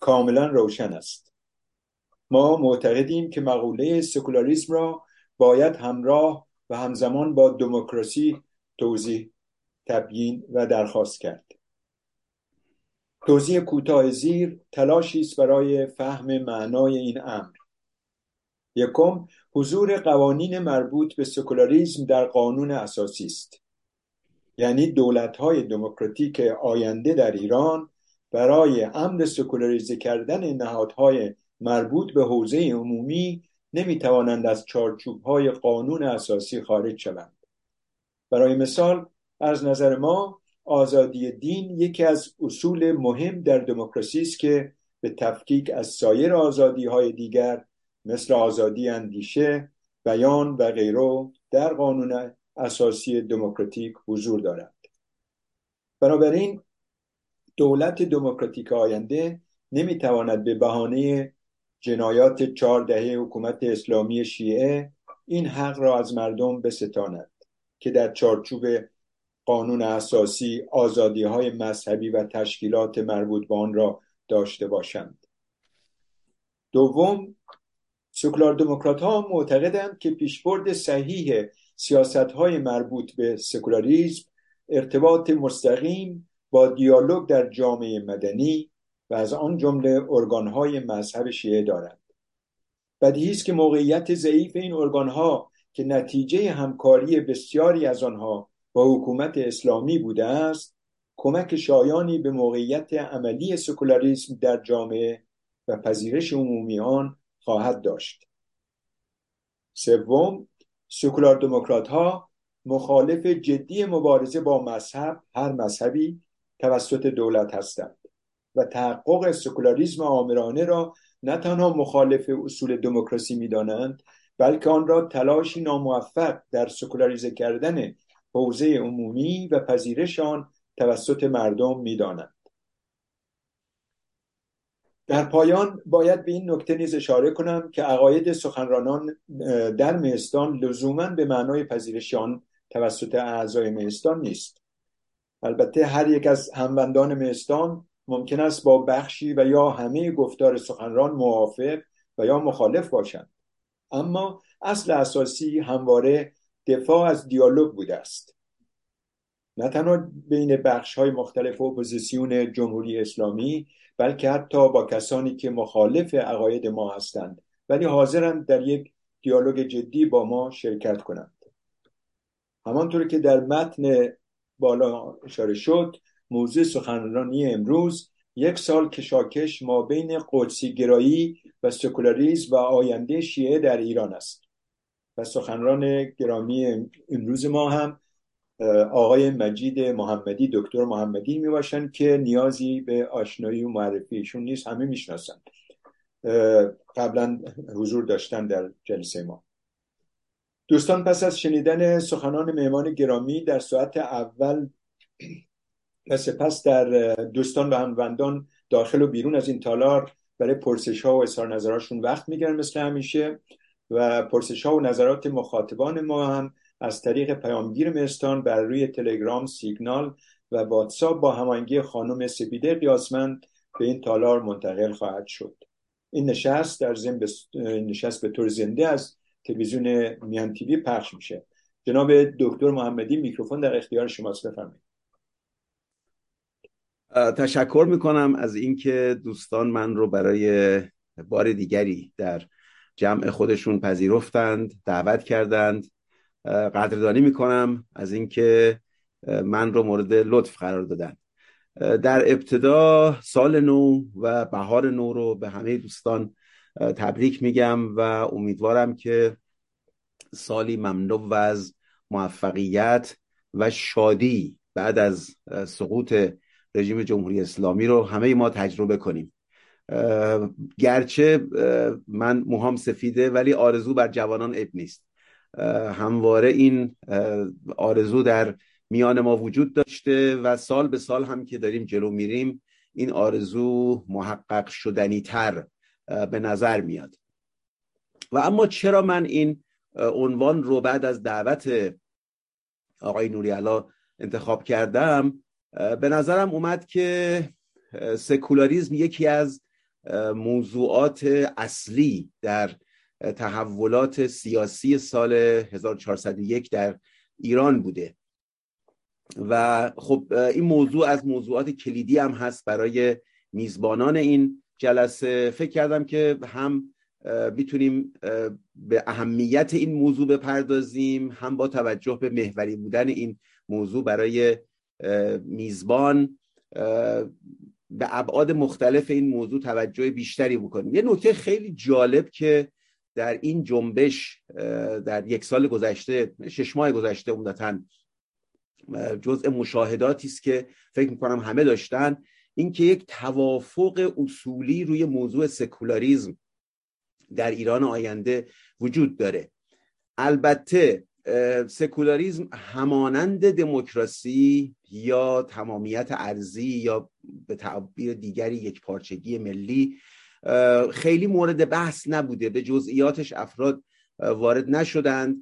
کاملا روشن است. ما معتقدیم که مقوله سکولاریسم را باید همراه و همزمان با دموکراسی توضیح تبیین و درخواست کرد. توضیح کوتاه زیر تلاشی است برای فهم معنای این امر. یکم حضور قوانین مربوط به سکولاریزم در قانون اساسی است. یعنی دولت های دموکراتیک آینده در ایران برای امر سکولاریزه کردن نهادهای مربوط به حوزه عمومی نمی توانند از چارچوب های قانون اساسی خارج شوند. برای مثال از نظر ما آزادی دین یکی از اصول مهم در دموکراسی است که به تفکیک از سایر آزادی های دیگر مثل آزادی اندیشه بیان و غیره در قانون اساسی دموکراتیک حضور دارد. بنابراین دولت دموکراتیک آینده نمی‌تواند به بهانه جنایات چهار دهه حکومت اسلامی شیعه این حق را از مردم بستاند که در چارچوب قانون اساسی آزادی های مذهبی و تشکیلات مربوط به آن را داشته باشند. دوم سکولار دموکرات ها معتقدند که پیشبرد صحیح سیاست های مربوط به سکولاریزم ارتباط مستقیم با دیالوگ در جامعه مدنی و از آن جمله ارگانهای مذهب شیعه دارند. بدیهی است که موقعیت ضعیف این ارگانها که نتیجه همکاری بسیاری از آنها با حکومت اسلامی بوده است کمک شایانی به موقعیت عملی سکولاریسم در جامعه و پذیرش عمومی آن خواهد داشت. سوم سکولار دموکرات ها مخالف جدی مبارزه با مذهب هر مذهبی توسط دولت هستند و تحقق سکولاریزم آمرانه را نه تنها مخالف اصول دموکراسی می‌دانند بلکه آن را تلاشی ناموفق در سکولاریزه کردن حوزه عمومی و پذیرش آن توسط مردم می‌دانند. در پایان باید به این نکته نیز اشاره کنم که عقاید سخنرانان در مهستان لزوما به معنای پذیرش آن توسط اعضای مهستان نیست. البته هر یک از هموندان مهستان ممکن است با بخشی و یا همه گفتار سخنران موافق و یا مخالف باشند. اما اصل اساسی همواره دفاع از دیالوگ بوده است. نه تنها بین بخش های مختلف اپوزیسیون جمهوری اسلامی بلکه حتی با کسانی که مخالف عقاید ما هستند ولی حاضرند در یک دیالوگ جدی با ما شرکت کنند. همانطور که در متن بالا اشاره شد. موضوع سخنرانی امروز یک سال کشاکش ما بین قدسی گرایی و سکولاریزم و آینده شیعه در ایران است. و سخنران گرامی امروز ما هم آقای مجید محمدی دکتر محمدی می باشند که نیازی به آشنایی و معرفیشون نیست همه می‌شناسند. قبلا حضور داشتن در جلسه ما. دوستان پس از شنیدن سخنان مهمان گرامی در ساعت اول و سپس در دوستان و هموندان داخل و بیرون از این تالار برای پرسش ها و اظهار نظراتشون وقت می‌گیرن مثل همیشه و پرسش ها و نظرات مخاطبان ما هم از طریق پیامگیر مستان بر روی تلگرام سیگنال و واتساپ با هماهنگی خانم سپیده قیاسمند به این تالار منتقل خواهد شد. این نشست در ضمن نشست به طور زنده از تلویزیون میان تیوی پخش میشه. جناب دکتر محمدی میکروفون در اختیار شماست بفرمایید. تشکر می‌کنم از اینکه دوستان من رو برای بار دیگری در جمع خودشون پذیرفتند دعوت کردند. قدردانی می‌کنم از اینکه من رو مورد لطف قرار دادن. در ابتدا سال نو و بهار نو رو به همه دوستان تبریک میگم و امیدوارم که سالی مملو از موفقیت و شادی بعد از سقوط رژیم جمهوری اسلامی رو همه ما تجربه کنیم. گرچه من موهام سفیده ولی آرزو بر جوانان اب نیست. همواره این آرزو در میان ما وجود داشته و سال به سال هم که داریم جلو میریم این آرزو محقق شدنی تر به نظر میاد. و اما چرا من این عنوان رو بعد از دعوت آقای نوری انتخاب کردم؟ به نظرم اومد که سکولاریزم یکی از موضوعات اصلی در تحولات سیاسی سال 1401 در ایران بوده. و خب این موضوع از موضوعات کلیدی هم هست برای میزبانان این جلسه. فکر کردم که هم می‌تونیم به اهمیت این موضوع بپردازیم هم با توجه به محوری بودن این موضوع برای میزبان به ابعاد مختلف این موضوع توجه بیشتری بکنیم. یه نکته خیلی جالب که در این جنبش در یک سال گذشته شش ماه گذشته عمدتا جزء مشاهداتی است که فکر می‌کنم همه داشتن. اینکه یک توافق اصولی روی موضوع سکولاریزم در ایران آینده وجود داره. البته سکولاریزم همانند دموکراسی یا تمامیت ارزی یا به تعبیر دیگری یک پارچگی ملی خیلی مورد بحث نبوده. به جزئیاتش افراد وارد نشدند.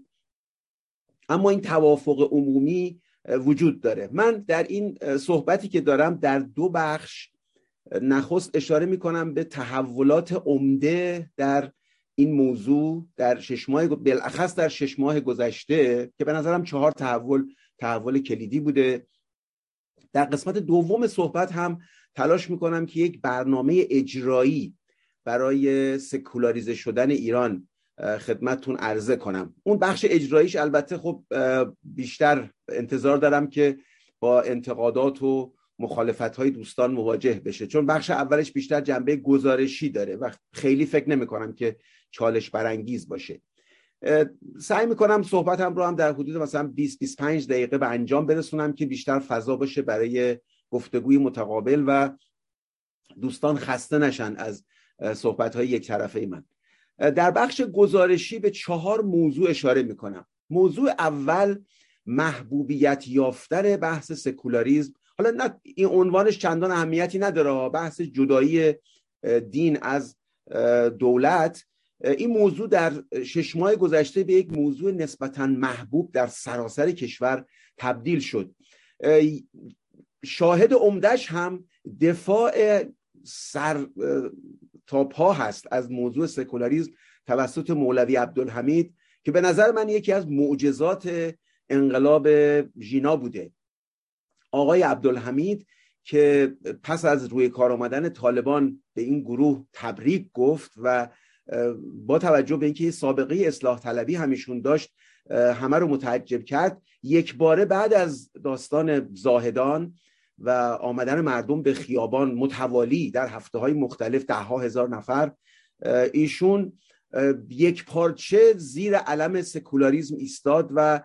اما این توافق عمومی وجود داره. من در این صحبتی که دارم در دو بخش نخست اشاره می‌کنم به تحولات عمده در این موضوع در شش ماه بالاخص در شش ماه گذشته که به نظرم چهار تحول تحول کلیدی بوده. در قسمت دوم صحبت هم تلاش می‌کنم که یک برنامه اجرایی برای سکولاریزه شدن ایران خدمتتون عرضه کنم. اون بخش اجراییش البته خب بیشتر انتظار دارم که با انتقادات و مخالفت های دوستان مواجه بشه. چون بخش اولش بیشتر جنبه گزارشی داره و خیلی فکر نمی کنم که چالش برانگیز باشه. سعی می‌کنم صحبتم رو هم در حدود مثلا 20 25 دقیقه به انجام برسونم که بیشتر فضا باشه برای گفتگوی متقابل و دوستان خسته نشن از صحبت های یک طرفه من. در بخش گزارشی به چهار موضوع اشاره می‌کنم. موضوع اول محبوبیت یافتن بحث سکولاریزم حالا نه این عنوانش چندان اهمیتی نداره بحث جدایی دین از دولت. این موضوع در شش ماه گذشته به یک موضوع نسبتا محبوب در سراسر کشور تبدیل شد. شاهد عمدش هم دفاع سر تا پا هست از موضوع سکولاریزم توسط مولوی عبدالحمید که به نظر من یکی از معجزات انقلاب ژینا بوده. آقای عبدالحمید که پس از روی کار آمدن طالبان به این گروه تبریک گفت و با توجه به اینکه سابقه اصلاح طلبی همیشون داشت همه رو متعجب کرد. یک باره بعد از داستان زاهدان و آمدن مردم به خیابان متوالی در هفته های مختلف ده ها هزار نفر ایشون یک پارچه زیر علم سکولاریزم ایستاد و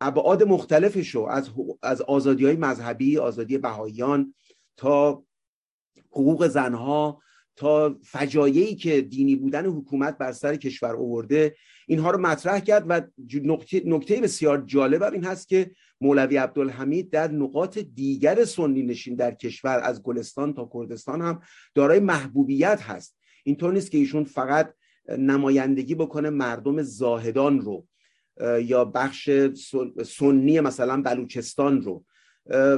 ابعاد مختلفش رو از, از آزادی های مذهبی آزادی بهاییان تا حقوق زنها تا فجایعی که دینی بودن حکومت بر سر کشور آورده اینها رو مطرح کرد و نکته, نکته بسیار جالب این هست که مولوی عبدالحمید در نقاط دیگر سنی نشین در کشور از گلستان تا کردستان هم دارای محبوبیت هست. اینطور نیست که ایشون فقط نمایندگی بکنه مردم زاهدان رو یا بخش سنی مثلا بلوچستان رو.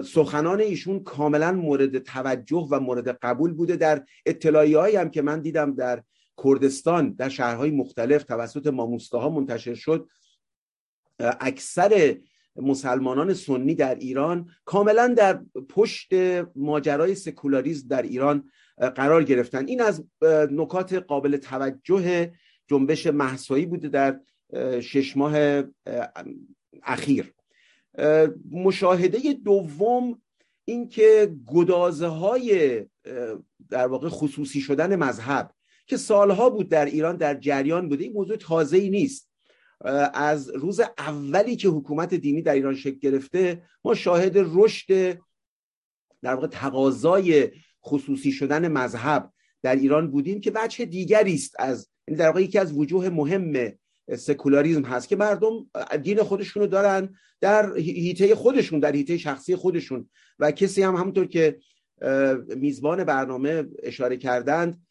سخنان ایشون کاملا مورد توجه و مورد قبول بوده. در اطلاعی هم که من دیدم در کردستان در شهرهای مختلف توسط ماموستاها منتشر شد اکثر مسلمانان سنی در ایران کاملا در پشت ماجرای سکولاریزم در ایران قرار گرفتن. این از نکات قابل توجه جنبش محسایی بوده در شش ماه اخیر. مشاهده دوم اینکه گدازه های در واقع خصوصی شدن مذهب که سالها بود در ایران در جریان بوده این موضوع تازه ای نیست از روز اولی که حکومت دینی در ایران شکل گرفته ما شاهد رشد در واقع تقاضای خصوصی شدن مذهب در ایران بودیم که وجه دیگری است از یعنی در واقع یکی از وجوه مهم سکولاریزم هست که مردم دین خودشونو دارن در هیته خودشون در هیته شخصی خودشون. و کسی هم همونطور که میزبان برنامه اشاره کردند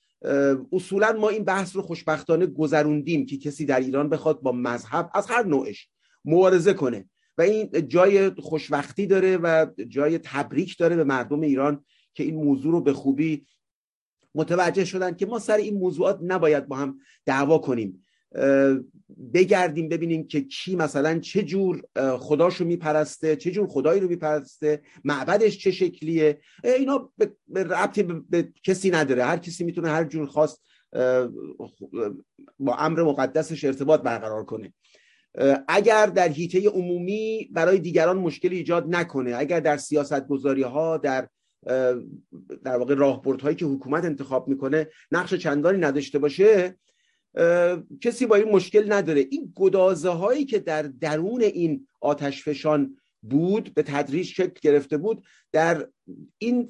اصولا ما این بحث رو خوشبختانه گذروندیم که کسی در ایران بخواد با مذهب از هر نوعش مبارزه کنه. و این جای خوشبختی داره و جای تبریک داره به مردم ایران که این موضوع رو به خوبی متوجه شدن که ما سر این موضوعات نباید با هم دعوا کنیم. بگردیم ببینیم که کی مثلا چه جور خداشو میپرسته چه جور خدایی رو میپرسته معبدش چه شکلیه؟ اینا به ربطی به کسی نداره. هر کسی می‌تونه هر جور خواست با امر مقدسش ارتباط برقرار کنه. اگر در هیته عمومی برای دیگران مشکلی ایجاد نکنه اگر در سیاست گذاری ها در در واقع راهبردهایی که حکومت انتخاب می‌کنه نقش چندانی نداشته باشه کسی با این مشکل نداره. این گدازه هایی که در درون این آتش فشان بود به تدریج شکل گرفته بود در این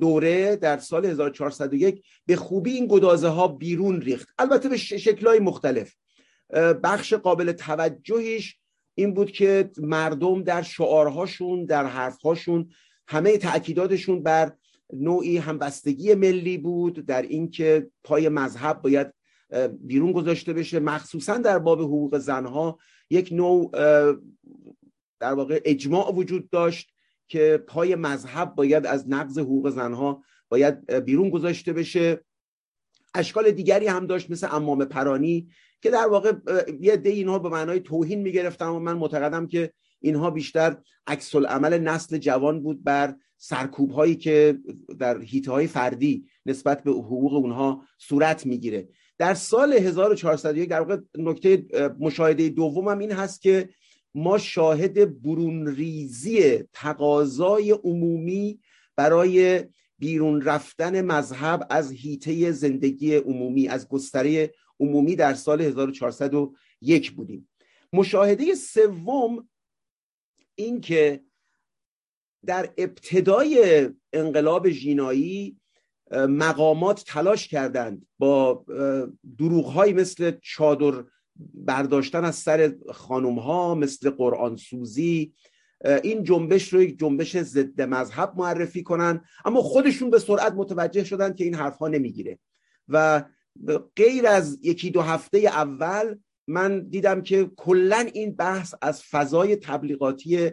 دوره در سال 1401 به خوبی این گدازه ها بیرون ریخت. البته به شکلهای مختلف. بخش قابل توجهیش این بود که مردم در شعارهاشون در حرفهاشون همه تأکیداتشون بر نوعی همبستگی ملی بود در اینکه پای مذهب باید بیرون گذاشته بشه. مخصوصا در باب حقوق زنها یک نوع در واقع اجماع وجود داشت که پای مذهب باید از نقض حقوق زنها باید بیرون گذاشته بشه. اشکال دیگری هم داشت مثل امام پرانی که در واقع یه دی اینها به معنای توهین می‌گرفتن و من معتقدم که اینها بیشتر عکس عمل نسل جوان بود بر سرکوب هایی که در هیته های فردی نسبت به حقوق اونها صورت می‌گیره. در سال 1401 در واقع نکته مشاهده دومم این هست که ما شاهد برون ریزی تقاضای عمومی برای بیرون رفتن مذهب از هیته زندگی عمومی از گستره عمومی در سال 1401 بودیم. مشاهده سوم این که در ابتدای انقلاب ژینایی مقامات تلاش کردند با دروغهایی مثل چادر برداشتن از سر خانم ها مثل قرآن سوزی. این جنبش رو یک جنبش ضد مذهب معرفی کنن اما خودشون به سرعت متوجه شدن که این حرفها نمی‌گیره. و غیر از یکی دو هفته اول من دیدم که کلا این بحث از فضای تبلیغاتی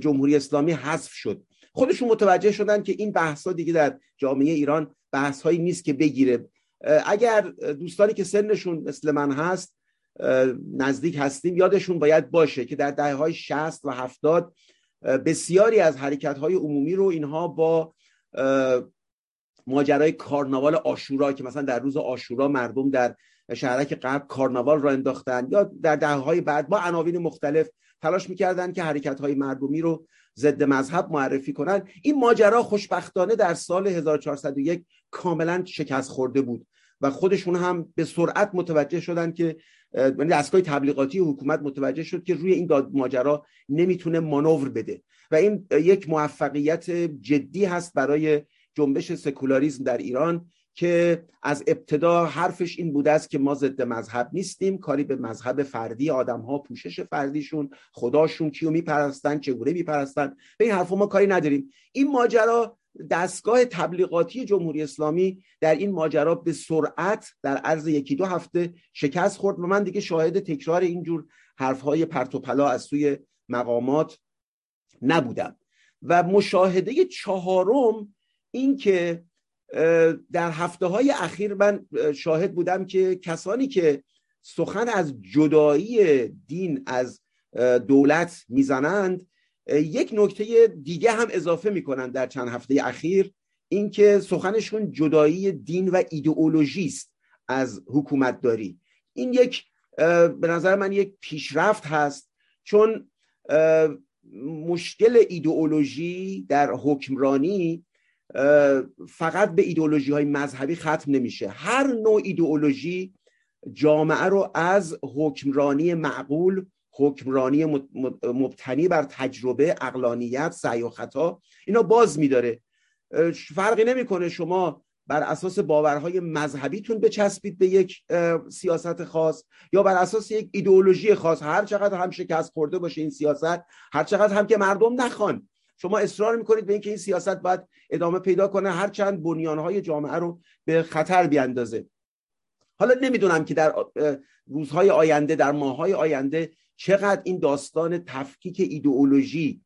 جمهوری اسلامی حذف شد. خودشون متوجه شدن که این بحث ها دیگه در جامعه ایران بحث هایی نیست که بگیره. اگر دوستانی که سنشون مثل من هست نزدیک هستیم یادشون باید باشه که در دهه های 60 و 70 بسیاری از حرکت های عمومی رو اینها با ماجرای کارناوال آشورا که مثلا در روز آشورا مردم در شهرک غرب کارناوال را انداختن یا در دهه های بعد با عناوین مختلف تلاش می‌کردن که حرکت های مردمی رو ضد مذهب معرفی کنن. این ماجرا خوشبختانه در سال 1401 کاملا شکست خورده بود و خودشون هم به سرعت متوجه شدن که یعنی دستگاه تبلیغاتی حکومت متوجه شد که روی این ماجرا نمی‌تونه مانور بده. و این یک موفقیت جدی هست برای جنبش سکولاریزم در ایران. که از ابتدا حرفش این بوده است که ما ضد مذهب نیستیم. کاری به مذهب فردی آدم ها پوشش فردیشون خداشون کیو میپرستن چگونه میپرستن؟ به این حرف ما کاری نداریم. این ماجرا دستگاه تبلیغاتی جمهوری اسلامی در این ماجرا به سرعت در عرض یکی دو هفته شکست خورد و من دیگه شاهد تکرار اینجور حرفهای پرتوپلا از سوی مقامات نبودم. و مشاهده چهارم این که در هفته های اخیر من شاهد بودم که کسانی که سخن از جدایی دین از دولت می‌زنند یک نکته دیگه هم اضافه می‌کنن در چند هفته اخیر اینکه سخنشون جدایی دین و ایدئولوژی است از حکومت داری این یک به نظر من یک پیشرفت هست چون مشکل ایدئولوژی در حکمرانی فقط به ایدئولوژی های مذهبی ختم نمیشه. هر نوع ایدئولوژی جامعه رو از حکمرانی معقول حکمرانی مبتنی بر تجربه اقلانیت سعی و خطا اینا باز میداره. فرقی نمی‌کنه شما بر اساس باورهای مذهبیتون بچسبید به یک سیاست خاص یا بر اساس یک ایدئولوژی خاص. هر چقدر هم شکست خورده باشه این سیاست هر چقدر هم که مردم نخوان. شما اصرار می‌کنید به اینکه این سیاست باید ادامه پیدا کنه هر چند بنیانهای جامعه رو به خطر بیاندازه. حالا نمی‌دونم که در روزهای آینده در ماههای آینده چقدر این داستان تفکیک ایدئولوژی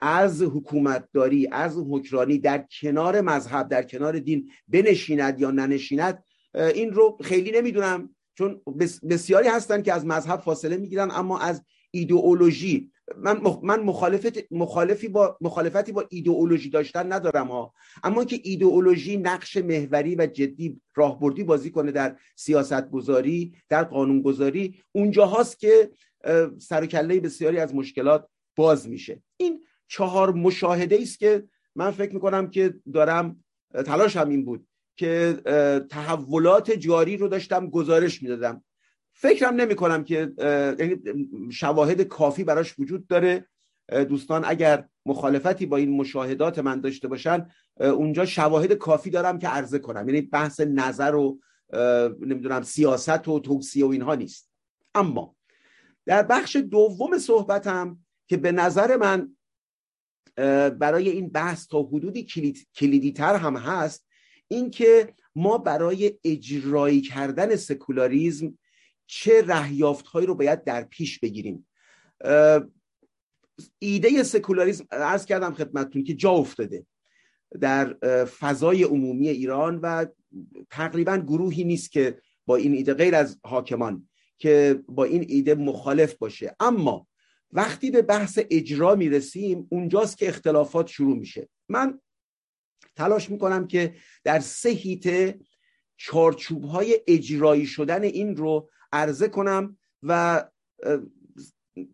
از حکومتداری از حکرانی در کنار مذهب در کنار دین بنشیند یا ننشیند این رو خیلی نمی‌دونم. چون بسیاری هستن که از مذهب فاصله می‌گیرن اما از ایدئولوژی. من من مخالفت مخالفی با مخالفتی با ایدئولوژی داشتن ندارم ها اما که ایدئولوژی نقش محوری و جدی راهبردی بازی کنه در سیاست گذاری در قانون گذاری اونجا هاست که سر کله بسیاری از مشکلات باز میشه. این چهار مشاهده است که من فکر می‌کنم که دارم تلاش هم این بود که تحولات جاری رو داشتم گزارش می‌دادم. فکرم نمی کنم که یعنی شواهد کافی براش وجود داره. دوستان اگر مخالفتی با این مشاهدات من داشته باشن اونجا شواهد کافی دارم که عرضه کنم. یعنی بحث نظر و نمی‌دونم سیاست و توصیه و اینها نیست. اما در بخش دوم صحبتم که به نظر من برای این بحث تا حدودی کلیدی تر هم هست اینکه ما برای اجرایی کردن سکولاریزم چه رهیافت هایی رو باید در پیش بگیریم. ایده سکولاریزم عرض کردم خدمتتون که جا افتاده در فضای عمومی ایران و تقریبا گروهی نیست که با این ایده غیر از حاکمان که با این ایده مخالف باشه. اما وقتی به بحث اجرا می‌رسیم اونجاست که اختلافات شروع میشه. من تلاش می‌کنم که در سه هیته چارچوب های اجرایی شدن این رو عرضه کنم و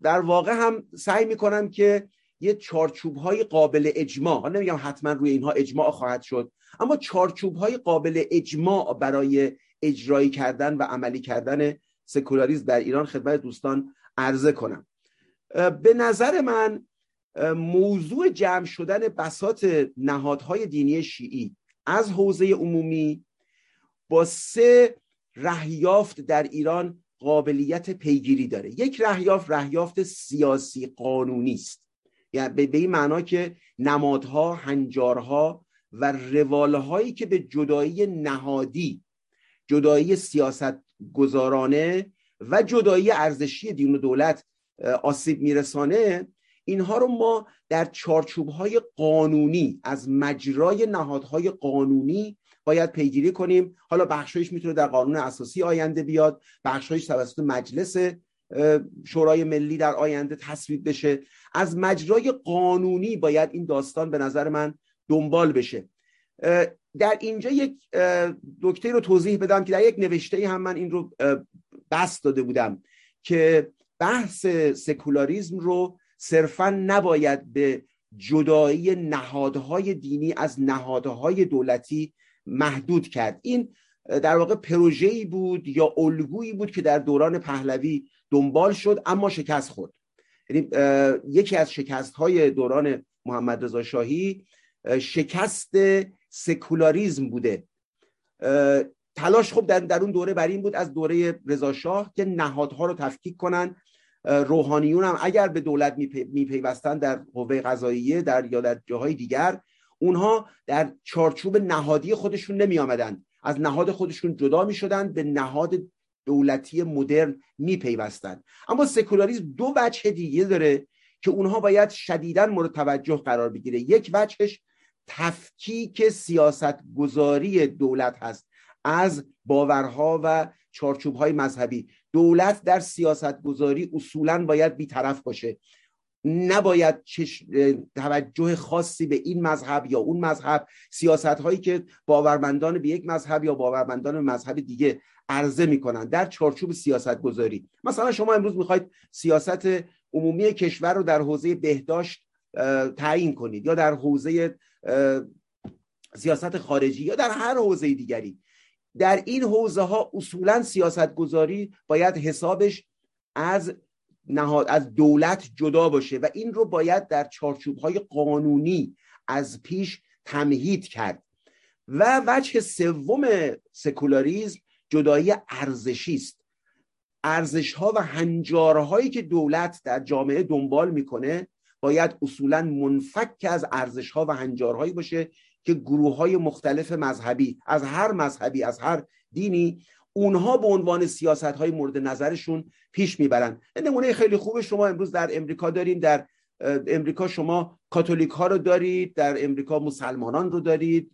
در واقع هم سعی می‌کنم که یه چارچوب های قابل اجماع نمیگم حتما روی اینها اجماع خواهد شد اما چارچوب های قابل اجماع برای اجرایی کردن و عملی کردن سکولاریزم در ایران خدمت دوستان عرضه کنم. به نظر من موضوع جمع شدن بسات نهادهای دینی شیعی از حوزه عمومی با سه رهیافت در ایران قابلیت پیگیری داره. یک رهیافت رهیافت سیاسی قانونی است. یعنی به این معنا که نمادها هنجارها و روالهایی که به جدایی نهادی جدایی سیاست گذارانه و جدایی ارزشی دین و دولت آسیب میرسانه اینها رو ما در چارچوب های قانونی از مجرای نهادهای قانونی باید پیگیری کنیم. حالا بخشایش می‌تونه در قانون اساسی آینده بیاد. بخشایش توسط مجلس شورای ملی در آینده تصویب بشه. از مجرای قانونی باید این داستان به نظر من دنبال بشه. در اینجا یک دکتر رو توضیح بدم که در یک نوشته هم من این رو بست داده بودم که بحث سکولاریزم رو صرفا نباید به جدایی نهادهای دینی از نهادهای دولتی محدود کرد. این در واقع پروژه‌ای بود یا الگویی بود که در دوران پهلوی دنبال شد اما شکست خورد. یعنی یکی از شکست های دوران محمد رضا شاهی شکست سکولاریزم بوده. تلاش خب در, در اون دوره بر این بود از دوره رضا شاه که نهادها رو تفکیک کنن. روحانیون هم اگر به دولت میپیوستن در قوه قضاییه در یا در جاهای دیگر اونها در چارچوب نهادی خودشون نمی آمدن از نهاد خودشون جدا می شدن به نهاد دولتی مدرن می پیوستن. اما سکولاریسم دو وجه دیگه داره که اونها باید شدیدا مورد توجه قرار بگیره. یک وجهش تفکیک سیاست گذاری دولت هست از باورها و چارچوب های مذهبی. دولت در سیاست گذاری اصولا باید بیطرف باشه. نباید توجه خاصی به این مذهب یا اون مذهب. سیاست هایی که باورمندان به یک مذهب یا باورمندان به مذهب دیگه عرضه می‌کنن در چارچوب سیاست گذاری مثلا شما امروز می‌خواید سیاست عمومی کشور رو در حوزه بهداشت تعیین کنید یا در حوزه سیاست خارجی یا در هر حوزه دیگری. در این حوزه ها اصولا سیاست گذاری باید حسابش از نهاد از دولت جدا باشه و این رو باید در چارچوب های قانونی از پیش تمهید کرد. و وجه سوم سکولاریزم جدایی ارزشی است. ارزش ها و هنجارهایی که دولت در جامعه دنبال می‌کنه باید اصولا منفک از ارزش ها و هنجارهایی باشه که گروه های مختلف مذهبی از هر مذهبی از هر دینی اونها به عنوان سیاست های مورد نظرشون پیش می‌برن. نمونه خیلی خوب شما امروز در امریکا داریم در امریکا شما کاتولیک ها رو دارید در امریکا مسلمانان رو دارید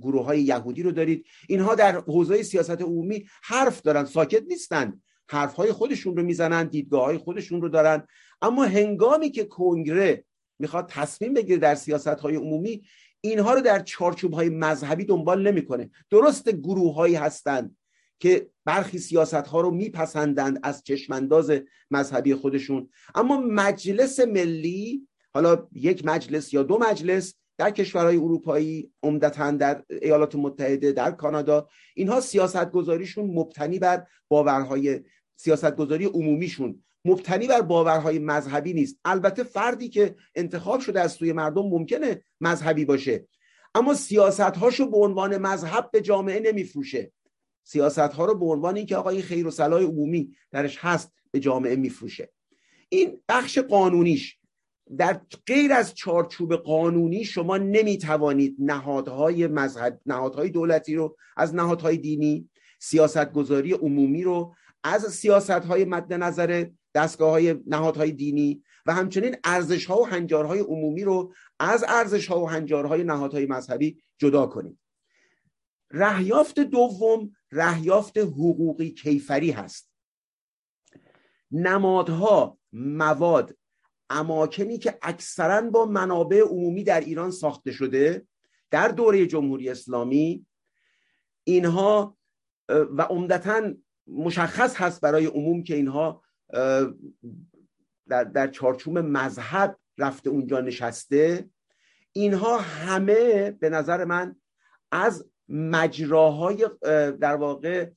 گروه های یهودی رو دارید. اینها در حوزه سیاست عمومی حرف دارن ساکت نیستن. حرف های خودشون رو می‌زنن دیدگاه های خودشون رو دارن. اما هنگامی که کنگره می‌خواد تصمیم بگیره در سیاست های عمومی اینها رو در چارچوب های مذهبی دنبال نمی‌کنه. درست گروه هایی هستند که برخی سیاست ها رو میپسندند از چشمانداز مذهبی خودشون. اما مجلس ملی حالا یک مجلس یا دو مجلس در کشورهای اروپایی عمدتا در ایالات متحده در کانادا اینها سیاست گذاریشون مبتنی بر باورهای سیاست گذاری عمومیشون مبتنی بر باورهای مذهبی نیست. البته فردی که انتخاب شده از سوی مردم ممکنه مذهبی باشه. اما سیاست هاشو به عنوان مذهب به جامعه نمیفروشه. سیاست ها رو به عنوان اینکه آقا این خیر و صلاح عمومی درش هست به جامعه میفروشه. این بخش قانونیش در غیر از چارچوب قانونی شما نمی‌توانید نهادهای مذهب نهادهای دولتی رو از نهادهای دینی سیاست گذاری عمومی رو از سیاست های مد نظر دستگاه های نهادهای دینی و همچنین ارزش ها و هنجارهای عمومی رو از ارزش ها و هنجارهای نهادهای مذهبی جدا کنید. رهیافت دوم رهیافت حقوقی کیفری هست. نمادها مواد اماکنی که اکثرا با منابع عمومی در ایران ساخته شده در دوره جمهوری اسلامی اینها و عمدتا مشخص هست برای عموم که اینها در, در چارچوب مذهب رفته اونجا نشسته. اینها همه به نظر من از مجراهای در واقع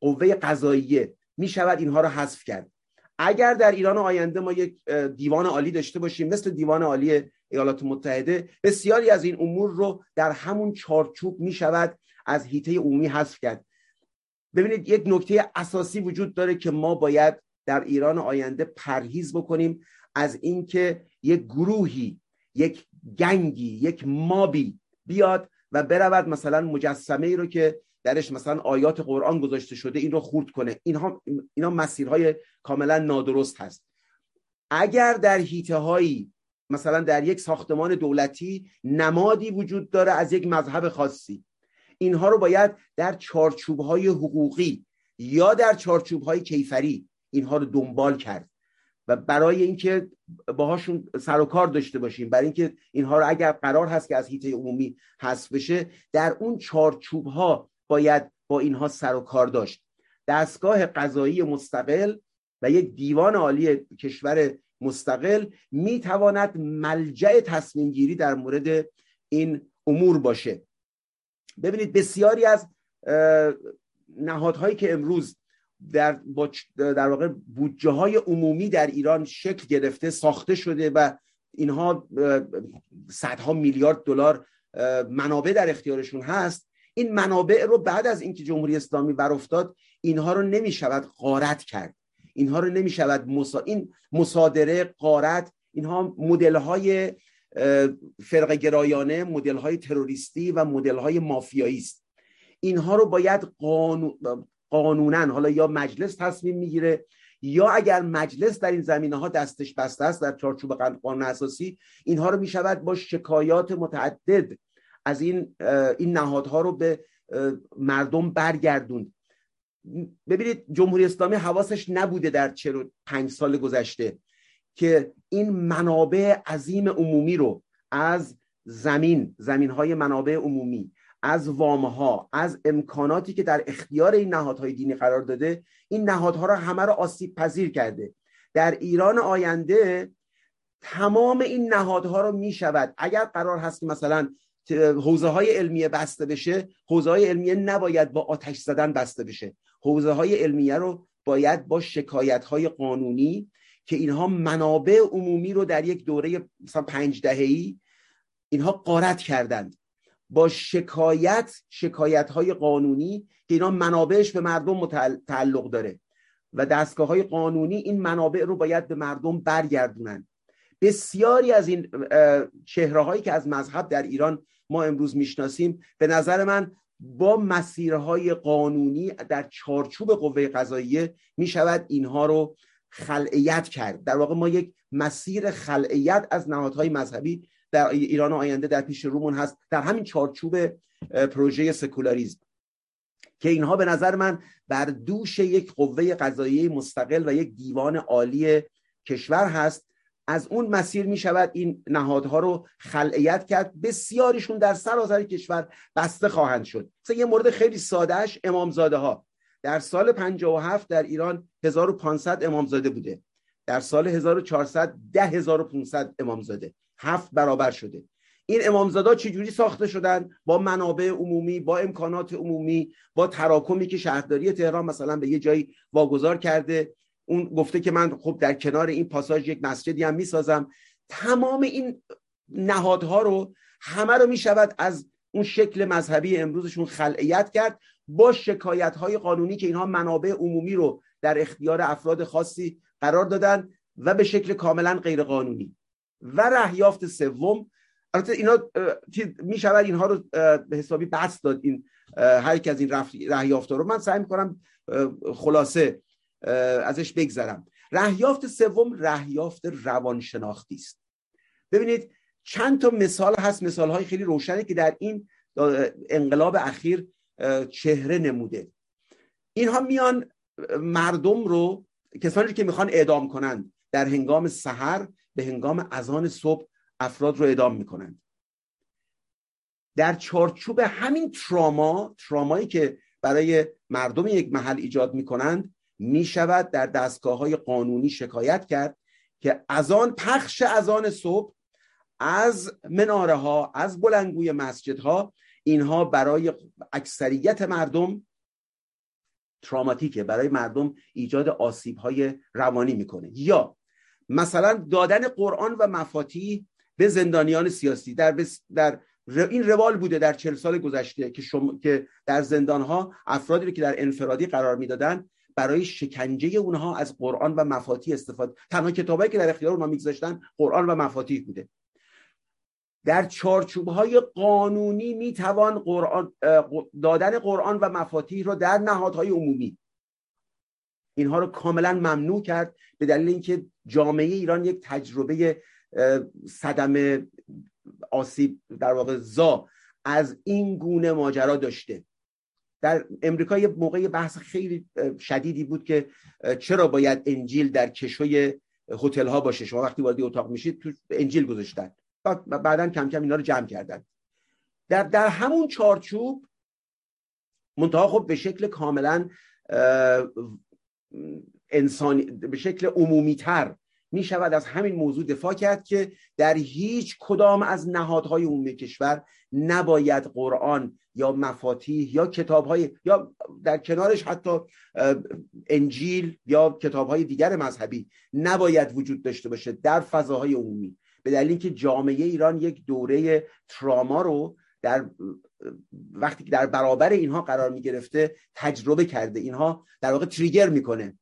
قوه قضاییه می شود اینها رو حذف کرد. اگر در ایران آینده ما یک دیوان عالی داشته باشیم مثل دیوان عالی ایالات متحده بسیاری از این امور رو در همون چارچوب می شود از هیته عمومی حذف کرد. ببینید یک نکته اساسی وجود داره که ما باید در ایران آینده پرهیز بکنیم از اینکه یک گروهی یک گنگی یک مابی بیاد و برود مثلا مجسمه ای رو که درش مثلا آیات قرآن گذاشته شده این رو خورد کنه. اینها اینا مسیرهای کاملا نادرست هست. اگر در هیته هایی مثلا در یک ساختمان دولتی نمادی وجود داره از یک مذهب خاصی اینها رو باید در چارچوب های حقوقی یا در چارچوب های کیفری اینها رو دنبال کرد. و برای اینکه باهاشون سر و کار داشته باشیم برای اینکه اینها رو اگر قرار هست که از هیته عمومی حذف بشه در اون چارچوب ها باید با اینها سر و کار داشت. دستگاه قضایی مستقل و یک دیوان عالی کشور مستقل می‌تواند ملجع تصمیم گیری در مورد این امور باشه. ببینید بسیاری از نهادهایی که امروز در, در واقع بودجه های عمومی در ایران شکل گرفته ساخته شده و اینها صدها میلیارد دلار منابع در اختیارشون هست. این منابع رو بعد از اینکه جمهوری اسلامی بر افتاد اینها رو نمی شود غارت کرد. اینها رو نمی شود مسا... این مصادره قارت اینها مدل های فرق گرایانه مدل های تروریستی و مدل های مافیایی است. اینها رو باید قانون قانونا حالا یا مجلس تصمیم می‌گیره یا اگر مجلس در این زمینه ها دستش بسته است در چارچوب قانون اساسی اینها رو می‌شود با شکایات متعدد از این این نهادها رو به مردم برگردوند. ببینید جمهوری اسلامی حواسش نبوده در 45 سال گذشته که این منابع عظیم عمومی رو از زمین زمین های منابع عمومی از وامها از امکاناتی که در اختیار این نهادهای دینی قرار داده این نهادها را همه را آسیب پذیر کرده. در ایران آینده تمام این نهادها رو می شود. اگر قرار هست که مثلا حوزه های علمیه بسته بشه حوزه های علمیه نباید با آتش زدن بسته بشه. حوزه های علمیه رو باید با شکایت های قانونی که اینها منابع عمومی رو در یک دوره مثلا پنج دههی اینها قارت کردند. با شکایت شکایت های قانونی که اینا منابعش به مردم تعلق داره. و دستگاه های قانونی این منابع رو باید به مردم برگردونن. بسیاری از این چهره هایی که از مذهب در ایران ما امروز می‌شناسیم به نظر من با مسیرهای قانونی در چارچوب قوه قضاییه می شود اینها رو خلعیت کرد. در واقع ما یک مسیر خلعیت از نهادهای مذهبی در ایران آینده در پیش رومون هست در همین چارچوب پروژه سکولاریزم که اینها به نظر من بر دوش یک قوه قضاییه مستقل و یک دیوان عالی کشور هست. از اون مسیر می شود این نهادها رو خلعیت کرد. بسیاریشون در سراسر کشور بسته خواهند شد. مثلا یه مورد خیلی سادهش امامزاده ها در سال 57 در ایران 1500 امامزاده بوده. در سال 1400 10500 امامزاده. هفت برابر شده. این امامزاده چجوری ساخته شدن؟ با منابع عمومی با امکانات عمومی با تراکمی که شهرداری تهران مثلا به یه جایی واگذار کرده. اون گفته که من خب در کنار این پاساژ یک مسجدی هم می‌سازم. تمام این نهادها رو همه رو می‌شود از اون شکل مذهبی امروزشون خلعیت کرد با شکایت های قانونی که اینها منابع عمومی رو در اختیار افراد خاصی قرار دادن و به شکل کاملا غیر قانونی و رهیافت سوم. البته اینا می شود اینها رو به حسابی بس داد این هر از این رهیافت رو. من سعی کنم خلاصه ازش بگذرم. رهیافت سوم رهیافت روانشناختی است. ببینید چند تا مثال هست مثال های خیلی روشنی که در این انقلاب اخیر چهره نموده. اینها میان مردم رو کسانی که می‌خوان اعدام کنند در هنگام سحر به هنگام اذان صبح افراد رو اعدام می‌کنند. در چارچوب همین تراما ترامایی که برای مردم یک محل ایجاد می‌کنند می‌شود در دستگاه های قانونی شکایت کرد که از آن پخش از آن صبح از مناره ها از بلنگوی مسجد ها اینها برای اکثریت مردم تراماتیکه برای مردم ایجاد آسیب های روانی می‌کنه. یا مثلا دادن قرآن و مفاتیح به زندانیان سیاسی. در, در این روال بوده در چل سال گذشته که, شما... که در زندان ها افرادی رو که در انفرادی قرار می‌دادن برای شکنجه اونها از قرآن و مفاتیح استفاده تنها کتابایی که در اختیار اونها میگذاشتن قرآن و مفاتیح بوده. در چارچوب های قانونی می‌توان قرآن دادن قرآن و مفاتیح رو در نهادهای عمومی اینها رو کاملا ممنوع کرد به دلیل اینکه جامعه ایران یک تجربه صدم آسیب در واقع زا از این گونه ماجرا داشته. در امریکا یه موقع بحث خیلی شدیدی بود که چرا باید انجیل در کشوی هتل ها باشه؟ شما وقتی وارد اتاق میشید تو انجیل گذاشتن. بعدا کم کم اینا رو جمع کردن. در در همون چارچوب منتها خب به شکل کاملا انسانی به شکل عمومی تر می شود از همین موضوع دفاع کرد که در هیچ کدام از نهادهای عمومی کشور نباید قرآن یا مفاتیح یا کتابهای یا در کنارش حتی انجیل یا کتابهای دیگر مذهبی نباید وجود داشته باشه در فضاهای عمومی. به دلیل اینکه جامعه ایران یک دوره تراما رو در وقتی که در برابر اینها قرار می گرفته تجربه کرده. اینها در واقع تریگر می‌کنه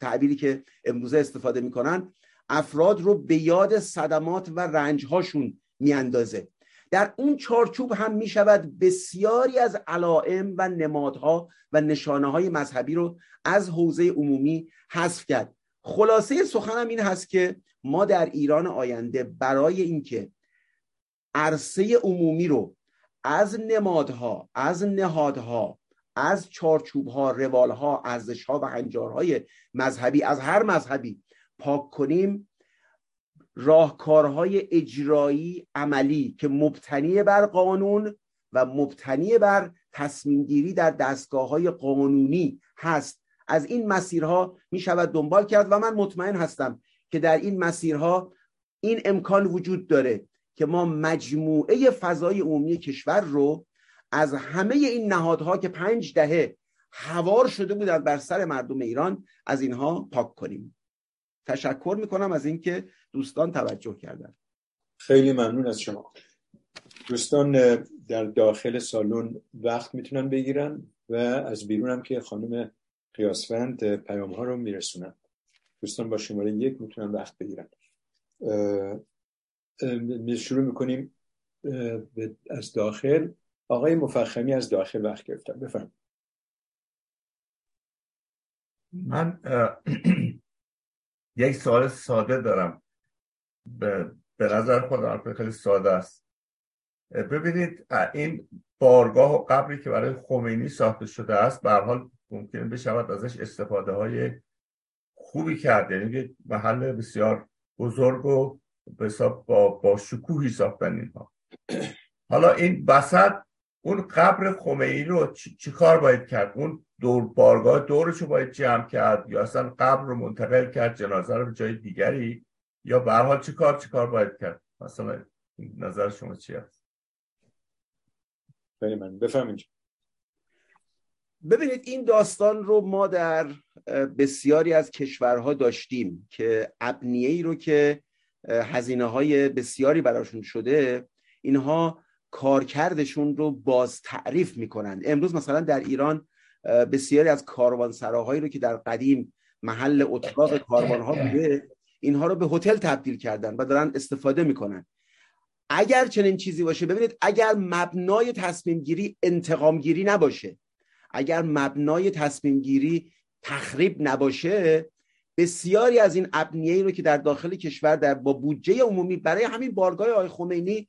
تعبیری که امروزه استفاده می‌کنن. افراد رو به یاد صدمات و رنجهاشون میاندازه. در اون چارچوب هم می شود بسیاری از علائم و نمادها و نشانه های مذهبی رو از حوزه عمومی حذف کرد. خلاصه سخنم این هست که ما در ایران آینده برای اینکه عرصه عمومی رو از نمادها از نهادها از چارچوبها روالها ارزشها و هنجارهای مذهبی از هر مذهبی پاک کنیم راهکارهای اجرایی عملی که مبتنی بر قانون و مبتنی بر تصمیم گیری در دستگاه های قانونی هست. از این مسیرها می شود دنبال کرد و من مطمئن هستم که در این مسیرها این امکان وجود داره. که ما مجموعه فضای عمومی کشور رو از همه این نهادها که پنج دهه هوار شده بودند بر سر مردم ایران از اینها پاک کنیم. تشکر می‌کنم از اینکه دوستان توجه کردن. خیلی ممنون از شما. دوستان در داخل سالن وقت می‌تونن بگیرن و از بیرون هم که خانم قیاسفند پیام ها رو میرسونن. دوستان با شماره یک می‌تونن وقت بگیرن. شروع می‌کنیم از داخل. آقای مفخمی از داخل وقت گرفتن بفرم من یک سوال ساده دارم. به, به نظر خودم خیلی ساده است. ببینید این بارگاه و قبری که برای خمینی ساخته شده است به حال ممکن بشود ازش استفاده های خوبی کرد. یعنی محل بسیار بزرگ و با, با شکوهی ساختن اینها حالا این وسط اون قبر خمینی رو چی, کار باید کرد؟ اون دور بارگاه دورش رو باید جمع کرد یا اصلا قبر رو منتقل کرد جنازه رو به جای دیگری؟ یا به حال چی کار چی کار باید کرد؟ مثلا نظر شما چی هست؟ من بفهمید ببینید این داستان رو ما در بسیاری از کشورها داشتیم که ابنیه ای رو که هزینه های بسیاری براشون شده اینها کارکردشون رو باز تعریف می‌کنند. امروز مثلا در ایران بسیاری از کاروانسراهایی رو که در قدیم محل اتاق کاروانها بوده اینها رو به هتل تبدیل کردن و دارن استفاده می‌کنن. اگر چنین چیزی باشه ببینید اگر مبنای تصمیم گیری انتقام گیری نباشه اگر مبنای تصمیم گیری تخریب نباشه بسیاری از این ابنیه رو که در داخل کشور در با بودجه عمومی برای همین بارگاه آقای خمینی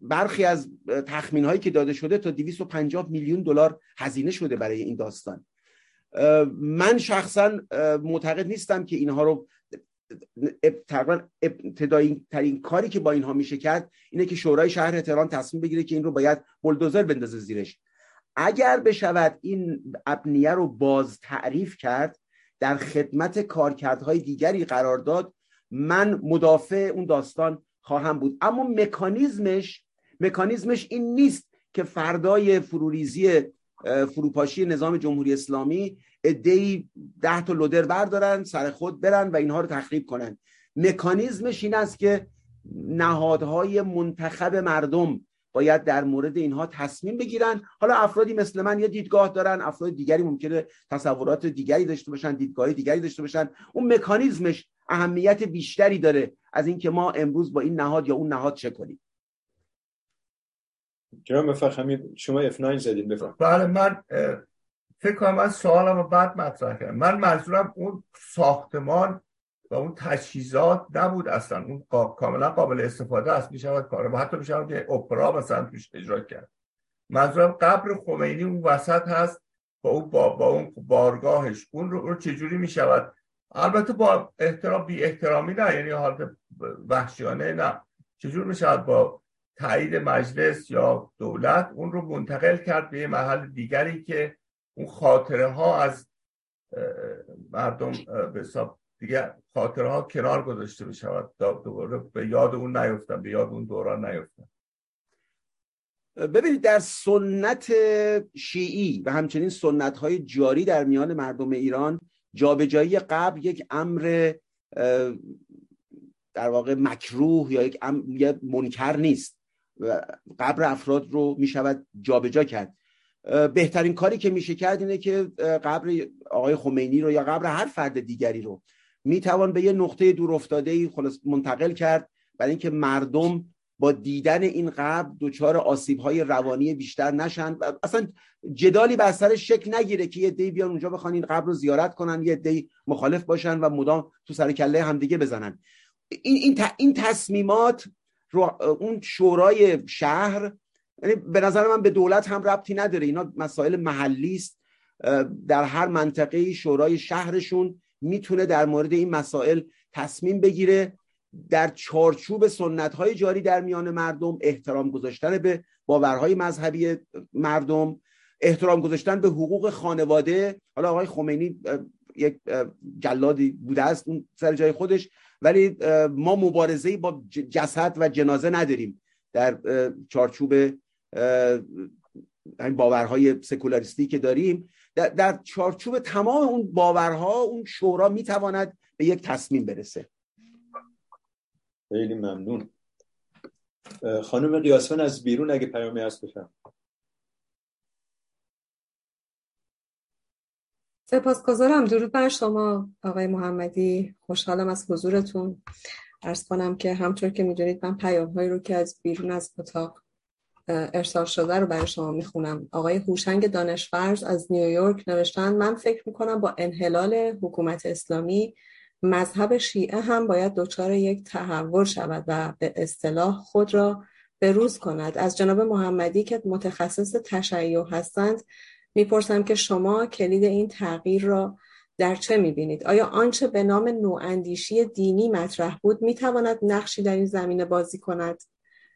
برخی از تخمین هایی که داده شده تا 250 میلیون دلار هزینه شده برای این داستان. من شخصا معتقد نیستم که اینها رو تقریبا ابتدایی ترین کاری که با اینها میشه کرد اینه که شورای شهر تهران تصمیم بگیره که این رو باید بلدوزر بندازه زیرش. اگر بشود این ابنیه رو باز تعریف کرد در خدمت کارکردهای دیگری قرار داد. من مدافع اون داستان خواهم بود. اما مکانیزمش مکانیزمش این نیست که فردای فروریزی فروپاشی نظام جمهوری اسلامی ادهی ده تا لودر بردارن سر خود برن و اینها رو تخریب کنن. مکانیزمش این است که نهادهای منتخب مردم باید در مورد اینها تصمیم بگیرن. حالا افرادی مثل من یه دیدگاه دارن افراد دیگری ممکنه تصورات دیگری داشته باشن دیدگاه دیگری داشته باشن. اون مکانیزمش اهمیت بیشتری داره از اینکه ما امروز با این نهاد یا اون نهاد چه کنیم. جناب مفخمی شما F9 زدید بفرم بله من فکر کنم من سوالم رو بعد مطرح کردم. من منظورم اون ساختمان و اون تجهیزات نبود اصلا. اون کاملا قابل استفاده است. می‌شود کار و حتی می‌شود که اپرا مثلا توش اجرا کرد. منظورم قبر خمینی اون وسط هست با اون با, با اون بارگاهش. اون رو, رو چجوری می‌شود؟ البته با احترام بی احترامی نه. یعنی حالت وحشیانه نه. چجور می‌شود با تایید مجلس یا دولت اون رو منتقل کرد به یه محل دیگری که اون خاطره ها از مردم به حساب دیگه خاطره ها کنار گذاشته بشود دوباره به یاد اون نیفتن به یاد اون دوران نیفتن ببینید در سنت شیعی و همچنین سنت های جاری در میان مردم ایران جابجایی قبل یک امر در واقع مکروه یا یک امر منکر نیست قبر افراد رو می شود جابجا کرد. بهترین کاری که میشه کرد اینه که قبر آقای خمینی رو یا قبر هر فرد دیگری رو می‌توان به یه نقطه دور افتاده خلاص منتقل کرد برای اینکه مردم با دیدن این قبر دچار آسیب های روانی بیشتر نشن اصلا جدالی بر سر شکل نگیره که یه دی بیان اونجا بخوان این قبر رو زیارت کنن یه دی مخالف باشن و مدام تو سر کله همدیگه بزنن. این این, این تصمیمات رو اون شورای شهر یعنی به نظر من به دولت هم ربطی نداره. اینا مسائل محلی است در هر منطقه شورای شهرشون می‌تونه در مورد این مسائل تصمیم بگیره در چارچوب سنت های جاری در میان مردم احترام گذاشتن به باورهای مذهبی مردم احترام گذاشتن به حقوق خانواده. حالا آقای خمینی یک جلادی بوده است اون سر جای خودش ولی ما مبارزه با جسد و جنازه نداریم در چارچوب این باورهای سکولاریستی که داریم. در, چارچوب تمام اون باورها اون شورا می‌تواند به یک تصمیم برسه. خیلی ممنون. خانم قیاسفن از بیرون اگه پیامی هست بفهم. سپاسگزارم. درود بر شما آقای محمدی. خوشحالم از حضورتون. ارز کنم که همطور که می‌دونید من پیام هایی رو که از بیرون از اتاق ارسال شده رو برای شما می‌خونم آقای هوشنگ دانشورز از نیویورک نوشتن من فکر می‌کنم با انحلال حکومت اسلامی مذهب شیعه هم باید دچار یک تحول شود و به اصطلاح خود را به روز کند از جناب محمدی که متخصص تشیع هستند می‌پرسم که شما کلید این تغییر را در چه می‌بینید؟ آیا آنچه به نام نواندیشی دینی مطرح بود می‌تواند نقشی در این زمینه بازی کند؟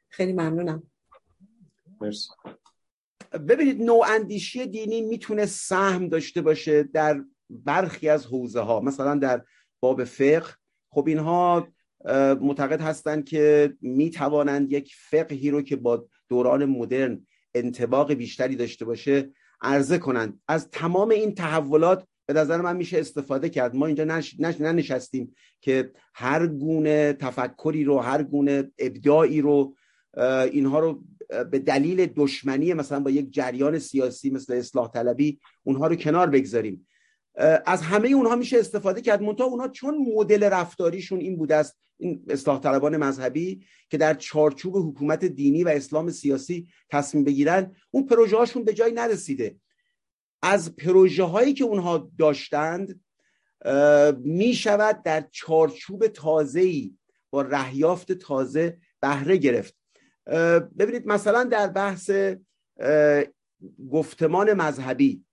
خیلی ممنونم مرسی. ببینید نواندیشی دینی می‌تونه سهم داشته باشه در برخی از حوزه ها مثلا در باب فقه. خب اینها معتقد هستند که می‌توانند یک فقهی رو که با دوران مدرن انتباق بیشتری داشته باشه عرضه کنند. از تمام این تحولات به نظر من میشه استفاده کرد. ما اینجا نش... نش... ننشستیم که هر گونه تفکری رو هر گونه ابداعی رو اینها رو به دلیل دشمنی مثلا با یک جریان سیاسی مثل اصلاح طلبی اونها رو کنار بگذاریم. از همه اونها میشه استفاده کرد. منتها اونها چون مدل رفتاریشون این بوده است این اصلاح طلبان مذهبی که در چارچوب حکومت دینی و اسلام سیاسی تصمیم بگیرن اون پروژه هاشون به جای نرسیده. از پروژه هایی که اونها داشتند می شود در چارچوب تازه‌ای با رهیافت تازه بهره گرفت. ببینید مثلا در بحث گفتمان مذهبی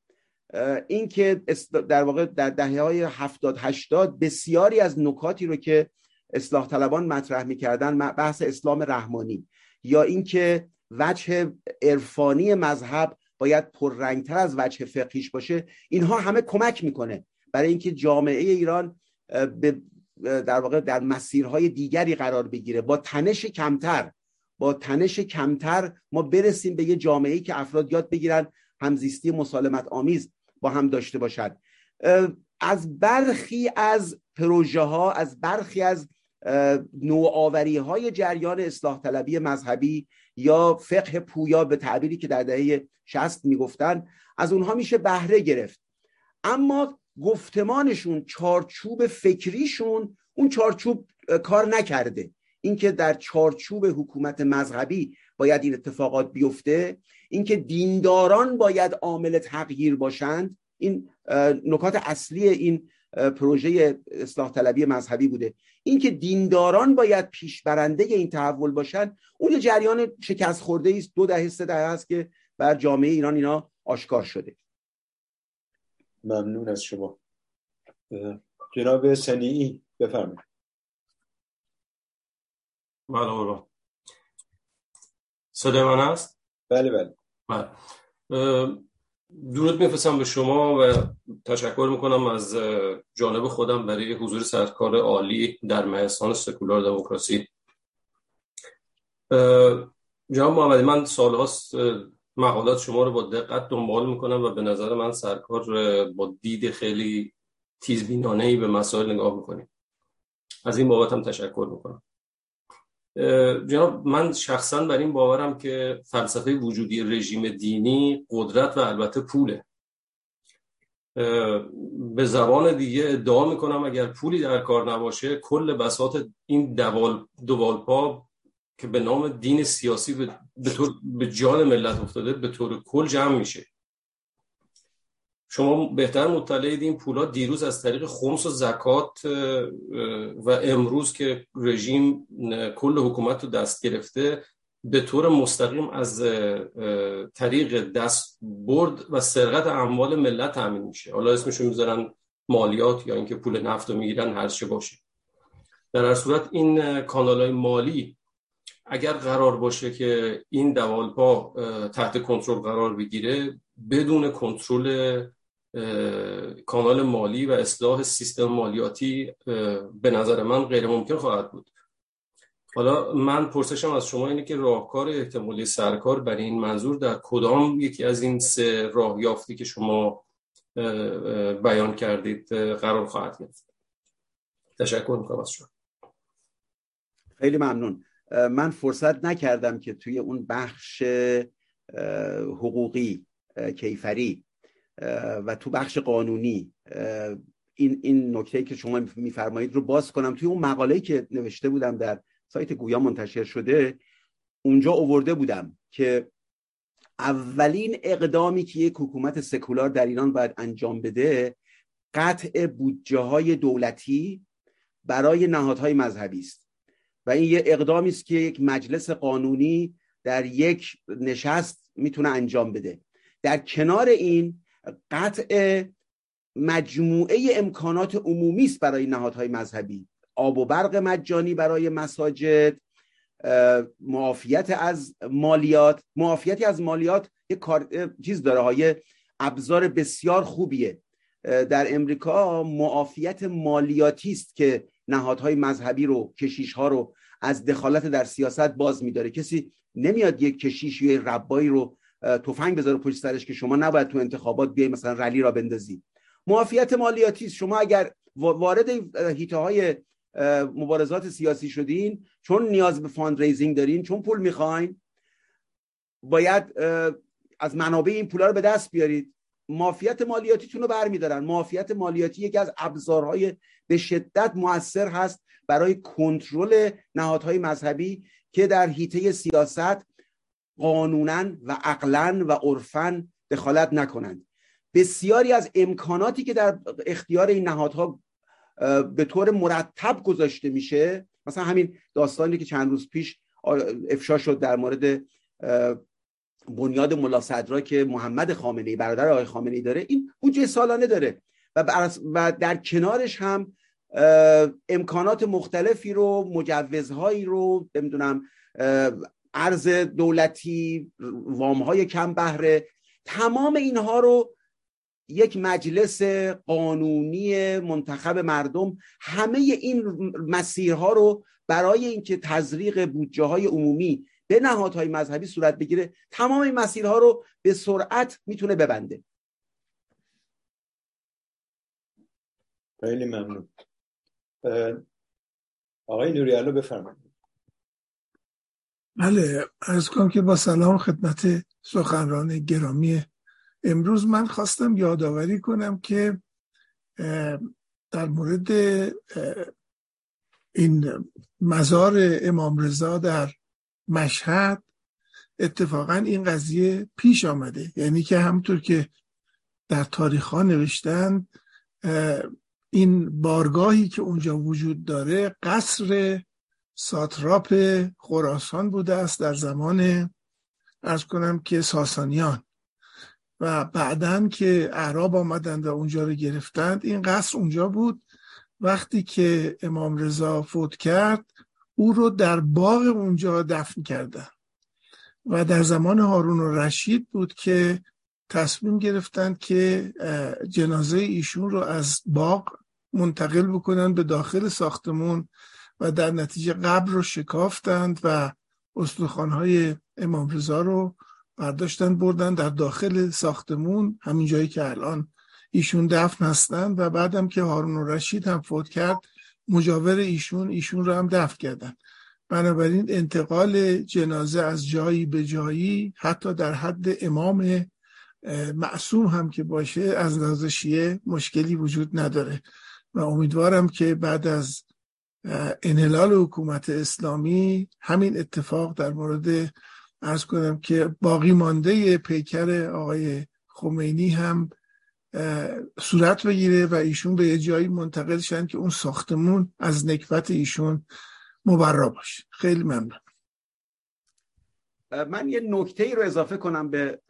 این که در واقع در دهه های هفتاد هشتاد بسیاری از نکاتی رو که اصلاح طلبان مطرح می‌کردن بحث اسلام رحمانی یا اینکه وجه عرفانی مذهب باید پررنگتر از وجه فقهیش باشه اینها همه کمک می‌کنه برای اینکه جامعه ایران به در واقع در مسیرهای دیگری قرار بگیره. با تنش کمتر با تنش کمتر ما برسیم به یه جامعه ای که افراد یاد بگیرن همزیستی مسالمت آمیز با هم داشته باشد از برخی از پروژه ها از برخی از نوآوری های جریان اصلاح طلبی مذهبی یا فقه پویا به تعبیری که در دهه 60 می‌گفتن از اونها میشه بهره گرفت. اما گفتمانشون چارچوب فکریشون اون چارچوب کار نکرده. اینکه در چارچوب حکومت مذهبی باید این اتفاقات بیفته اینکه دینداران باید عامل تغییر باشند این نکات اصلی این پروژه اصلاح طلبی مذهبی بوده. اینکه دینداران باید پیشبرنده این تحول باشند اون یه جریان شکست خورده است دو دهه سه دهه است که بر جامعه ایران اینا آشکار شده. ممنون از شما. جناب سنیعی بفرمایید. بله صدای من هست؟ بله بله. بله. درود میفرستم به شما و تشکر می‌کنم از جانب خودم برای حضور سرکار عالی در مهستان سکولار دموکراسی. جناب محمدی من سالهاست مقالات شما رو با دقت دنبال می‌کنم و به نظر من سرکار با دید خیلی تیزبینانه ای به مسائل نگاه می‌کنیم از این بابت هم تشکر می‌کنم. جناب من شخصا بر این باورم که فلسفه وجودی رژیم دینی قدرت و البته پوله. به زبان دیگه ادعا می‌کنم اگر پولی در کار نباشه کل بساط این دوال دوالپا که به نام دین سیاسی به, طور به جان ملت افتاده به طور کل جمع میشه. شما بهتر مطلعید این پولا دیروز از طریق خمس و زکات و امروز که رژیم کل حکومت رو دست گرفته به طور مستقیم از طریق دست برد و سرقت اموال ملت تامین میشه. حالا اسمشون می‌ذارن مالیات یا اینکه پول نفت رو می‌گیرن هر چه باشه. در هر صورت این کانال های مالی اگر قرار باشه که این دوالپا تحت کنترل قرار بگیره بدون کنترل کانال مالی و اصلاح سیستم مالیاتی به نظر من غیر ممکن خواهد بود. حالا من پرسشم از شما اینه که راهکار احتمالی سرکار برای این منظور در کدام یکی از این سه راه یافتی که شما بیان کردید قرار خواهد گرفت؟ تشکر می‌کنم از شما. خیلی ممنون. من فرصت نکردم که توی اون بخش حقوقی کیفری و تو بخش قانونی این این نکته که شما میفرمایید رو باز کنم. توی اون مقاله‌ای که نوشته بودم در سایت گویا منتشر شده اونجا اوورده بودم که اولین اقدامی که یک حکومت سکولار در ایران باید انجام بده قطع بودجه های دولتی برای نهادهای مذهبی است. و این یه اقدامی است که یک مجلس قانونی در یک نشست می‌تونه انجام بده. در کنار این قطع مجموعه امکانات عمومی است برای نهادهای مذهبی. آب و برق مجانی برای مساجد معافیت از مالیات. معافیتی از مالیات یک کار چیز داره های ابزار بسیار خوبیه. در امریکا معافیت مالیاتی است که نهادهای مذهبی رو کشیش ها رو از دخالت در سیاست باز میداره. کسی نمیاد یک کشیش یا ربایی رو تفنگ بذاره پشت سرش که شما نباید تو انتخابات بیای مثلا rally را بندازی. معافیت مالیاتی شما اگر وارد حیطه های مبارزات سیاسی شدین چون نیاز به fundraising دارین چون پول می‌خواین باید از منابع این پولا رو به دست بیارید. مافیت مالیاتیتون رو برمیدارن. مافیت مالیاتی یکی از ابزارهای به شدت موثر هست برای کنترل نهادهای مذهبی که در حیطه سیاست قانونا و عقلا و عرفا دخالت نکنند. بسیاری از امکاناتی که در اختیار این نهادها به طور مرتب گذاشته میشه مثلا همین داستانی که چند روز پیش افشا شد در مورد بنیاد ملا صدرا که محمد خامنه برادر آقای خامنه داره این بودجه سالانه داره. و, و در کنارش هم امکانات مختلفی رو مجوزهایی رو نمی‌دونم ارز دولتی وامهای کم بهره تمام اینها رو یک مجلس قانونی منتخب مردم همه این مسیرها رو برای اینکه تزریق بودجه های عمومی به نهادهای مذهبی صورت بگیره تمام این مسیرها رو به سرعت می‌تونه ببنده. خیلی ممنون. آقای نوریالو بفرمایید. بله از کنم که با سلام خدمت سخنران گرامی امروز من خواستم یادآوری کنم که در مورد این مزار امام رضا در مشهد اتفاقا این قضیه پیش آمده. یعنی که همطور که در تاریخ ها نوشتن این بارگاهی که اونجا وجود داره قصر ساتراپ خراسان بوده است در زمان ارز کنم که ساسانیان. و بعدا که اعراب آمدند و اونجا رو گرفتند این قصر اونجا بود. وقتی که امام رضا فوت کرد او رو در باغ اونجا دفن کردن. و در زمان هارون و رشید بود که تصمیم گرفتند که جنازه ایشون رو از باغ منتقل بکنن به داخل ساختمون و در نتیجه قبر رو شکافتند و استخوانهای امام رضا رو برداشتن بردن در داخل ساختمون همین جایی که الان ایشون دفن هستن. و بعدم که هارون رشید هم فوت کرد مجاور ایشون ایشون رو هم دفن کردن. بنابراین انتقال جنازه از جایی به جایی حتی در حد امام معصوم هم که باشه از شیعه مشکلی وجود نداره. و امیدوارم که بعد از انحلال حکومت اسلامی همین اتفاق در مورد ارز کنم که باقی مانده پیکر آقای خمینی هم صورت بگیره و ایشون به یه جایی منتقل شن که اون ساختمون از نکبت ایشون مبرا باشه. خیلی ممنون. من یه نکته ای رو اضافه کنم به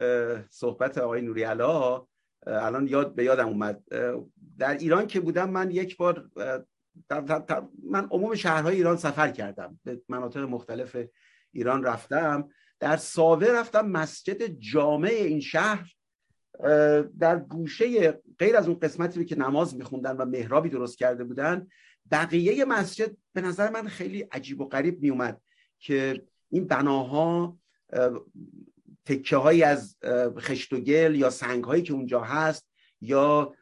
صحبت آقای نوری علا. الان یاد به یادم اومد. در ایران که بودم من یک بار در من عموم شهرهای ایران سفر کردم. به مناطق مختلف ایران رفتم. در ساوه رفتم مسجد جامع این شهر در گوشه غیر از اون قسمتی که نماز میخوندن و محرابی درست کرده بودن بقیه مسجد به نظر من خیلی عجیب و غریب میومد که این بناها تکه هایی از خشت و گل یا سنگ هایی که اونجا هست یا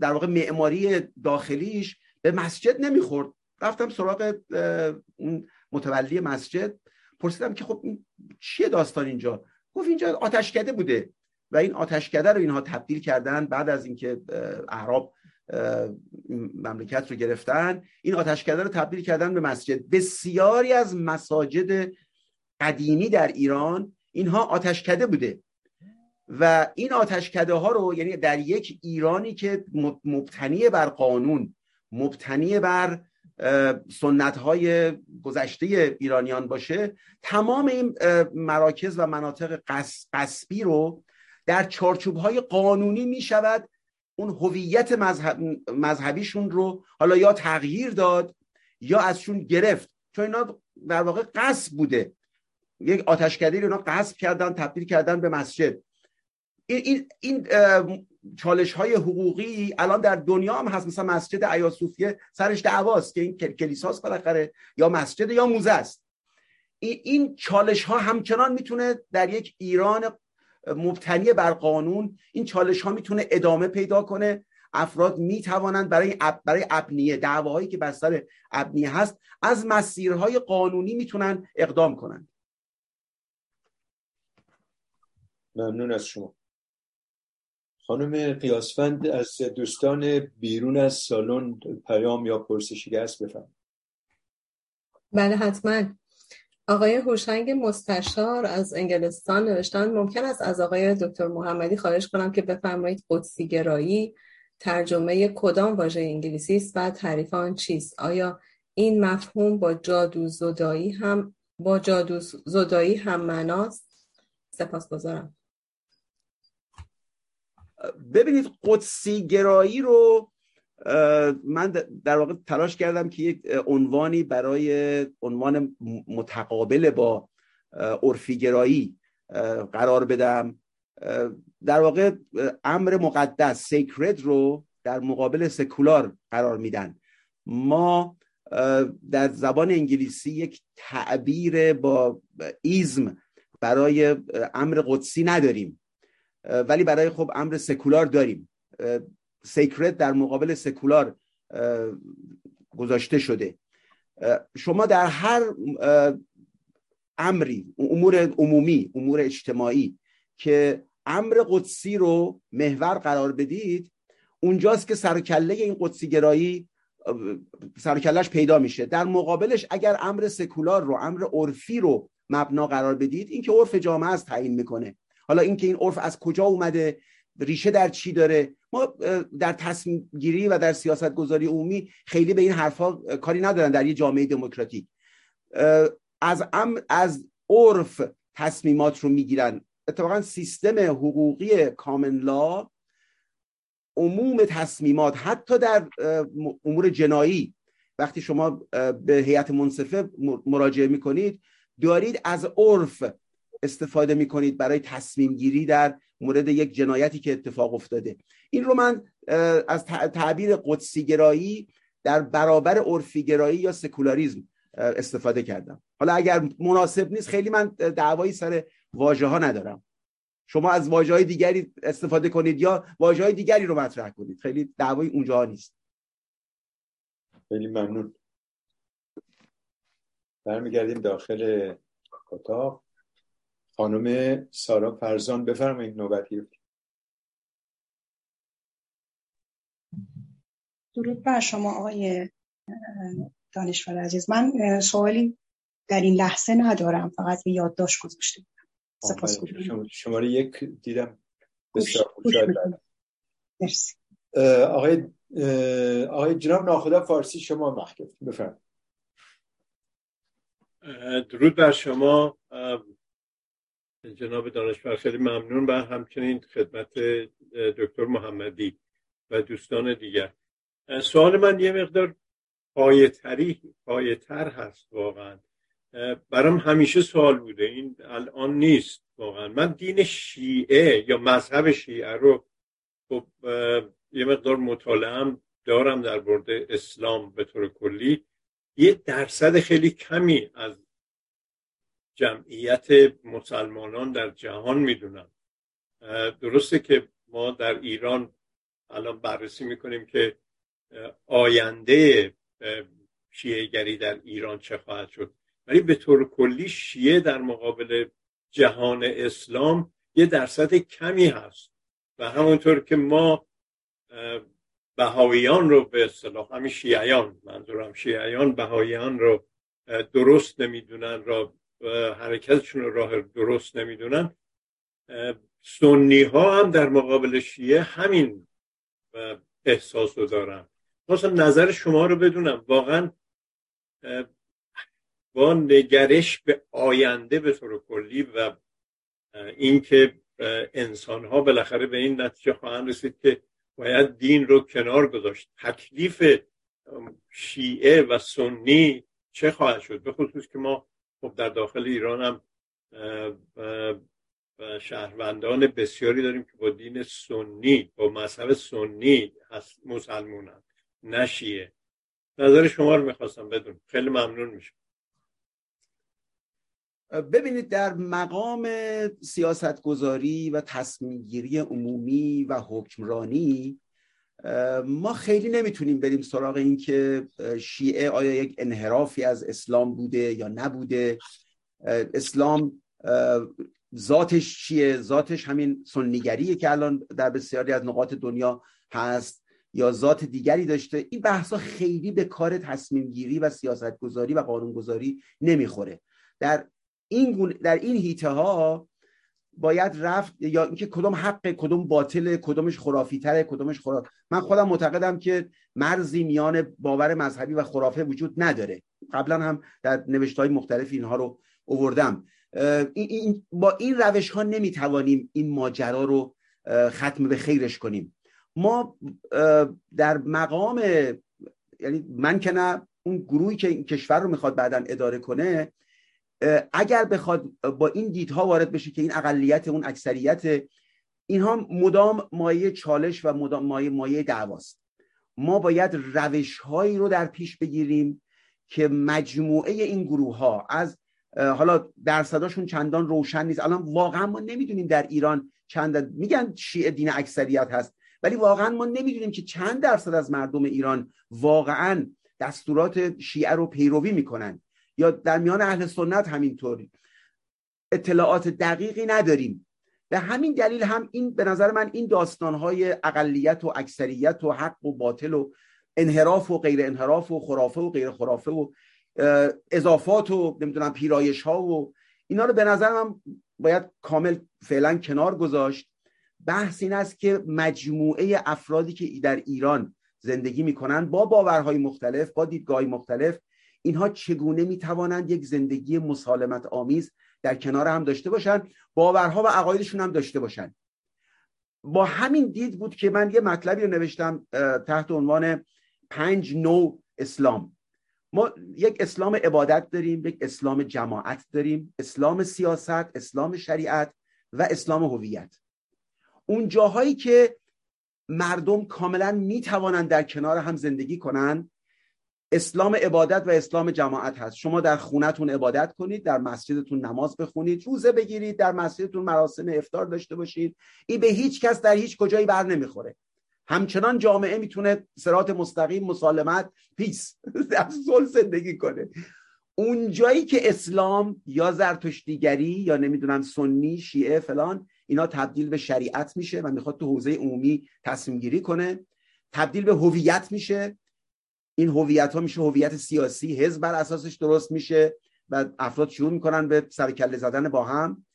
در واقع معماری داخلیش به مسجد نمی‌خورد. رفتم سراغ متولی مسجد. پرسیدم که خب چیه داستان اینجا؟ گفت اینجا آتشکده بوده و این آتشکده رو اینها تبدیل کردن بعد از اینکه اعراب مملکت رو گرفتن این آتشکده رو تبدیل کردن به مسجد. بسیاری از مساجد قدیمی در ایران اینها آتشکده بوده و این آتشکده ها رو یعنی در یک ایرانی که مبتنی بر قانون مبتنی بر سنت های گذشته ایرانیان باشه تمام این مراکز و مناطق قصبی رو در چارچوب های قانونی می شود اون هویت مذهب، مذهبیشون رو حالا یا تغییر داد یا ازشون گرفت. چون اینا در واقع قصب بوده. یک آتشکده رو اینا قصب کردن تبدیل کردن به مسجد. این این چالش های حقوقی الان در دنیا هم هست. مثلا مسجد ایاسوفیه سرش دعواست که این کلیساست بالاخره یا مسجد یا موزه است. این چالش ها همچنان می‌تونه در یک ایران مبتنی بر قانون این چالش ها می‌تونه ادامه پیدا کنه. افراد می‌توانند برای برای ابنیه دعواهایی که بر سر ابنیه هست از مسیرهای قانونی می‌تونن اقدام کنند. ممنون از شما. خانم قیاسفند از دوستان بیرون از سالن پیام یا پرسشی هست بفرمایید. بله حتما. آقای هوشنگ مستشار از انگلستان نوشتن ممکن است از آقای دکتر محمدی خواهش کنم که بفرمایید قدسی گرایی ترجمه کدام واژه انگلیسی است و تعریف آن چیست؟ آیا این مفهوم با جادو زدایی هم با جادو زدایی هم معناست؟ سپاسگزارم. ببینید قدسی گرایی رو من در واقع تلاش کردم که یک عنوانی برای عنوان متقابل با عرفی گرایی قرار بدم. در واقع امر مقدس sacred رو در مقابل سکولار قرار میدن. ما در زبان انگلیسی یک تعبیر با ایزم برای امر قدسی نداریم. ولی برای خب امر سکولار داریم. sacred در مقابل سکولار گذاشته شده. شما در هر امری امور عمومی امور اجتماعی که امر قدسی رو محور قرار بدید اونجاست که سرکله این قدسی گرایی سرکلش پیدا میشه. در مقابلش اگر امر سکولار رو امر عرفی رو مبنا قرار بدید این که عرف جامعه است تعیین می‌کنه. حالا اینکه این عرف از کجا اومده ریشه در چی داره؟ ما در تصمیم گیری و در سیاست گذاری عمومی خیلی به این حرفا کاری ندارن در یه جامعه دموکراتیک. از ام از عرف تصمیمات رو می‌گیرن. اتفاقا سیستم حقوقی کامنلا عموم تصمیمات حتی در امور جنایی. وقتی شما به هیئت منصفه مراجعه می‌کنید دارید از عرف استفاده می‌کنید برای تصمیم گیری در مورد یک جنایتی که اتفاق افتاده. این رو من از تعبیر قدسی گرایی در برابر عرفی گرایی یا سکولاریزم استفاده کردم. حالا اگر مناسب نیست خیلی من دعوایی سر واژه ها ندارم. شما از واژه های دیگری استفاده کنید یا واژه های دیگری رو مطرح کنید. خیلی دعوای اونجا نیست. خیلی ممنون. برمیگردیم داخل اتاق خانم سارا فرزان بفرمایید نوبتی درود بر شما آقای دانشور عزیز. من سوالی در این لحظه ندارم فقط به یادداشت گذاشته سپاس شماره یک دیدم. بسیار مرسی. آقای آقای جناب ناخدا فارسی شما محکم بفرمایید. درود بر شما. جناب دانشور خیلی ممنون. و همچنین خدمت دکتر محمدی و دوستان دیگر. سوال من یه مقدار پایتری پایتر هست واقعا. برام همیشه سوال بوده. این الان نیست واقعا. من دین شیعه یا مذهب شیعه رو خب یه مقدار مطالعه دارم در مورد اسلام به طور کلی. یه درصد خیلی کمی از جمعیت مسلمانان در جهان می‌دونم درسته که ما در ایران الان بررسی می‌کنیم که آینده شیعه در ایران چه خواهد شد. ولی به طور کلی شیعه در مقابل جهان اسلام یه درصد کمی هست. و همونطور که ما بهاییان رو به اصطلاح همین شیعیان منظورم شیعیان بهاییان رو درست نمی‌دونن را حرکتشون رو راه درست نمی‌دونن. سنی ها هم در مقابل شیعه همین احساس رو دارن. مثلا نظر شما رو بدونم. واقعا با نگرش به آینده به طور کلی و اینکه انسان ها بالاخره به این نتیجه خواهند رسید که باید دین رو کنار گذاشت. تکلیف شیعه و سنی چه خواهد شد؟ به خصوص که ما خب در داخل ایران هم شهروندان بسیاری داریم که با دین سنی با مذهب سنی مسلمونن نشیه نظر شما رو می‌خواستم بدون خیلی ممنون میشم. ببینید در مقام سیاست گذاری و تصمیم گیری عمومی و حکمرانی ما خیلی نمی‌تونیم بریم سراغ این که شیعه آیا یک انحرافی از اسلام بوده یا نبوده؟ اسلام ذاتش چیه؟ ذاتش همین سنیگریه که الان در بسیاری از نقاط دنیا هست یا ذات دیگری داشته؟ این بحثا خیلی به کار تصمیم گیری و سیاست گذاری و قانون گذاری نمی‌خوره. در این در این هیته ها باید رفت یا اینکه کدوم حق کدوم باطل کدومش خرافی تره کدومش خراف من خودم معتقدم که مرزی میان باور مذهبی و خرافه وجود نداره. قبلا هم در نوشت های مختلف اینها رو اووردم. این با این روش ها نمی‌توانیم این ماجرا رو ختم به خیرش کنیم. ما در مقام یعنی من که نه اون گروهی که این کشور رو می‌خواد بعدا اداره کنه اگر بخواد با این دیدها وارد بشه که این اقلیت اون اکثریت اینها مدام مایه چالش و مدام مایه مایه دعواست. ما باید روش هایی رو در پیش بگیریم که مجموعه این گروه ها از حالا درصداشون چندان روشن نیست. الان واقعا ما نمی‌دونیم در ایران چند میگن شیعه دین اکثریت هست ولی واقعا ما نمی‌دونیم که چند درصد از مردم ایران واقعا دستورات شیعه رو پیروی می‌کنن. یا در میان اهل سنت همینطوری اطلاعات دقیقی نداریم. به همین دلیل هم این به نظر من این داستانهای اقلیت و اکثریت و حق و باطل و انحراف و غیر انحراف و خرافه و غیر خرافه و اضافات و نمی‌دونم پیرایش ها و اینا رو به نظر من باید کامل فعلا کنار گذاشت. بحث این است که مجموعه افرادی که در ایران زندگی می‌کنن با باورهای مختلف با دیدگاه مختلف اینها چگونه می‌توانند یک زندگی مسالمت آمیز در کنار هم داشته باشن باورها و عقایدشون هم داشته باشن با همین دید بود که من یه مطلبی رو نوشتم تحت عنوان پنج نو اسلام. ما یک اسلام عبادت داریم یک اسلام جماعت داریم اسلام سیاست اسلام شریعت و اسلام هویت. اون جاهایی که مردم کاملا می‌توانند در کنار هم زندگی کنند اسلام عبادت و اسلام جماعت هست. شما در خونتون عبادت کنید در مسجدتون نماز بخونید روزه بگیرید در مسجدتون مراسم افطار داشته باشید. این به هیچ کس در هیچ کجایی بر نمی‌خوره. همچنان جامعه می‌تونه سرات مستقیم مسالمت پیس در صلح زندگی کنه. اون جایی که اسلام یا زرتشتیگری یا نمی‌دونم سنی شیعه فلان اینا تبدیل به شریعت میشه و می‌خواد تو حوزه عمومی تصمیم گیری کنه. تبدیل به هویت میشه. این هویت ها میشه هویت سیاسی. حزب بر اساسش درست میشه و افراد شروع می‌کنن به سرکله زدن با هم.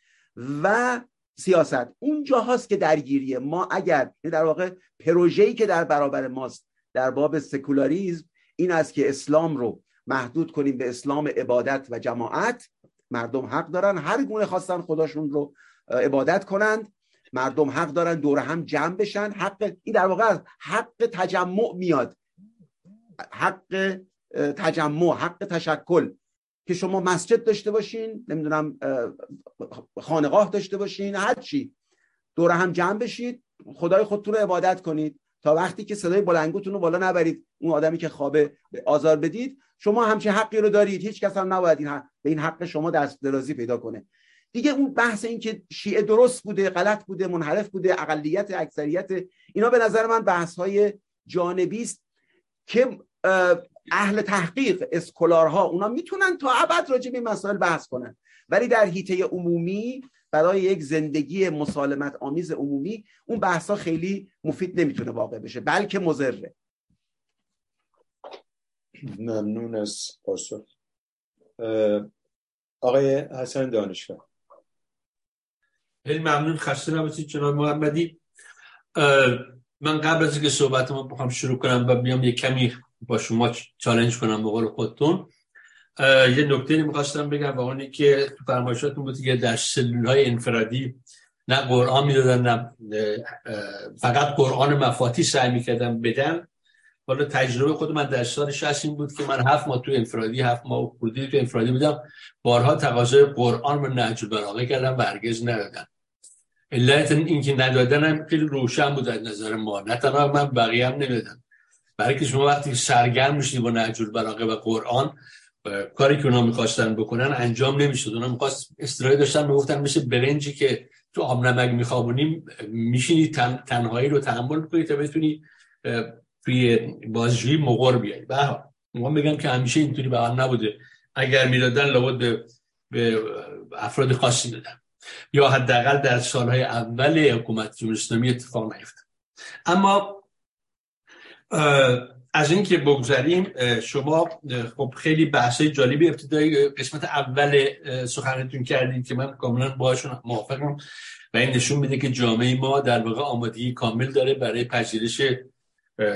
و سیاست. اونجا هاست که درگیریه. ما اگر در واقع پروژه‌ای که در برابر ماست در باب سکولاریزم این است که اسلام رو محدود کنیم به اسلام عبادت و جماعت. مردم حق دارن. هر گونه خواستن خداشون رو عبادت کنند. مردم حق دارن. دور هم جمع بشن. حق این در واقع حق تجمع میاد. حق تجمع حق تشکل. که شما مسجد داشته باشین نمی‌دونم خانقاه داشته باشین هر چی. دور هم جمع بشید خدای خودتون رو عبادت کنید. تا وقتی که صدای بلنگوتون رو بالا نبرید اون آدمی که خوابه آزار بدید. شما همچین حقی رو دارید. هیچ کس هم نباید این به این حق شما دست درازی پیدا کنه. دیگه اون بحث این که شیعه درست بوده غلط بوده منحرف بوده اقلیت اکثریت اینا به نظر من بحث های جانبی است. که اهل تحقیق اسکولارها اونا می‌تونن تا ابد راجع به مسائل بحث کنن. ولی در حیطه عمومی برای یک زندگی مسالمت آمیز عمومی اون بحثا خیلی مفید نمی‌تونه واقع بشه بلکه مضره. ممنون از پاسخ. آقای حسن دانشگاه. خیلی ممنون خسته نباشید جناب محمدی. من قبل از اینکه صحبت ما بخوام شروع کنم و بیام یک کمی با شما چالنج کنم به قول خودتون یه نکته می‌خواستم بگم و اونی که تو فرمایشاتون بود که در سلول های انفرادی نه قرآن می‌دادن نه فقط قرآن مفاتی سعی می‌کردن بدن. حالا تجربه خود من در سال 60 این بود که من هفت ماه تو انفرادی هفت ماه خودی تو انفرادی بودم. بارها تقاضای قرآن رو نهج براغه کردم و هرگز ندادن علت این که ندادن هم خیلی روشن بود از نظر ما. نه تنها من بقیه هم نمی‌دادم برای که شما وقتی سرگرم میشید با نهج براغه و قرآن کاری که اونا می‌خواستن بکنن انجام نمی‌شد. اونا می‌خواست استرای داشتن می‌گفتن مثل برنجی که تو آب نمک میخوابونیم میشینی تن، تنهایی رو تحمل کنی تا بتونی توی بازجویی مقر بیایی به ما میگم که همیشه اینطوری به نبوده. اگر می‌دادن لابد به, به افراد خاصی دادن یا حداقل در سالهای اول حکومت جمهوری اسلامی اتفاق نیفتاد. اما از اینکه بگذاریم شما خب خیلی بحث جالبی ابتدای قسمت اول سخنتون کردید که من کاملا باشون موافقم و این نشون میده که جامعه ما در واقع آمادگی کامل داره برای پذیرش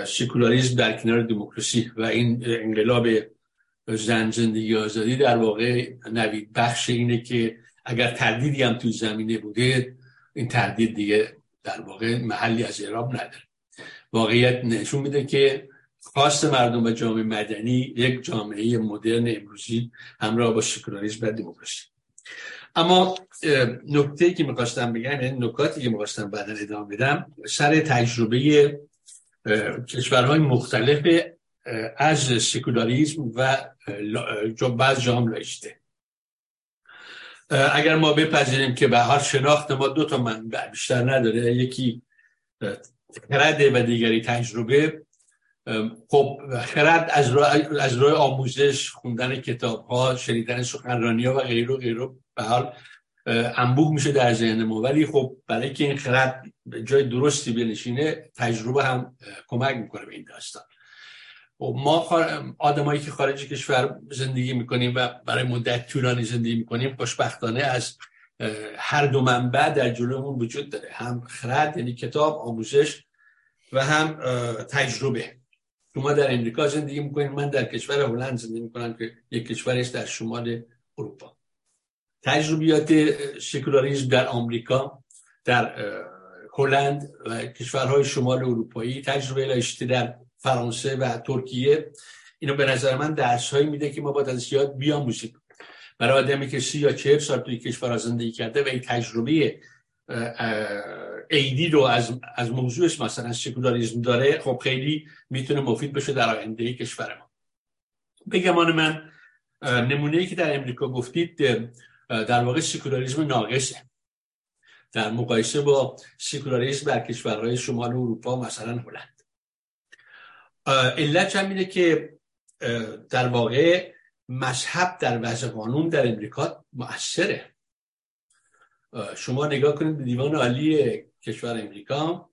سکولاریسم در کنار دموکراسی و این انقلاب زن زندگی آزادی در واقع نوید. بخش اینه که اگر تردیدی هم تو زمینه بوده این تردید دیگه در واقع محلی از اعراب نداره. واقعیت نشون میده که خواست مردم و جامعه مدنی یک جامعه مدرن امروزی همراه با سکولاریسم و دموکراسی. اما نکته که می‌خواستم بگم یعنی نکاتی که می‌خواستم بعدا ادامه بدم سر تجربه کشورهای مختلف از سکولاریزم و بعض جام لایشته اگر ما بپذیریم که به هر شناخت ما دو تا منبع بیشتر نداره یکی خرده و دیگری تجربه خب خرد از روی از آموزش خوندن کتاب ها شنیدن سخنرانی ها و غیره و غیره به حال انبوه میشه در ذهن ما. ولی خب برای که این خرد جای درستی بنشینه تجربه هم کمک می‌کنه به این داستان. خب ما آدمایی که خارج کشور زندگی می‌کنیم و برای مدت طولانی زندگی می‌کنیم خوشبختانه از هر دو منبع در جلومون وجود داره. هم خرد یعنی کتاب آموزش و هم تجربه. شما در امریکا زندگی می‌کنید من در کشور هلند زندگی می‌کنم که یک کشورش در شمال اروپا. تجربیات سکولاریزم در آمریکا در هلند و کشورهای شمال اروپایی تجربه لایسیته در فرانسه و ترکیه. اینو به نظر من درس هایی میده که ما باید از یاد بیاموزیم. برای آدمی که سی یا چهل سال توی کشور زندگی کرده و این تجربه عینی رو از, از موضوعش مثلا سکولاریزم داره خب خیلی می‌تونه مفید بشه در آینده کشور ما. بگمان من نمونه ای که در امریکا گفتید در واقع سکولاریزم ناقصه. در مقایسه با سکولاریزم در کشورهای شمال اروپا مثلا هلند. علت هم اینه که در واقع مذهب در وضع قانون در امریکا مؤثره. شما نگاه کنید به دیوان عالی کشور امریکا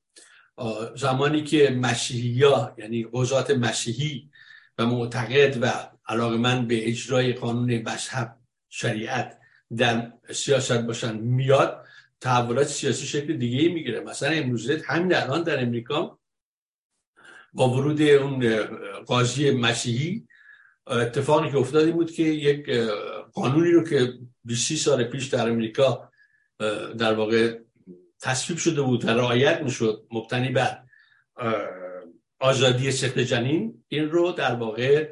زمانی که مسیحی ها یعنی قضات مسیحی و معتقد و علاقه من به اجرای قانون مذهب شریعت در سیاست باشن میاد تحولات سیاسی شکل دیگه می‌گیره. مثلا امروزه همین الان در امریکا با ورود اون قاضی مسیحی اتفاقی که افتادی بود که یک قانونی رو که 20 سال پیش در امریکا در واقع تصویب شده بود و رعایت می‌شد مبتنی بر آزادی سخت جنین این رو در واقع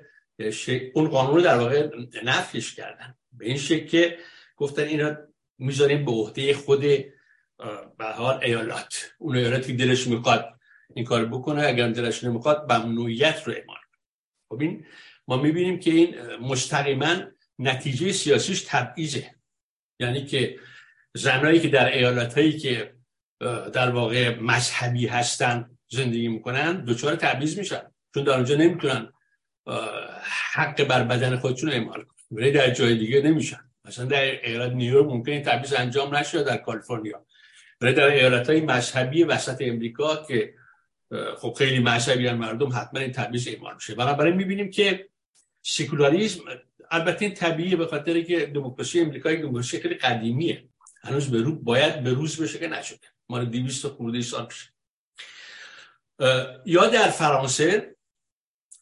اون قانون رو در واقع نفیش کردن. به این شکل که گفتن اینا می‌ذاریم به عهده خود به حال ایالات. اون ایالات که دلش می‌خواد این کار بکنه اگر دلش نمی‌خواد ممنوعیت رو اعمال خب این ما می‌بینیم که این مستقیما نتیجه سیاسیش تبعیضه. یعنی که زنایی که در ایالت هایی که در واقع مذهبی هستن زندگی می‌کنن دچار تبعیض میشن. چون در اونجا نمی‌تونن حق بر بدن خودشون اعمال کنن. ولی در جای دیگه نمیشن. مثلا در ایالت نیویورک ممکنه تبعیض انجام نشه در کالیفرنیا. ولی در ایالت های مذهبی وسط امریکا که خب خیلی مذهبی مردم حتما این تبعیض اعمال میشه. بنابراین می‌بینیم که سکولاریسم البته این طبیعیه به خاطر که دموکراسی امریکایی دموکراسی خیلی قدیمیه. هنوز به رو باید به روز بشه که نشده. مال 200 خورده سال پیش یا در فرانسه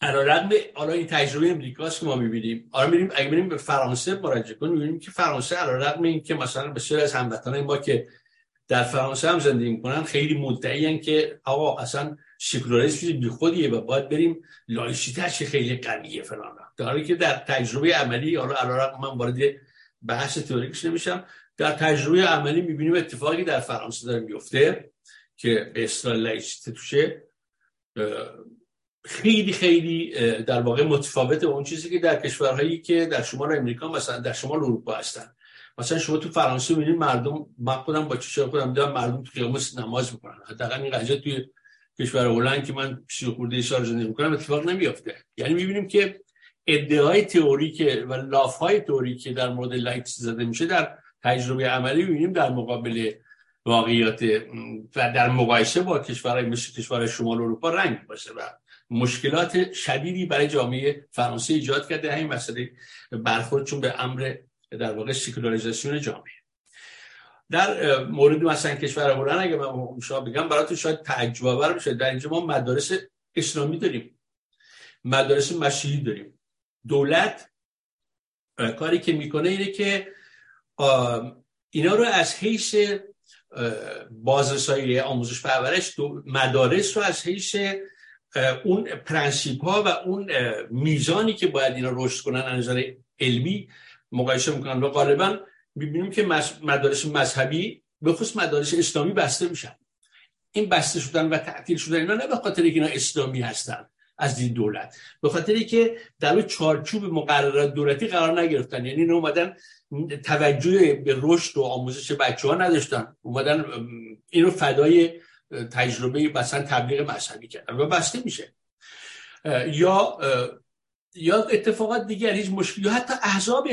علیرغم حالا این تجربه امریکاست که ما می‌بینیم. حالا میریم اگه بریم به فرانسه مراجعه کنیم می‌بینیم که فرانسه علیرغم این که مثلا بسیار از هموطنان ما که در فرانسه هم زندگی می‌کنن خیلی مدعی که آقا اصلا سکولاریسم چیز بیخودیه و باید بریم لایسیته چه خیلی قویه فلان در که در تجربه عملی حالا علیرغم من وارد بحث تئوریکش نمیشم در تجربه عملی می‌بینیم اتفاقی در فرانسه داره میفته که اصطلاح لایسیته توشه. خیلی خیلی در واقع متفاوت اون چیزی که در کشورهایی که در شمال امریکا مثلا در شمال اروپا هستن. مثلا شما تو فرانسه می‌بینید مردم من خودم با چشم خودم دیدم مردم تو خیابون نماز می‌کنن حداقل این قضیه توی کشور هلند که من سی خورده سال زندگی می‌کنم اتفاق نمیافته. یعنی می‌بینیم که ادعای تئوریک و لافهای تئوریک در مورد لایت زده میشه در تجربه عملی می‌بینیم در مقابل واقعیات و در مقایسه با کشورهای مثل کشور شمال اروپا رنگ باشه و مشکلات شدیدی برای جامعه فرانسه ایجاد کرده. همین مسئله برخورد چون به امر در واقع سیکولاریزاسیون جامعه. در مورد مثلا کشور هلند اگه من شما بگم براتون شاید تعجب آور بشه در اینجا ما مدارس اسلامی داریم. مدارس مسیحی داریم. دولت کاری که می‌کنه اینه که اینا رو از حیث بازرسایی آموزش پرورش مدارس رو از حیث اون پرنسیپ ها و اون میزانی که باید اینا رشد کنن از نظر علمی مقایسه می‌کنن و غالبا می‌بینیم که مدارس مذهبی به خصوص مدارس اسلامی بسته میشن. این بسته شدن و تعطیل شدن اینا نه به خاطر که اینا اسلامی هستن از دین دولت به خاطر که در چارچوب مقررات دولتی قرار نگرفتن. یعنی اینا اومدن توجه به رشد و آموزش بچه ها نداشتن. اومدن اینو فدای تجربه مثلا تبلیغ مذهبی کردن و بسته میشه. یا یا اتفاقات دیگر هیچ مشکلی حتی احزاب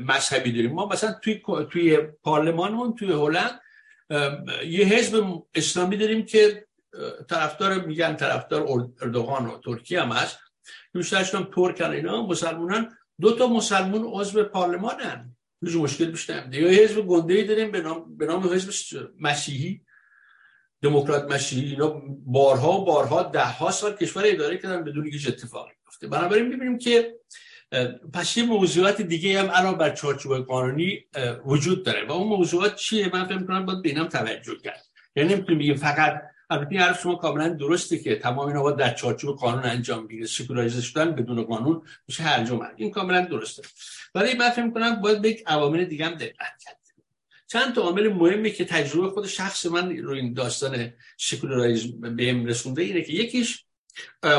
مذهبی داریم. ما مثلا توی توی پارلمانمون توی هلند یه حزب اسلامی داریم که طرفدار میگن طرفدار اردوغان و ترکیه هم هست. دوستاشون ترکن اینا مسلمانان دو تا مسلمون عضو پارلمانن هیچ مشکل بیش یا حزب گنده داریم به نام به نام حزب مسیحی دموکرات مسیحی. اینا بارها و بارها ده ها سال کشور اداره کردن بدون هیچ اتفاقی گفته بنابراین می‌بینیم که پس یه موضوعات دیگه هم الان بر چارچوب قانونی وجود داره و اون موضوعات چیه؟ من فکر می‌کنم باید بینم توجه کرد. یعنی نمی‌تونیم بگیم فقط البته حرف شما کاملا درسته که تمام اینا باید در چارچوب قانون انجام بگیره سکولاریزه شدن بدون قانون میشه هرج و این کاملا درسته. ولی من فکر می‌کنم باید به عوامل دیگه هم دقت کرد. چند تا عامل مهمی که تجربه خود شخص من رو این داستان سکولاریزم بهم رسونده اینه که یکیش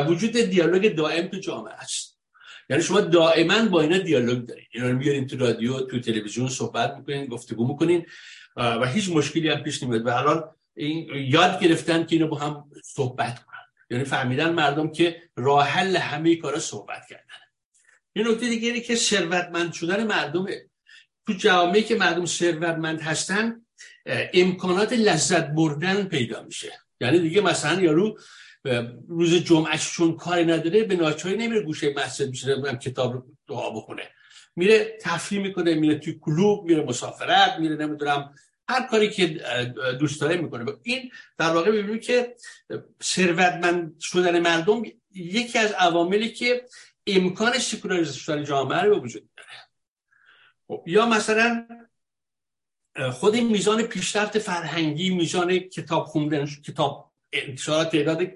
وجود دیالوگ دائم تو جامعه است. یعنی شما دائما با اینا دیالوگ دارین. اینا رو میارین تو رادیو تو تلویزیون صحبت می‌کنین گفتگو می‌کنین و هیچ مشکلی هم پیش نمیاد. و الان این یاد گرفتن که اینو با هم صحبت کنن. یعنی فهمیدن مردم که راه حل همه کارا صحبت کردن. این نکته دیگه اینه که ثروتمند شدن مردمه. تو جوامعی که مردم ثروتمند هستن امکانات لذت بردن پیدا میشه. یعنی دیگه مثلا یارو روز جمعهش چون کاری نداره به ناچاری نمیره گوشه مسجد میشه کتاب دعا بخونه. میره تفریح می‌کنه میره توی کلوب میره مسافرت میره نمی‌دونم هر کاری که دوست داره می‌کنه. این در واقع ببینیم که ثروتمند شدن مردم یکی از عواملی که امکان سکولاریزه شدن جامعه رو به وجود داره یا مثلا خود میزان پیشرفت فرهنگی میزان کتاب خوندن کتاب انتشارات تعداد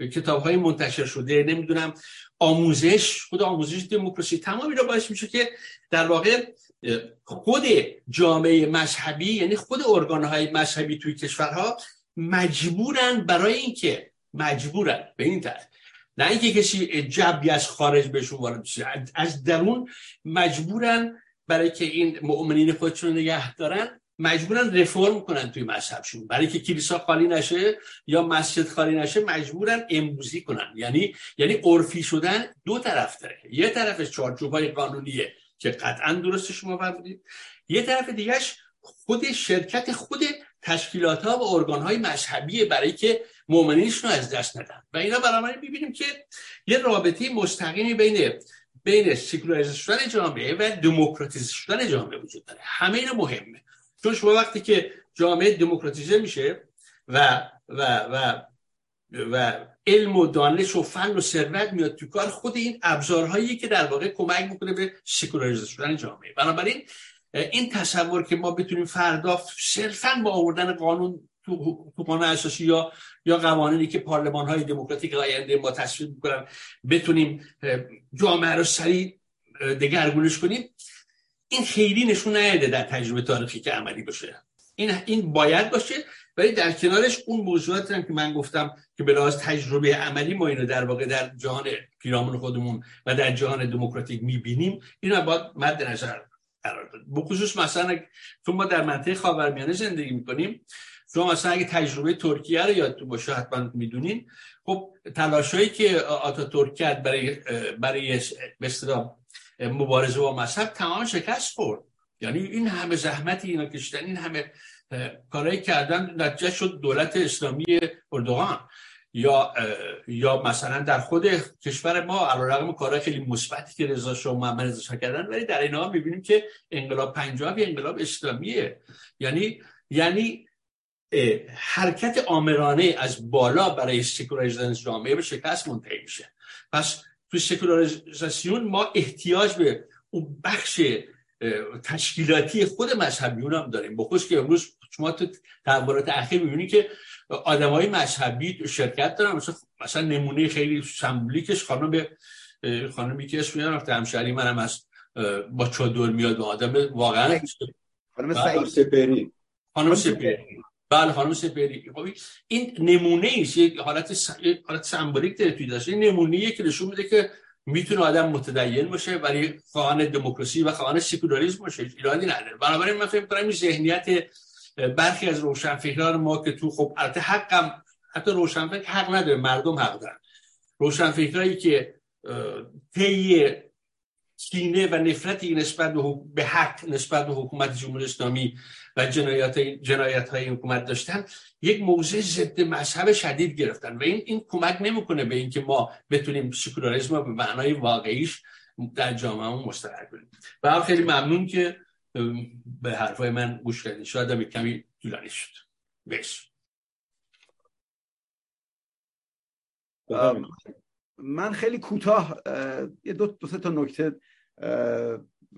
کتاب های منتشر شده. نمی‌دونم آموزش خود آموزش دموکراسی تمامی رو باعث میشه که در واقع خود جامعه مذهبی یعنی خود ارگان های مذهبی توی کشورها مجبورن برای اینکه مجبورن به این طرف. نه اینکه کسی جبی از خارج بهشون وارد از درون مجبورن برای که این مؤمنین خودشون نگه دارن. مجبورن رفرم کنن توی مذهبشون. برای که کلیسا خالی نشه یا مسجد خالی نشه مجبورن امروزی کنن. یعنی یعنی عرفی شدن دو طرف داره. یه طرفش چارچوب های قانونیه که قطعا درست شما فرمودید. یه طرف دیگهش خود شرکت خود تشکیلات ها و ارگان های مذهبیه برای که مؤمنینشون از دست ندن. و اینا بنابراین می‌بینیم که یه رابطه مستقیمی بین بین سکولاریزه شدن جامعه و دموکراتیزه شدن جامعه وجود داره. همه اینا مهمه. چون شما وقتی که جامعه دموکراتیزه میشه و و و و علم و دانش و فن و ثروت میاد تو کار خود این ابزارهایی که در واقع کمک می‌کنه به سکولاریزه شدن جامعه. بنابراین این تصور که ما بتونیم فردا صرفا با آوردن قانون تو قانون اساسی یا یا قوانینی که پارلمان های دموکراتیک آینده ما تصویب می‌کنن بتونیم جامعه رو سریع دگرگونش کنیم این خیلی نشون نهده در تجربه تاریخی که عملی باشه. این این باید باشه ولی در کنارش اون موضوعات هم که من گفتم که به لحاظ تجربه عملی ما اینو در واقع در جهان پیرامون خودمون و در جهان دموکراتیک می‌بینیم اینو باید مد نظر قرار داد. بخصوص مثلا چون ما در منطقه خاورمیانه زندگی می‌کنیم شما مثلا اگه تجربه ترکیه رو یادتون باشه حتما می‌دونین. خب تلاشایی که آتا ترکیه برای برای مبارزه با مذهب تمام شکست خورد. یعنی این همه زحمتی اینا کشیدن این همه کارهایی کردن نتیجه شد دولت اسلامی اردوغان. یا یا مثلا در خود کشور ما علیرغم کارهای خیلی مثبتی که رضا شاه محمد رضا کردن ولی در این حال می‌بینیم که انقلاب پنجاه و هفت انقلاب اسلامیه. یعنی یعنی حرکت آمرانه از بالا برای secularization جامعه به شکست منتهی میشه. پس تو سکولاریزاسیون ما احتیاج به اون بخش تشکیلاتی خود مذهبیون هم داریم. بخصوص که امروز شما تو تحولات اخیر می‌بینی که آدم های مذهبی شرکت دارن. مثلا, مثلا نمونه خیلی سمبولیکش خانم خانمی که اسم رفته همشهری منم از با چادر میاد و آدم واقعا خانم بله. سپری خانم سپری بله خانم سپری خب این نمونه ایست یک حالت س... حالت سمبولیک داره توی داشته این نمونه که نشون میده که می‌تونه آدم متدین باشه ولی خواهان دموکراسی و خواهان سکولاریسم باشه. ایرادی نداره. بنابراین من فکر کنم این ذهنیت برخی از روشنفکران ما که تو خب البته حقم حتی روشنفکر حق نداره مردم حق دارن. روشنفکرایی که طی کینه و نفرتی نسبت به حق نسبت به حکومت جمهوری اسلامی و جنایات جنایت های حکومت داشتن یک موضع ضد مذهب شدید گرفتن و این این کمک نمی‌کنه به اینکه ما بتونیم سکولاریسم رو به معنای واقعیش در جامعه مستقر کنیم. و خیلی ممنون که به حرفای من گوش کردین. شاید هم کمی طولانی شد. بس من خیلی کوتاه یه دو, دو تا نکته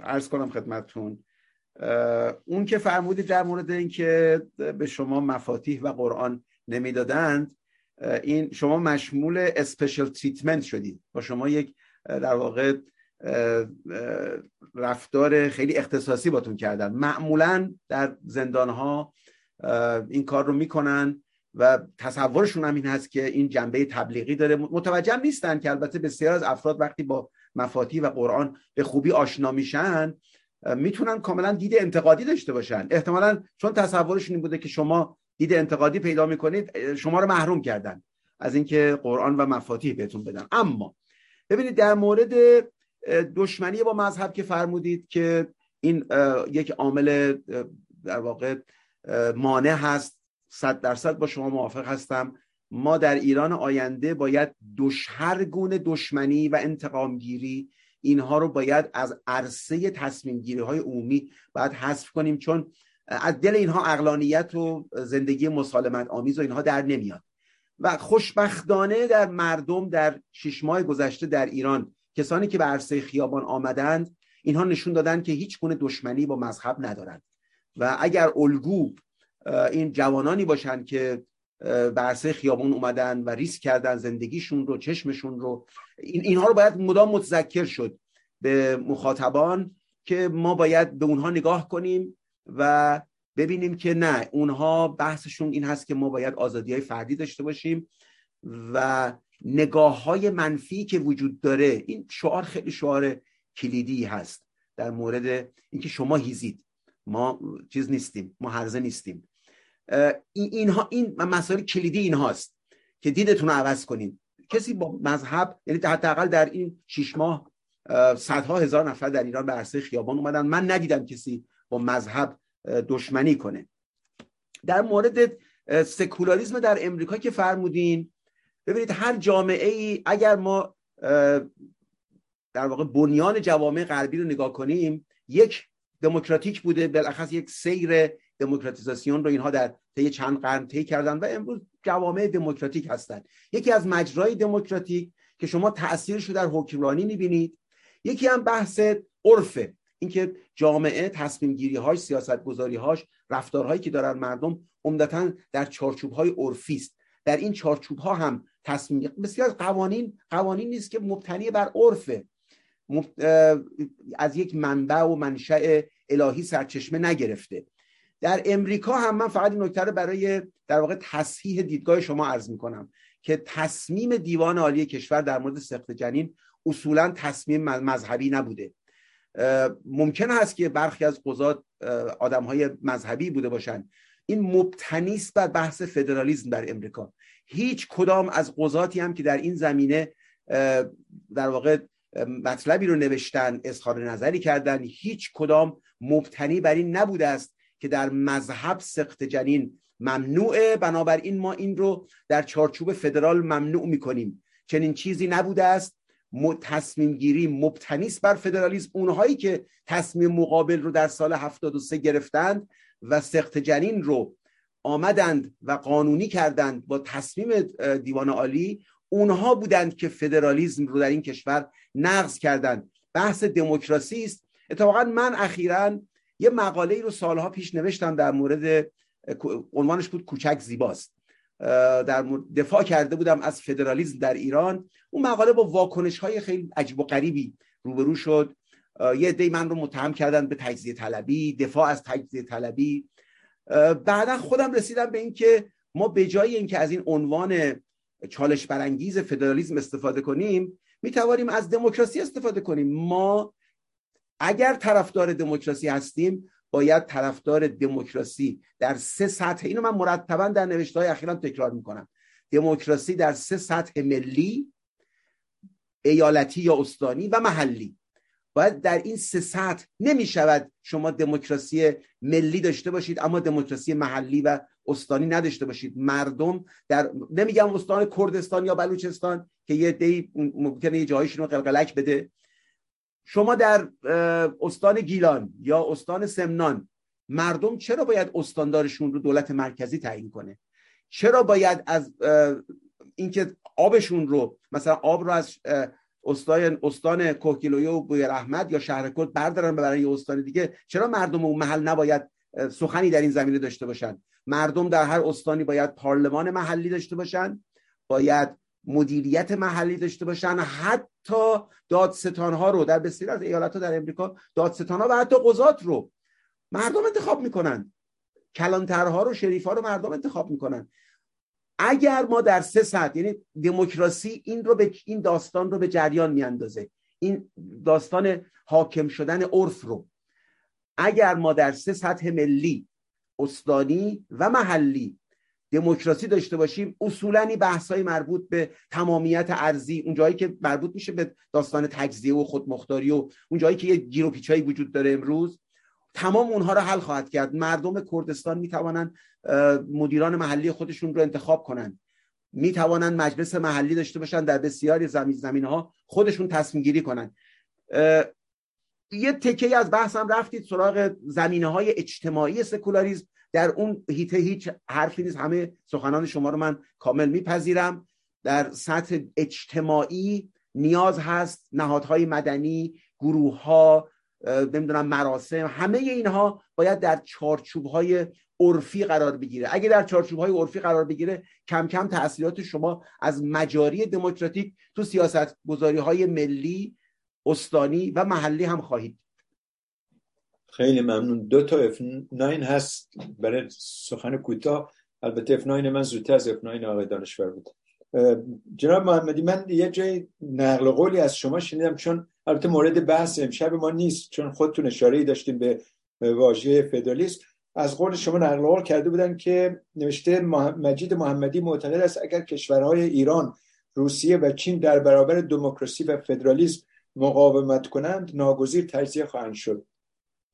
عرض کنم خدمتتون. اون که فرمودید در مورد اینکه به شما مفاتیح و قرآن نمی‌دادند این شما مشمول اسپیشال تریتمنت شدید. با شما یک در واقع رفتار خیلی اختصاصی باتون کردن. معمولا در زندان ها این کار رو می‌کنن و تصورشون هم این هست که این جنبه تبلیغی داره. متوجه نیستن که البته بسیار از افراد وقتی با مفاتی و قرآن به خوبی آشنا میشن می‌تونن کاملا دید انتقادی داشته باشن. احتمالا چون تصورشون این بوده که شما دید انتقادی پیدا می‌کنید شما رو محروم کردن از اینکه قرآن و مفاتیح بهتون بدن. اما ببینید در مورد دشمنی با مذهب که فرمودید که این یک عامل در واقع مانع هست صد درصد با شما موافق هستم. ما در ایران آینده باید هر گونه دشمنی و انتقامگیری اینها رو باید از عرصه تصمیم گیری های عمومی باید حذف کنیم چون از دل اینها اقلانیت و زندگی مسالمت آمیز و اینها در نمیاد. و خوشبختانه در مردم در شش ماه گذشته در ایران کسانی که به عرصه خیابان آمدند اینها نشون دادن که هیچ گونه دشمنی با مذهب ندارند. و اگر الگو این جوانانی باشند که به عرصه خیابان اومدن و ریسک کردن زندگیشون رو چشمشون رو. این اینها رو باید مدام متذکر شد به مخاطبان که ما باید به اونها نگاه کنیم و ببینیم که نه اونها بحثشون این هست که ما باید آزادی های فردی داشته باشیم و نگاه های منفی که وجود داره. این شعار خیلی شعار کلیدی هست در مورد اینکه شما هیزید. ما چیز نیستیم ما هرزه نیستیم. اینها این مسائل کلیدی اینهاست که دیدتون رو عوض کنید کسی با مذهب یعنی حداقل در این شش ماه صدها هزار نفر در ایران به عرصه خیابان اومدن. من ندیدم کسی با مذهب دشمنی کنه. در مورد سکولاریسم در امریکا که فرمودین ببینید هر جامعه ای اگر ما در واقع بنیان جوامع غربی رو نگاه کنیم یک دموکراتیک بوده بالاخص یک سیر دموکراتیزاسیون رو اینها در طی چند قرن طی کردن و امروز جوامع دموکراتیک هستند یکی از مجرای دموکراتیک که شما تاثیرش رو در حکمرانی می‌بینید یکی هم بحث عرفه اینکه جامعه تصمیم گیری هاش سیاست گذاری هاش رفتارهایی که دارن مردم عمدتا در چارچوب های عرفی است. در این چارچوب ها هم تصمیم بسیار قوانین قوانین نیست که مبتنی بر عرفه از یک منبع و منشأ الهی سرچشمه نگرفته. در امریکا هم من فقط این نکته رو برای در واقع تصحیح دیدگاه شما عرض می‌کنم که تصمیم دیوان عالی کشور در مورد سخت جنین اصولا تصمیم مذهبی نبوده. ممکن هست که برخی از قضات آدم های مذهبی بوده باشند این مبتنیست بر بحث فدرالیزم در امریکا. هیچ کدام از قضاتی هم که در این زمینه در واقع مطلبی رو نوشتن اظهار نظری کردن هیچ کدام مبتنی بر این نبوده است که در مذهب سخت جنین ممنوعه. بنابراین ما این رو در چارچوب فدرال ممنوع می‌کنیم. چنین چیزی نبوده است. تصمیم گیری مبتنیست بر فدرالیسم. اونهایی که تصمیم مقابل رو در سال 73 گرفتند و سخت جنین رو آمدند و قانونی کردند با تصمیم دیوان عالی اونها بودند که فدرالیزم رو در این کشور نقض کردند. بحث دموکراسی است. اتفاقا من اخیرا یه مقاله رو سالها پیش نوشتم در مورد عنوانش بود کوچک زیباست. در دفاع کرده بودم از فدرالیزم در ایران. اون مقاله با واکنش های خیلی عجیب و غریبی روبرو شد. یه دی من رو متهم کردن به تجزیه طلبی دفاع از تجزیه طلبی. بعدا خودم رسیدم به اینکه ما به جای اینکه از این عنوان چالش برانگیز فدرالیزم استفاده کنیم می توانیم از دموکراسی استفاده کنیم. ما اگر طرفدار دموکراسی هستیم باید طرفدار دموکراسی در سه سطح. اینو من مرتبا در نوشته های اخیرم تکرار می‌کنم. دموکراسی در سه سطح ملی ایالتی یا استانی و محلی. باید در این سه سطح نمی شود شما دموکراسی ملی داشته باشید اما دموکراسی محلی و استانی نداشته باشید. مردم در نمیگم استان کردستان یا بلوچستان که یه دی ممکنه یه جایشون رو قلقلک بده. شما در استان گیلان یا استان سمنان مردم چرا باید استاندارشون رو دولت مرکزی تعیین کنه؟ چرا باید از اینکه آبشون رو مثلا آب رو از استان استان کوکیلویه و بوی رحمت یا شهر کرد بردارن ببرن یه استان دیگه؟ چرا مردم اون محل نباید سخنی در این زمینه داشته باشن؟ مردم در هر استانی باید پارلمان محلی داشته باشن؟ باید مدیریت محلی داشته باشن. حتی دادستان ها رو در بسیاری از ایالت ها در امریکا دادستان ها و حتی قضات رو مردم انتخاب می‌کنن. کلانترها رو شریف ها رو مردم انتخاب می‌کنن. اگر ما در سه ساعت یعنی دموکراسی این رو به این داستان رو به جریان میاندازه. این داستان حاکم شدن عرف رو. اگر ما در سه سطح ملی استانی و محلی دموکراسی داشته باشیم اصولا این بحث های مربوط به تمامیت ارزی اون جایی که مربوط میشه به داستان تجزیه و خودمختاری و اون جایی که یه گیر و پیچایی وجود داره امروز. تمام اونها رو حل خواهد کرد. مردم کردستان می‌توانند مدیران محلی خودشون رو انتخاب کنند. می‌توانند مجلس محلی داشته باشن در بسیاری زمین زمین ها خودشون تصمیم گیری کنند. یه تکه از بحثم رفتید سراغ زمینه های اجتماعی سکولاریزم در اون هیته هیچ حرفی نیست. همه سخنان شما رو من کامل میپذیرم. در سطح اجتماعی نیاز هست نهادهای مدنی گروه ها نمی‌دونم مراسم همه اینها باید در چارچوب های عرفی قرار بگیره. اگه در چارچوب های عرفی قرار بگیره کم کم تاثیرات شما از مجاری دموکراتیک تو سیاست گذاری های ملی استانی و محلی هم خواهید خیلی ممنون. دو تا اف 9 هست برای سخن کوتاه. البته اف 9 من زودتر از اف 9 آقای دانشور بود. جناب محمدی من یه جای نقل قولی از شما شنیدم چون البته مورد بحث امشب ما نیست چون خودتون اشاره ای داشتیم به واژه فدرالیسم از قول شما نقل قول کرده بودن که نوشته مجید محمدی معتقد است اگر کشورهای ایران روسیه و چین در برابر دموکراسی و فدرالیسم مقاومت کنند ناگزیر تجزیه خواهند شد.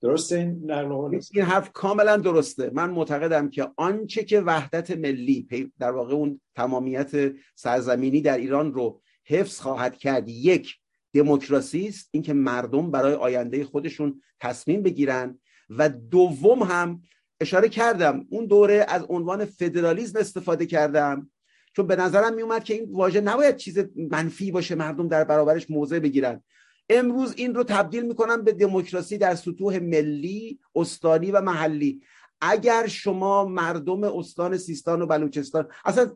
درسته این نقل این حرف کاملا درسته. من معتقدم که آنچه که وحدت ملی در واقع اون تمامیت سرزمینی در ایران رو حفظ خواهد کرد یک دموکراسی است اینکه مردم برای آینده خودشون تصمیم بگیرن. و دوم هم اشاره کردم اون دوره از عنوان فدرالیزم استفاده کردم. چون به نظرم میومد که این واژه نباید چیز منفی باشه مردم در برابرش موضع بگیرن. امروز این رو تبدیل می‌کنم به دموکراسی در سطوح ملی استانی و محلی. اگر شما مردم استان سیستان و بلوچستان اصلا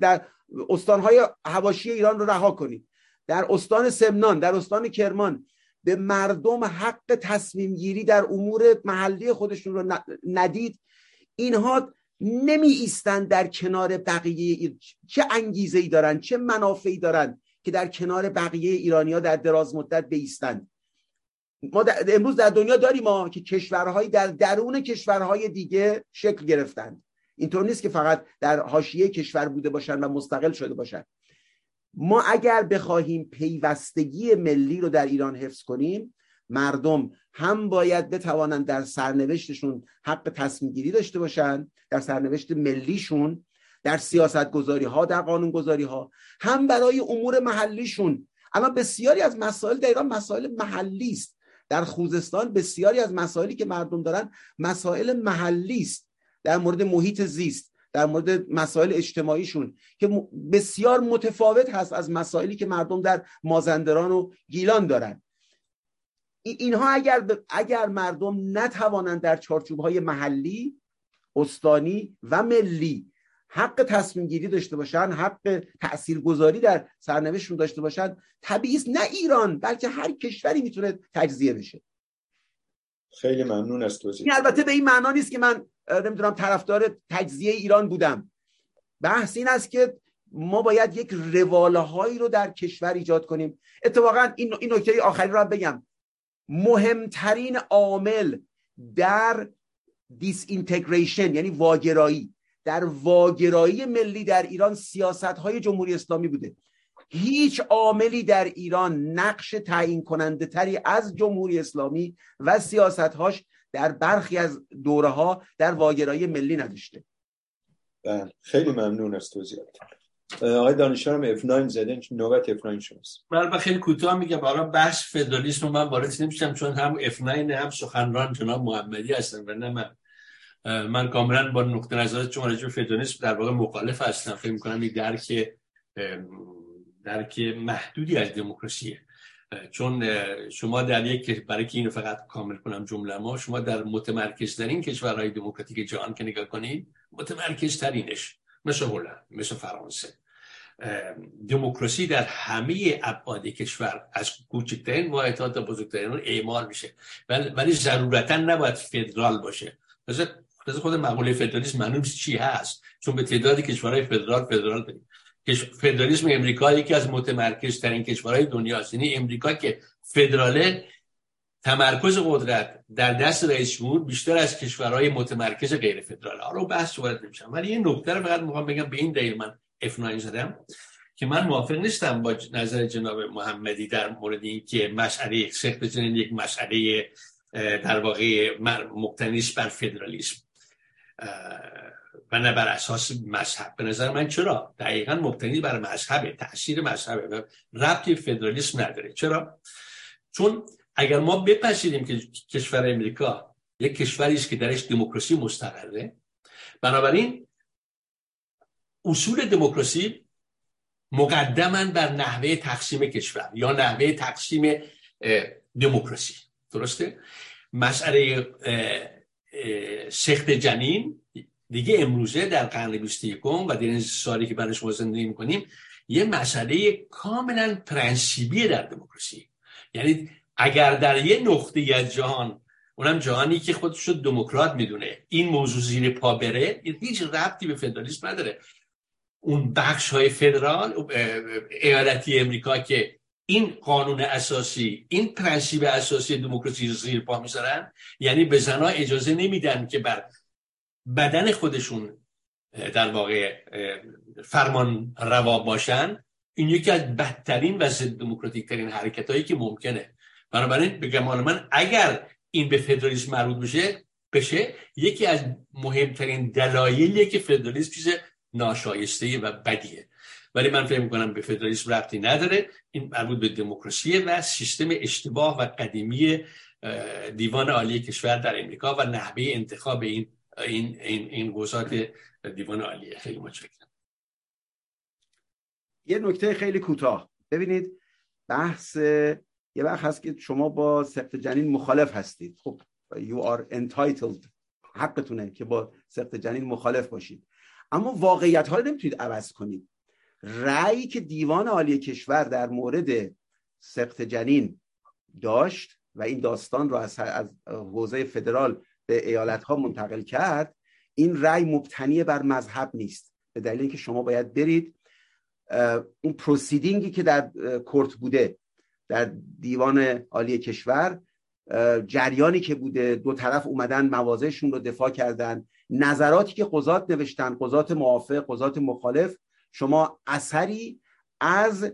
در استانهای هواشی ایران رو رها کنید. در استان سمنان در استان کرمان به مردم حق تصمیم گیری در امور محلی خودشون رو ندید. اینها نمی ایستن در کنار بقیه چه انگیزه ای دارن چه منافعی دارن. که در کنار بقیه ایرانیا در دراز مدت بیستند. ما امروز در دنیا داریم ما که کشورهایی در درون کشورهای دیگه شکل گرفتند. اینطور نیست که فقط در حاشیه کشور بوده باشن و مستقل شده باشن. ما اگر بخواهیم پیوستگی ملی رو در ایران حفظ کنیم مردم هم باید بتوانند در سرنوشتشون حق تصمیم گیری داشته باشند در سرنوشت ملیشون در سیاست گذاری ها در قانون گذاری ها هم برای امور محلیشون. اما بسیاری از مسائل در مسائل محلی است. در خوزستان بسیاری از مسائلی که مردم دارن مسائل محلی است. در مورد محیط زیست در مورد مسائل اجتماعیشون که بسیار متفاوت هست از مسائلی که مردم در مازندران و گیلان دارن. اینها اگر اگر مردم نتوانند در چارچوب های محلی استانی و ملی حق تصمیم گیری داشته باشن حق تاثیرگذاری در سرنوشتشون داشته باشن طبیعی نه ایران بلکه هر کشوری می‌تونه تجزیه بشه. خیلی ممنون از توضیح. این البته به این معنا نیست که من نمی‌دونم طرفدار تجزیه ایران بودم. بحث این است که ما باید یک رواله هایی رو در کشور ایجاد کنیم. اتفاقا این این نکته آخری رو هم بگم. مهمترین عامل در دیس اینتگریشن یعنی واگرایی در واگرایی ملی در ایران سیاست های جمهوری اسلامی بوده. هیچ عاملی در ایران نقش تعیین کننده تری از جمهوری اسلامی و سیاست هاش در برخی از دوره ها در واگرایی ملی نداشته. بله خیلی ممنون از توضیحات. آقای دانشورم F9 زدن نوبت F9 شماست. من خیلی کوتاه میگم. برای بحث فدرالیسم من وارد نمیشم چون هم F9 هم سخنران جناب محمدی هستن و نه من. من کاملا با نقطه نظر چون راجع فدرالیسم در واقع مخالف هستم. فکر می‌کنم این درک درک محدودی از دموکراسیه. چون شما در یک برای که اینو فقط کامل کنم جمله ما شما در متمرکز ترین کشورهای دموکراتیک جهان که نگاه کنید متمرکز ترینش مثل هلند مثل فرانسه. دموکراسی در همه ابعاد کشور از کوچکترین واحدها تا بزرگترین اعمال میشه. ولی ضرورتا نباید فدرال باشه. مثل خود مقوله فدرالیسم معلوم چی هست. چون به تعدادی کشورهای فدرال فدرال داریم. فدرالیسم امریکا یکی از متمرکز ترین کشورهای دنیا است یعنی امریکا که فدراله تمرکز قدرت در دست رئیس جمهور بیشتر از کشورهای متمرکز غیر فدرال. رو بحث وارد نمیشم. ولی این نکته رو فقط می‌خوام بگم به این دلیل من F9 زدم که من موافق نیستم با نظر جناب محمدی در مورد اینکه مسئله سخت یک مسئله در واقع مقتنیش بر فدرالیسم. و نه بر اساس مذهب. به نظر من چرا؟ دقیقا مبتنی بر مذهبه تاثیر مذهبه و ربطی فدرالیسم نداره. چرا؟ چون اگر ما بپذیریم که کشور امریکا یک کشوری است که درش دموکراسی مستقره بنابراین اصول دموکراسی مقدما بر نحوه تقسیم کشور یا نحوه تقسیم دموکراسی. درسته؟ مسئله سخت جنین. دیگه امروزه در قرن 21 و در این سالی که برای شما زندگی می‌کنیم یه مسئله کاملا پرنسیبی در دموکراسی. یعنی اگر در یه نقطه از جهان اونم جهانی که خودش رو دموکرات می‌دونه این موضوع زیر پا بره هیچ ربطی به فدرالیسم نداره. اون بخش های فدرال ایالتی امریکا که این قانون اساسی این پرنسیب اساسی دموکراسی رو زیر پا می‌ذارن؟ یعنی به زنها اجازه نمیدن که بر بدن خودشون در واقع فرمان روا باشن. این یکی از بدترین و ضد دموکراتیک ترین حرکت هایی که ممکنه. بنابراین به گمان من اگر این به فدرالیسم مربوط بشه بشه یکی از مهمترین دلایلیه که فدرالیسم چیز ناشایسته و بدیه. ولی من فکر می‌کنم به فدرالیسم ربطی نداره. این مربوط به دموکراسی و سیستم اشتباه و قدیمی دیوان عالی کشور در امریکا و نحوه انتخاب این این این این گذات دیوان عالیه. خیلی متشکرم. یه نکته خیلی کوتاه. ببینید بحث یه وقت هست که شما با سقط جنین مخالف هستید. خب you are entitled. حقتونه که با سقط جنین مخالف باشید. اما واقعیت ها رو نمی‌تونید عوض کنید. رأیی که دیوان عالی کشور در مورد سقط جنین داشت و این داستان رو از, از حوزه فدرال به ایالت ها منتقل کرد این رأی مبتنی بر مذهب نیست. به دلیل اینکه شما باید برید اون پروسیدینگی که در کورت بوده در دیوان عالی کشور جریانی که بوده دو طرف اومدن موازهشون رو دفاع کردن نظراتی که قضات نوشتن قضات موافق قضات مخالف شما اثری از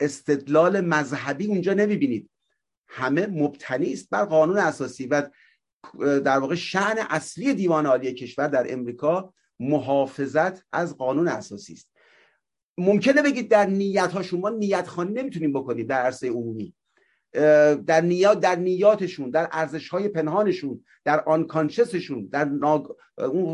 استدلال مذهبی اونجا نمی‌بینید. همه مبتنی است بر قانون اساسی و در واقع شعن اصلی دیوان عالی کشور در امریکا محافظت از قانون اساسی است. ممکنه بگید در نیت ها شما نیت خانی نمی‌تونیم بکنید در عرصه عمومی. در نیات در نیاتشون در ارزش های پنهانشون در آنکانشسشون در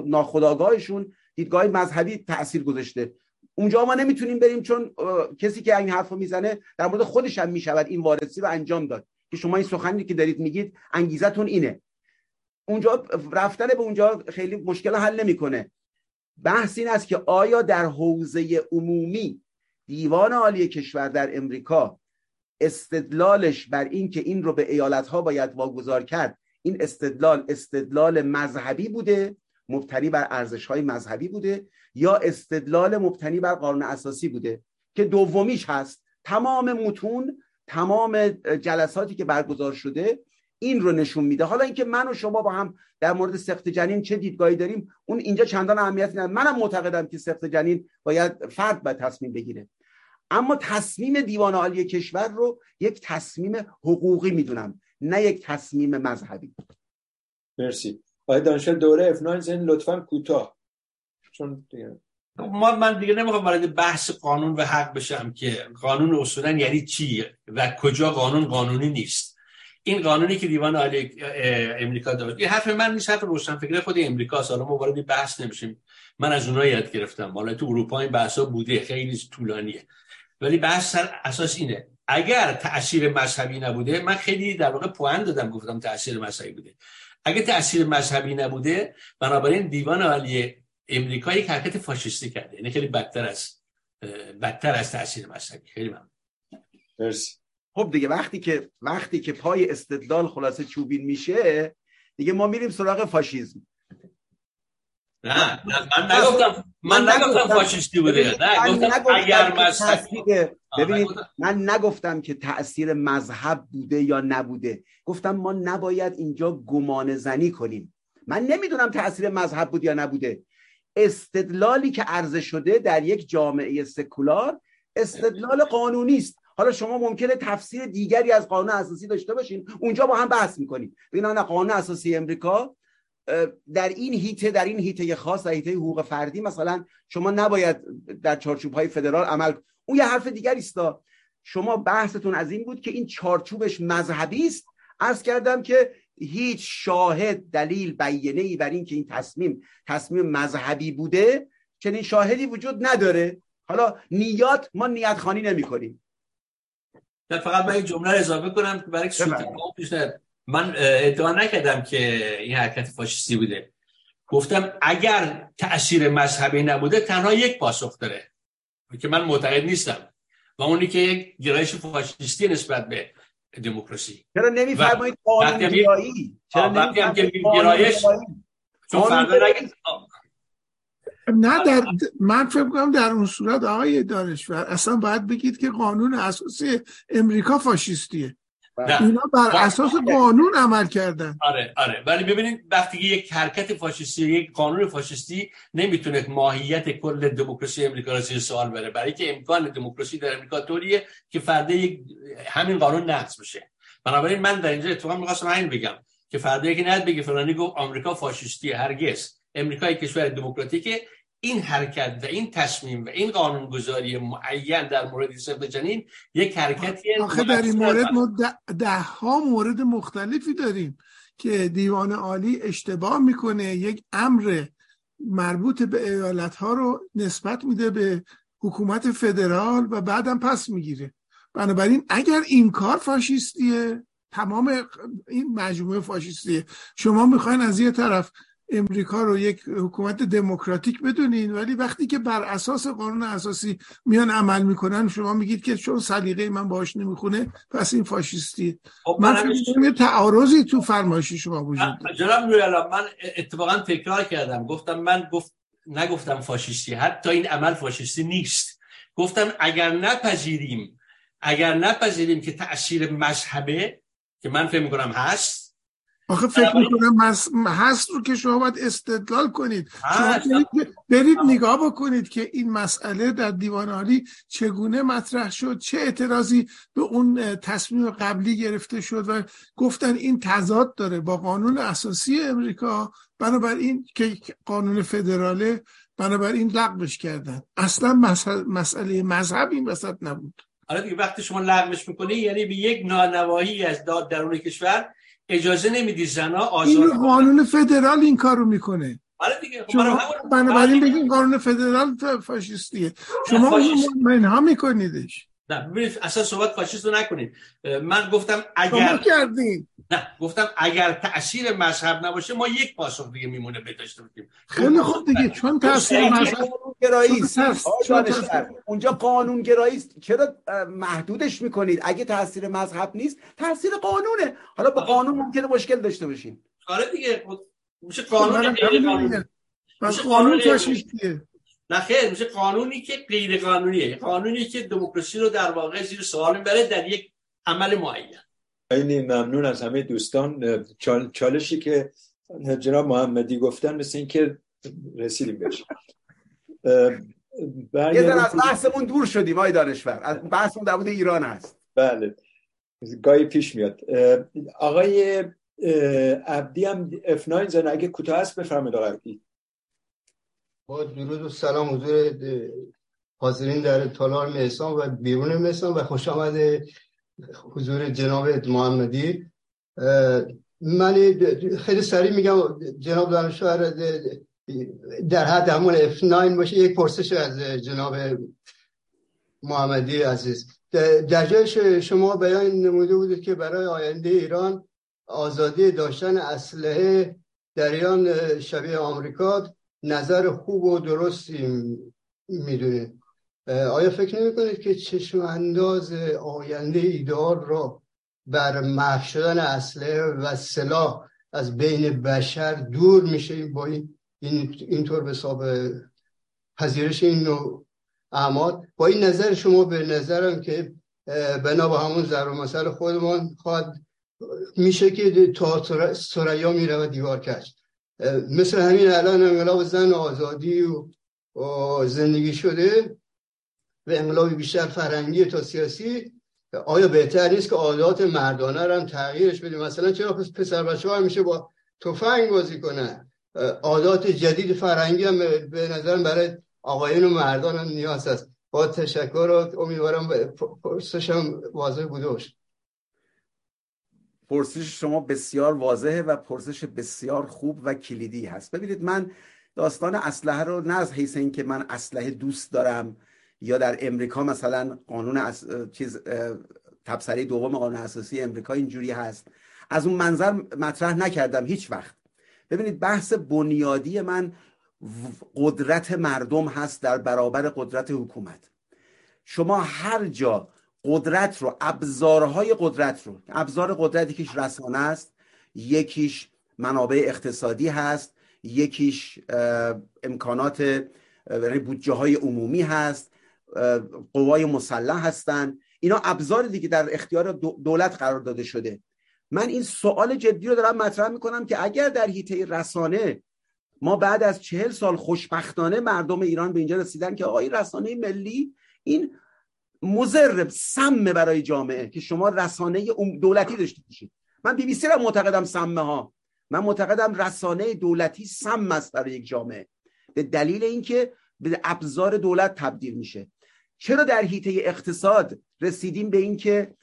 ناخداگاهشون دیدگاه مذهبی تاثیر گذاشته. اونجا ما نمی‌تونیم بریم چون کسی که این حرفو می‌زنه در مورد خودش هم می‌شود این وارسی رو انجام داد. که شما این سخنی که دارید میگید انگیزتون اینه. اونجا رفتن به اونجا خیلی مشکل حل نمی‌کنه. بحث این است که آیا در حوزه عمومی دیوان عالی کشور در امریکا استدلالش بر این که این رو به ایالت ها باید واگذار کرد این استدلال استدلال مذهبی بوده مبتنی بر ارزش های مذهبی بوده یا استدلال مبتنی بر قانون اساسی بوده که دومیش هست. تمام متون تمام جلساتی که برگزار شده این رو نشون میده. حالا اینکه من و شما با هم در مورد سخت جنین چه دیدگاهی داریم اون اینجا چندان اهمیتی نداره. منم معتقدم که سخت جنین باید فرد باید تصمیم بگیره. اما تصمیم دیوان عالی کشور رو یک تصمیم حقوقی می‌دونم نه یک تصمیم مذهبی. مرسی. آقای دانشگاه دوره F9 لطفا کوتاه. چون ما من دیگه نمی‌خوام وارد بحث قانون و حق بشم که قانون اصولا یعنی چی و کجا قانون قانونی نیست. این قانونی که دیوان عالی امریکا داد یه حرف من نیست حرف روشن فکر خود امریکا حالا ما وارد بحث نمیشیم. من از اونها یاد گرفتم. حالا تو اروپا این بحثا بوده. خیلی طولانیه. ولی بحث سر اساس اینه. اگر تاثیر مذهبی نبوده من خیلی در واقع پوان دادم. گفتم تاثیر مذهبی بوده. اگه تاثیر مذهبی نبوده بنابراین دیوان عالی امریکا یک حرکت فاشیستی کرده. یعنی خیلی بدتر از بدتر از تاثیر مذهبی. خیلی ممنون. مرسی. خب دیگه وقتی که وقتی که پای استدلال خلاصه چوبین میشه دیگه ما میریم سراغ فاشیسم نه من نگفتم من نگفتم فاشیستی بوده نه گفتم اگر مذهب ببینید من نگفتم که تاثیر مذهب بوده یا نبوده. گفتم ما نباید اینجا گمان زنی کنیم. من نمی‌دونم تاثیر مذهب بود یا نبوده. استدلالی که عرضه شده در یک جامعه سکولار استدلال قانونی است. حالا شما ممکنه تفسیر دیگری از قانون اساسی داشته باشین اونجا با هم بحث می‌کنیم. ببین قانون اساسی امریکا در این هیته در این هیته خاص در هیته حقوق فردی مثلا شما نباید در چارچوب های فدرال عمل اون یه حرف دیگری است شما بحثتون از این بود که این چارچوبش مذهبی است. عرض کردم که هیچ شاهد دلیل بیانه ای بر این که این تصمیم تصمیم مذهبی بوده چنین شاهدی وجود نداره. حالا نیات ما نیت خانی نمی کنیم فقط من یک جمله اضافه کنم که برای من ادعا نکردم که این حرکت فاشیستی بوده. گفتم اگر تاثیر مذهبی نبوده تنها یک پاسخ داره. که من معتقد نیستم. و اونی که یک گرایش فاشیستی نسبت به دموکراسی. چرا نمیفرمایید قانون گرایی؟ چرا نمیفرمایید گرایش چون نه در من فکر کنم در اون صورت آقای دانشور اصلا باید بگید که قانون اساسی امریکا فاشیستیه. اینا بر اساس قانون عمل کردن. آره آره. ولی ببینید وقتی یک حرکت فاشیستی یک قانون فاشیستی نمی‌تونه ماهیت کل دموکراسی امریکا را زیر سوال بره. برای که امکان دموکراسی در امریکا طوریه که فردا یک همین قانون نقض بشه. بنابراین من در اینجا اتفاقا می‌خواستم این بگم که فردا یکی نهاد بگه فلانی گفت آمریکا فاشیستی هرگز. امریکا یک کشور دموکراتیکه. این حرکت و این تصمیم و این قانونگذاری معین در مورد سفت جنین یک حرکتی آخه در این مورد ما ده ها مورد مختلفی داریم که دیوان عالی اشتباه می‌کنه یک امر مربوط به ایالت ها رو نسبت میده به حکومت فدرال و بعدم پس می‌گیره. بنابراین اگر این کار فاشیستیه تمام این مجموعه فاشیستیه شما می‌خواین از یه طرف امریکا رو یک حکومت دموکراتیک بدونین ولی وقتی که بر اساس قانون اساسی میان عمل می‌کنن شما میگید که چون سلیقه من باش نمی‌خونه پس این فاشیستی خب من فکر یه تعارضی تو فرمایشی شما وجود داره. جناب من اتفاقا تکرار کردم. گفتم من گفت نگفتم فاشیستی حتی این عمل فاشیستی نیست. گفتم اگر نپذیریم اگر نپذیریم که تاثیر مذهبه که من فکر می‌کنم هست آخه فکر می‌کنم هست رو که شما باید استدلال کنید. شما برید نگاه بکنید که این مسئله در دیوان عالی چگونه مطرح شد چه اعتراضی به اون تصمیم قبلی گرفته شد و گفتن این تضاد داره با قانون اساسی امریکا بنابراین که قانون فدراله بنابراین لغوش کردن. اصلا مسئله مذهب این وسط نبود. حالا دیگه وقتی شما لغوش می‌کنی یعنی به یک نانوایی از داد درون کشور اجازه نمیدی زنا آزار این قانون فدرال این کارو می‌کنه. آره دیگه خب شما بنابراین بگین قانون فدرال فاشیستیه. شما منها میکنیدش. نه ببینید اصلا صحبت فاشیست رو نکنید. من گفتم اگر شما کردین. نه گفتم اگر تاثیر مذهب نباشه ما یک پاسخ دیگه میمونه به داشته باشیم. خیلی خوب. دیگه چون تاثیر مذهب گرایی اونجا قانون گرایی چرا محدودش می‌کنید؟ اگه تاثیر مذهب نیست تاثیر قانونه. حالا با قانون ممکنه مشکل داشته باشین. آره دیگه میشه قانون غیر قانونی قانون نه خیر میشه قانونی که غیر قانونیه قانونی که دموکراسی رو در واقع زیر سوال می‌بره در یک عمل معین. خیلی ممنون از همه دوستان. چالشی که جناب محمدی گفتن مثل اینکه رسیدیم بهش. یه در از بحثمون دور شدیم آی دانشور. بحثمون در بود ایران هست بله. گاهی پیش میاد. آقای عبدی هم F9 زن. اگه کوتاه هست بفرمید آقای عبدی. با درود و سلام حضور حاضرین در تالار میسان و بیرون میسان و خوش آمده حضور جناب محمدی من خیلی سریع میگم جناب دانشور در حد همون F9 باشه یک پرسش از جناب محمدی عزیز. در جای شما بیان نموده بودید که برای آینده ایران آزادی داشتن اسلحه در ایران شبیه آمریکا نظر خوب و درستی می‌دونه آیا فکر نمی کنید که چشم انداز آینده ایدار را بر محو شدن اسلحه و سلاح از بین بشر دور میشه؟ با این اینطور به حساب پذیرش این نوع اعمال. با این نظر شما به نظرم که بنا به همون ضرب مسئله خودمان خواهد میشه که تا سریا میره و دیوار کش مثل همین الان انقلاب زن آزادی و زندگی شده و انقلابی بیشتر فرنگی تا سیاسی آیا بهتر نیست که عادات مردانه رو هم تغییرش بدیم؟ مثلا چرا پسر بچه ها میشه با تفنگ بازی کنن عادات جدید فرنگی هم به نظرم برای آقایون و مردان هم نیاز است با تشکر و امیدوارم پرسشم واضح بوده باشه. پرسش شما بسیار واضحه و پرسش بسیار خوب و کلیدی هست. ببینید من داستان اسلحه رو نه از حیث اینکه من اسلحه دوست دارم یا در امریکا مثلا قانون اس... چیز تبصره دوم قانون اساسی امریکا اینجوری هست. از اون منظر مطرح نکردم هیچ وقت. ببینید بحث بنیادی من قدرت مردم هست در برابر قدرت حکومت. شما هر جا قدرت رو ابزارهای قدرت رو ابزار قدرت یکیش رسانه است یکیش منابع اقتصادی هست یکیش امکانات یعنی بودجه های عمومی هست قوای مسلح هستند اینا ابزار دیگه در اختیار دولت قرار داده شده. من این سوال جدی رو دارم مطرح می‌کنم که اگر در حیطه رسانه ما بعد از چهل سال خوشبختانه مردم ایران به اینجا رسیدن که آقای رسانه ملی این مزرب سم برای جامعه که شما رسانه دولتی داشته باشید. من بی بی سی را معتقدم سمه ها من معتقدم رسانه دولتی سم است برای یک جامعه. به دلیل اینکه به ابزار دولت تبدیل میشه. چرا در حیطه اقتصاد رسیدیم به اینکه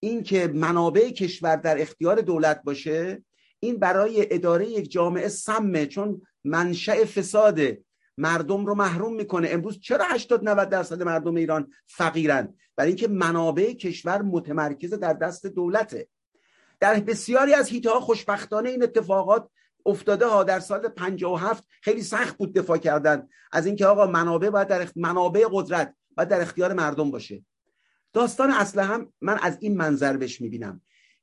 اینکه منابع کشور در اختیار دولت باشه؟ این برای اداره یک جامعه سمه چون منشأ فساد مردم رو محروم می‌کنه. امروز چرا 80 90 درصد مردم ایران فقیرن؟ برای اینکه منابع کشور متمرکز در دست دولته. در بسیاری از هیته خوشبختانه این اتفاقات افتاده ها. در سال 57 خیلی سخت بود دفاع کردن. از اینکه آقا منابع باید در منابع قدرت باید در اختیار مردم باشه. داستان اصلا هم من از این منظر بهش می‌بینم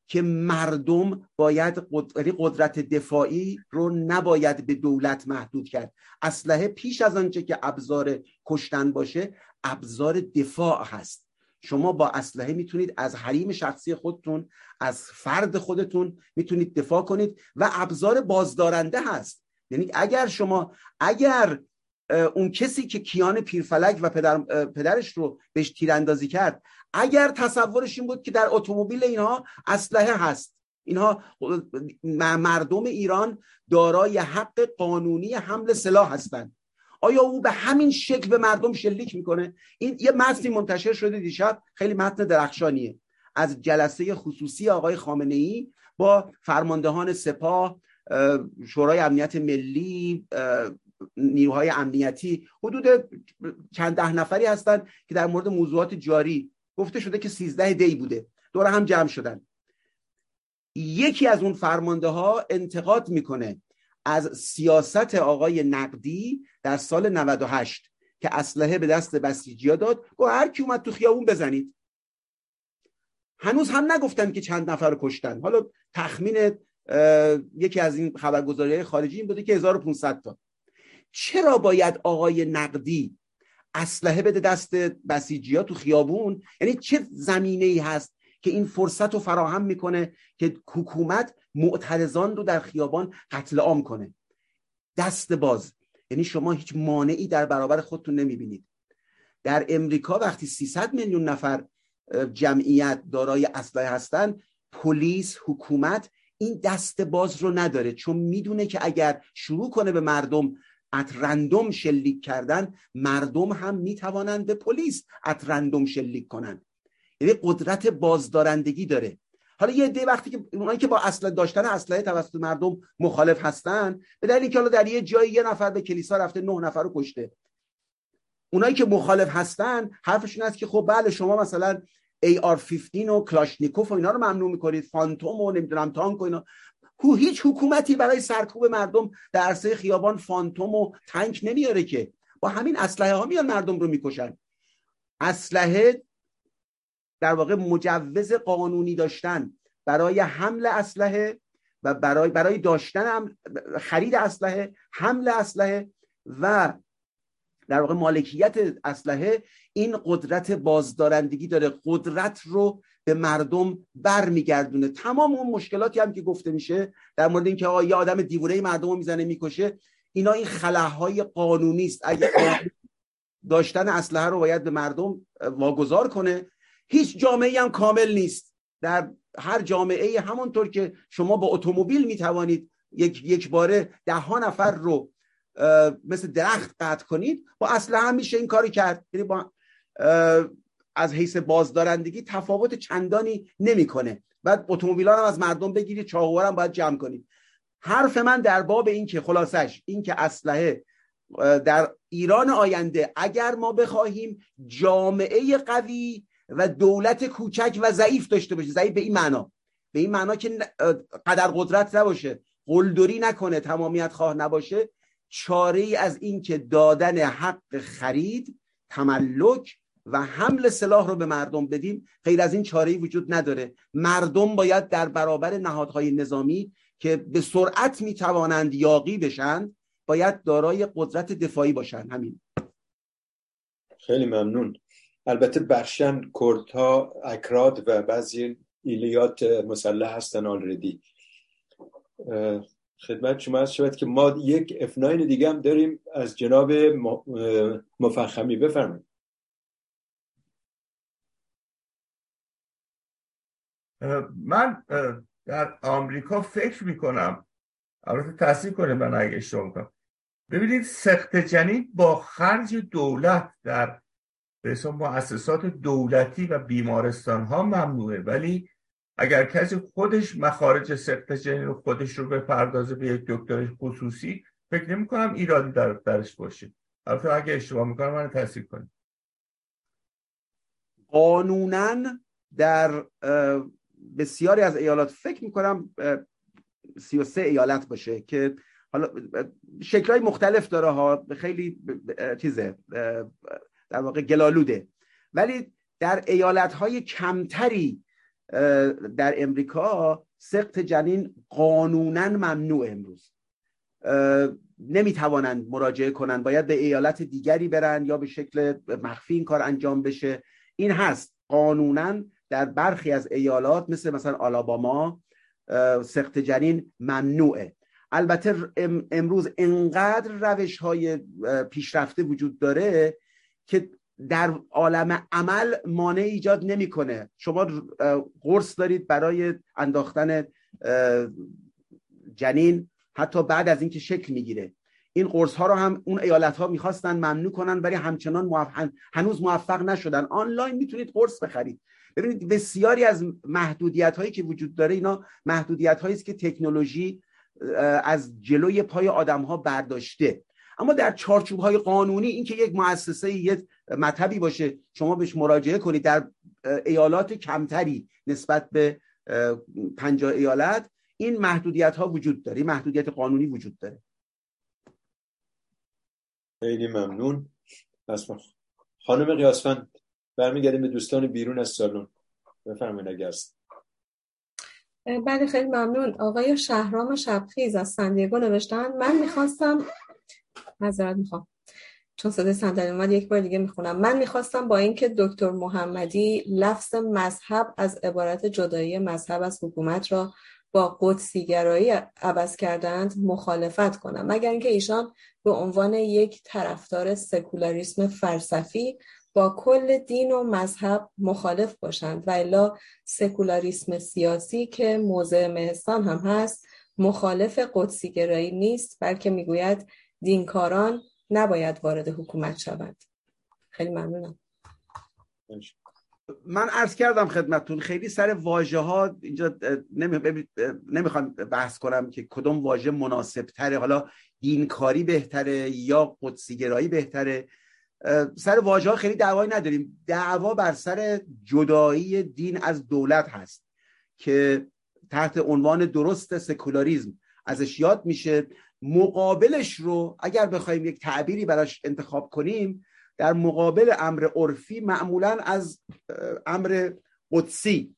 که مردم باید یعنی قدرت دفاعی رو نباید به دولت محدود کرد. اسلحه پیش از آنچه که ابزار کشتن باشه ابزار دفاع هست. شما با اسلحه می‌تونید از حریم شخصی خودتون از فرد خودتون می‌تونید دفاع کنید و ابزار بازدارنده هست. یعنی اگر شما اگر اون کسی که کیان پیرفلک و پدر، پدرش رو بهش تیراندازی کرد اگر تصورش این بود که در اتومبیل اینها اسلحه هست. اینها مردم ایران دارای حق قانونی حمل سلاح هستند. آیا او به همین شکل به مردم شلیک می‌کنه؟ این یه متنی منتشر شده دیشب خیلی متن درخشانیه. از جلسه خصوصی آقای خامنه ای با فرماندهان سپاه شورای امنیت ملی نیروهای امنیتی حدود چند ده نفری هستند که در مورد موضوعات جاری گفته شده که 13 دی بوده. دور هم جمع شدن. یکی از اون فرمانده ها انتقاد می‌کنه از سیاست آقای نقدی در سال 98 که اسلحه به دست بسیجیا داد. گفت هر کی اومد تو خیابون بزنید. هنوز هم نگفتن که چند نفر رو کشتن. حالا تخمین یکی از این خبرگزاری خارجی این بوده که 1500 تا. چرا باید آقای نقدی اسلحه بده دست بسیجی ها تو خیابون؟ یعنی چه زمینه ای هست که این فرصت رو فراهم می‌کنه که حکومت معترضان رو در خیابان قتل عام کنه؟ دست باز. یعنی شما هیچ مانعی در برابر خودتون نمی‌بینید. در امریکا وقتی 300 میلیون نفر جمعیت دارای اسلحه هستن پلیس حکومت این دست باز رو نداره چون می‌دونه که اگر شروع کنه به مردم at random شلیک کردن مردم هم می‌توانند به پلیس at random شلیک کنند یعنی قدرت بازدارندگی داره. حالا یه عده‌ای وقتی که اونایی که با اصل داشتن اسلحه توسط مردم مخالف هستن به دلیل اینکه حالا در یه جایی یه نفر به کلیسا رفته نه نفر رو کشته. اونایی که مخالف هستن حرفشون هست که خب بله شما مثلا AR-15 و کلاشنیکوف و اینا رو ممنوع می‌کنید فانتوم و نمی‌دونم تانک و اینا. هیچ حکومتی برای سرکوب مردم در عرصه خیابان فانتوم و تانک نمیاره که. با همین اسلحه ها میان مردم رو می‌کشن. اسلحه در واقع مجوز قانونی داشتن برای حمل اسلحه و برای برای داشتن خرید اسلحه حمل اسلحه و در واقع مالکیت اسلحه این قدرت بازدارندگی داره. قدرت رو به مردم برمیگردونه. تمام اون مشکلاتی هم که گفته میشه در مورد اینکه آقا یه آدم دیوونه مردم رو می‌زنه می‌کشه اینا این خلاهای قانونی است. اگه داشتن اسلحه رو باید به مردم واگذار کنه. هیچ جامعه هم کامل نیست. در هر جامعه همونطور که شما با اتومبیل می‌توانید یک یک باره ده ها نفر رو مثل درخت قطع کنید با اسلحه هم میشه این کاری کرد. یعنی با از حیث بازدارندگی تفاوت چندانی نمی‌کنه. بعد اتومبیلان هم از مردم بگیرید چاقوها هم باید جمع کنید حرف من در باب این که خلاصش این که اسلحه در ایران آینده اگر ما بخواهیم جامعه قوی و دولت کوچک و ضعیف داشته باشه ضعیف به این معنا به این معنا که قدر قدرت نباشه قلدری نکنه تمامیت خواه نباشه چاره ای از این که دادن حق خرید تملک و حمل سلاح رو به مردم بدیم غیر از این چاره وجود نداره. مردم باید در برابر نهادهای نظامی که به سرعت می‌توانند یاقی بشن باید دارای قدرت دفاعی باشن. همین. خیلی ممنون. البته برشن کردها اکراد و بعضی ایلیات مسلح هستن آلردی خدمت شما از شود که ما یک افناین دیگه هم داریم. از جناب مفخمی بفرمایید. من در آمریکا فکر می‌کنم البته تصدیق کنه من اگه اشتباه می‌کنم ببینید سخت جنین با خرج دولت در به مؤسسات دولتی و بیمارستان ها ممنوعه. ولی اگر کسی خودش مخارج سخت جنین رو خودش رو بپردازه به یک دکتر خصوصی فکر نمی کنم ایرادی در درش باشه. البته اگه اشتباه می‌کنم من تصدیق کنیم قانونا در بسیاری از ایالات فکر می‌کنم 33 ایالت باشه که حالا شکلهای مختلف داره ها خیلی چیزه در واقع گلالوده. ولی در ایالت های کمتری در امریکا سقط جنین قانونا ممنوع امروز. نمی‌توانند مراجعه کنند. باید به ایالت دیگری برن یا به شکل مخفی این کار انجام بشه. این هست. قانونا در برخی از ایالات مثل مثلا آلاباما سخت جنین ممنوعه. البته امروز انقدر روش های پیشرفته وجود داره که در عالم عمل مانع ایجاد نمی‌کنه. شما قرص دارید برای انداختن جنین حتی بعد از اینکه شکل می‌گیره. این قرص ها رو هم اون ایالت ها می‌خواستن ممنوع کنن ولی همچنان موفق هنوز موفق نشدن. آنلاین می‌تونید قرص بخرید. ببینید بسیاری از محدودیت هایی که وجود داره اینا محدودیت هایی است که تکنولوژی از جلوی پای آدم ها برداشته. اما در چارچوب های قانونی اینکه یک مؤسسه یه مطبی باشه شما بهش مراجعه کنید در ایالات کمتری نسبت به پنجاه ایالت این محدودیت ها وجود داره محدودیت قانونی وجود داره. خیلی ممنون. خانم قیاسفند. برمیگردیم به دوستان بیرون از سالن. بفرمایید اگر بله خیلی ممنون. آقای شهرام شبخیز از سندیگو نوشتن. من می‌خواستم نظرت می‌خوام. چون صدای صندلی اومد یک بار دیگه می‌خونم. من می‌خواستم با اینکه دکتر محمدی لفظ مذهب از عبارت جدایی مذهب از حکومت را با قدسیگرایی عوض کردند مخالفت کنم. مگر اینکه ایشان به عنوان یک طرفدار سکولاریسم فلسفی با کل دین و مذهب مخالف باشند و الا سکولاریسم سیاسی که موضع مهستان هم هست مخالف قدسیگرایی نیست بلکه می‌گوید دینکاران نباید وارد حکومت شوند. خیلی ممنونم. من عرض کردم خدمتون خیلی سر واژه ها اینجا نمی‌خوام بحث کنم که کدوم واژه مناسب تره حالا دینکاری بهتره یا قدسیگرایی بهتره. سر واژه ها خیلی دعوایی نداریم. دعوا بر سر جدایی دین از دولت هست که تحت عنوان درست سکولاریزم ازش یاد میشه. مقابلش رو اگر بخوایم یک تعبیری براش انتخاب کنیم در مقابل امر عرفی معمولا از امر قدسی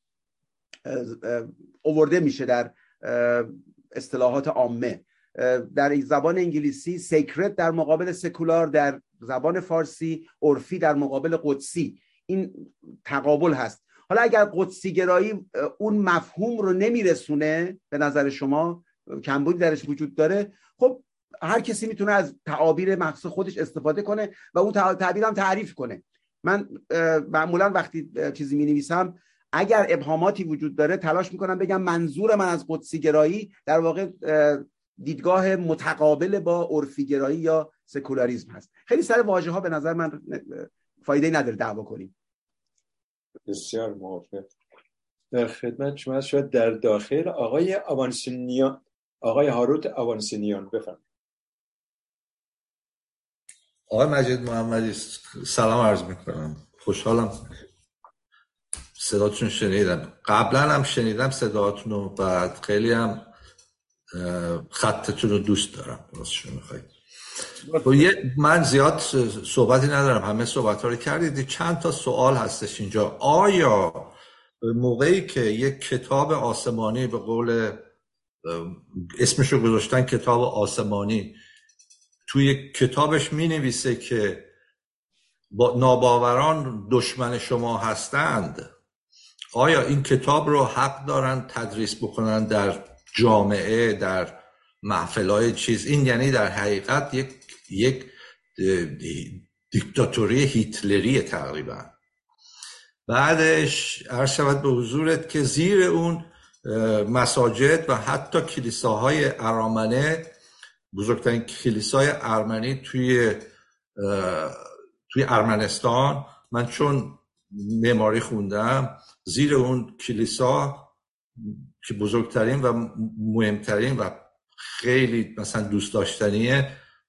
اوورده میشه در اصطلاحات عامه. در زبان انگلیسی سیکرت در مقابل سکولار در زبان فارسی عرفی در مقابل قدسی. این تقابل هست. حالا اگر قدسی گرایی اون مفهوم رو نمیرسونه به نظر شما کمبودی درش وجود داره خب هر کسی می‌تونه از تعابیر مخصوص خودش استفاده کنه و اون تعبیر هم تعریف کنه. من معمولا وقتی چیزی می نویسم اگر ابهاماتی وجود داره تلاش می‌کنم بگم منظور من از قدسی گرایی در واقع دیدگاه متقابل با عرفی گرایی یا سکولاریزم هست. خیلی سر واژه ها به نظر من فایده نداره دعوا کنیم. بسیار موافق. در خدمت شما شاید در داخل آقای آوانسینیان آقای هاروت آوانسینیان بفرمایید. آقای مجید محمدی سلام عرض می‌کنم. خوشحالم صداتون شنیدم. قبلا هم شنیدم صداتون رو بعد خیلی هم خطتون رو دوست دارم. راستشون می‌خواید. من زیاد صحبتی ندارم. همه صحبت رو کردید. چند تا سوال هستش اینجا. آیا موقعی که یک کتاب آسمانی به قول اسمش گذاشتن کتاب آسمانی توی کتابش می نویسه که با ناباوران دشمن شما هستند آیا این کتاب رو حق دارن تدریس بکنن در جامعه در محفل های چیز. این یعنی در حقیقت یک یک دیکتاتوری هیتلری تقریبا. بعدش عرض شود به حضورت که زیر اون مساجد و حتی کلیساهای ارامنه بزرگترین کلیسای ارمنی توی توی ارمنستان. من چون معماری خوندم زیر اون کلیسا که بزرگترین و مهمترین و خیلی مثلا دوست داشتنی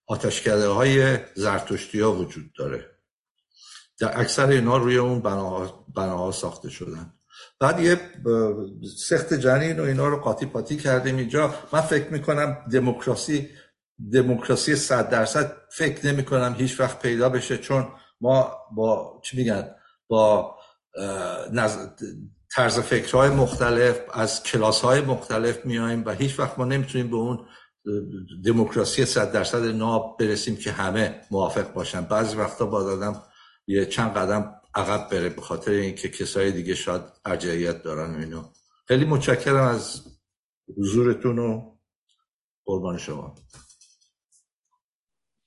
آتشکده های زرتشتی ها وجود داره. در اکثر اینا روی اون بناها, بناها ساخته شدن. بعد یه سخت جنین و اینا رو قاطی پاتی کردیم اینجا. من فکر می‌کنم دموکراسی دموکراسی صد درصد فکر نمی کنم هیچ وقت پیدا بشه چون ما با چی میگن؟ با نز... طرز فکرهای مختلف از کلاس های مختلف میایم و هیچ وقت ما نمی‌تونیم به اون دموکراسی صد درصد ناب برسیم که همه موافق باشن. بعضی وقتا با دادم یه چند قدم عقب بره به خاطر اینکه کسای دیگه شاید ارجعیت دارن و اینو. خیلی متشکرم از حضورتون و قربان شما.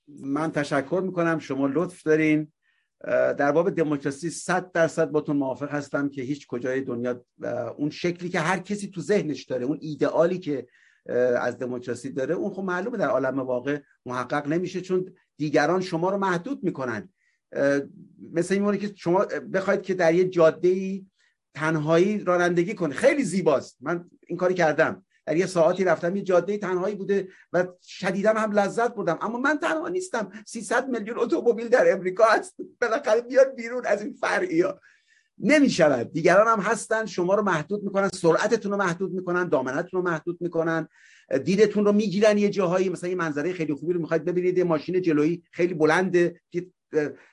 من تشکر می‌کنم. شما لطف دارین. در باب دموکراسی صد درصد باتون موافق هستم که هیچ کجای دنیا اون شکلی که هر کسی تو ذهنش داره اون ایدئالی که از دموکراسی داره اون خب معلومه در عالم واقع محقق نمیشه چون دیگران شما رو محدود می‌کنن. مثل این که شما بخواید که در یه جاده ای تنهایی رانندگی کنید خیلی زیباست. من این کاری کردم. در یه ساعتی رفتم یه جاده تنهایی بوده و شدیدا هم لذت بردم. اما من تنها نیستم. 300 میلیون اتومبیل در امریکا هست. بالاخره بیاد بیرون از این فرعی ها نمی شود دیگران هم هستن. شما رو محدود می‌کنن. سرعتتون رو محدود می‌کنن. دامنتون رو محدود می‌کنن. دیدتون رو می‌گیرن یه جاهایی. مثلا یه منظره خیلی خوبی رو می‌خواید ببینید. یه ماشین جلویی خیلی بلند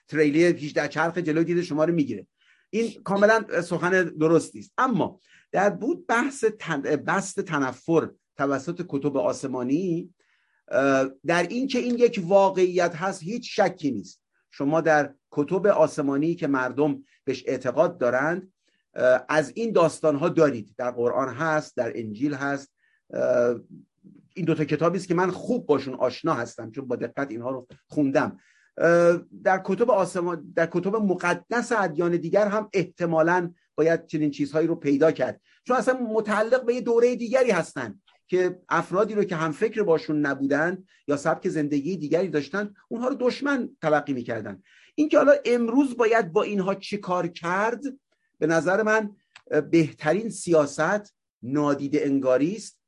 تریلی 18 چرخ جلوی دید شما رو می‌گیره. این کاملا سخن درستی است. اما در بود بحث تن... بست تنفر توسط کتب آسمانی در این که این یک واقعیت هست هیچ شکی نیست. شما در کتب آسمانی که مردم بهش اعتقاد دارند از این داستان ها دارید. در قرآن هست در انجیل هست. این دوتا کتابی است که من خوب باشون آشنا هستم چون با دقت اینها رو خوندم. در کتب آسمان در کتب مقدس ادیان دیگر هم احتمالا باید چنین چیزهایی رو پیدا کرد. چون اصلا متعلق به یه دوره دیگری هستن که افرادی رو که هم فکر باشون نبودن یا سبک زندگی دیگری داشتن اونها رو دشمن تلقی می‌کردن. اینکه حالا امروز باید با اینها چه کار کرد؟ به نظر من بهترین سیاست نادیده انگاری است.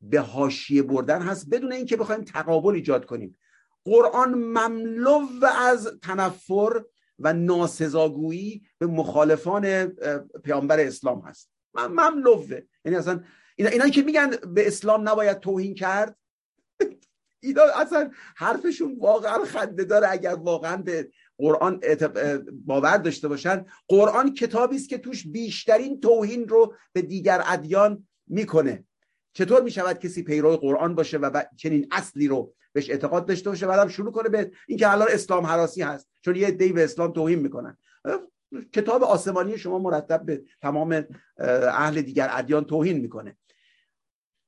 به حاشیه بردن هست. بدون اینکه بخوایم تقابل ایجاد کنیم. قرآن مملو از تنفر و ناسزاگویی به مخالفان پیامبر اسلام هست. مملوه یعنی اصلا اینا, اینا که میگن به اسلام نباید توهین کرد اینا اصلا حرفشون واقعا خنده داره. اگر واقعا به قرآن باور داشته باشن قرآن کتابی است که توش بیشترین توهین رو به دیگر ادیان می‌کنه. چطور می‌شود کسی پیرو قرآن باشه و چنین اصلی رو بهش اعتقاد داشته باشه بعدم شروع کنه به اینکه الان اسلام حراسی هست. چون یه دی به اسلام توهین می‌کنن. کتاب آسمانی شما مرتب به تمام اهل دیگر ادیان توهین می‌کنه.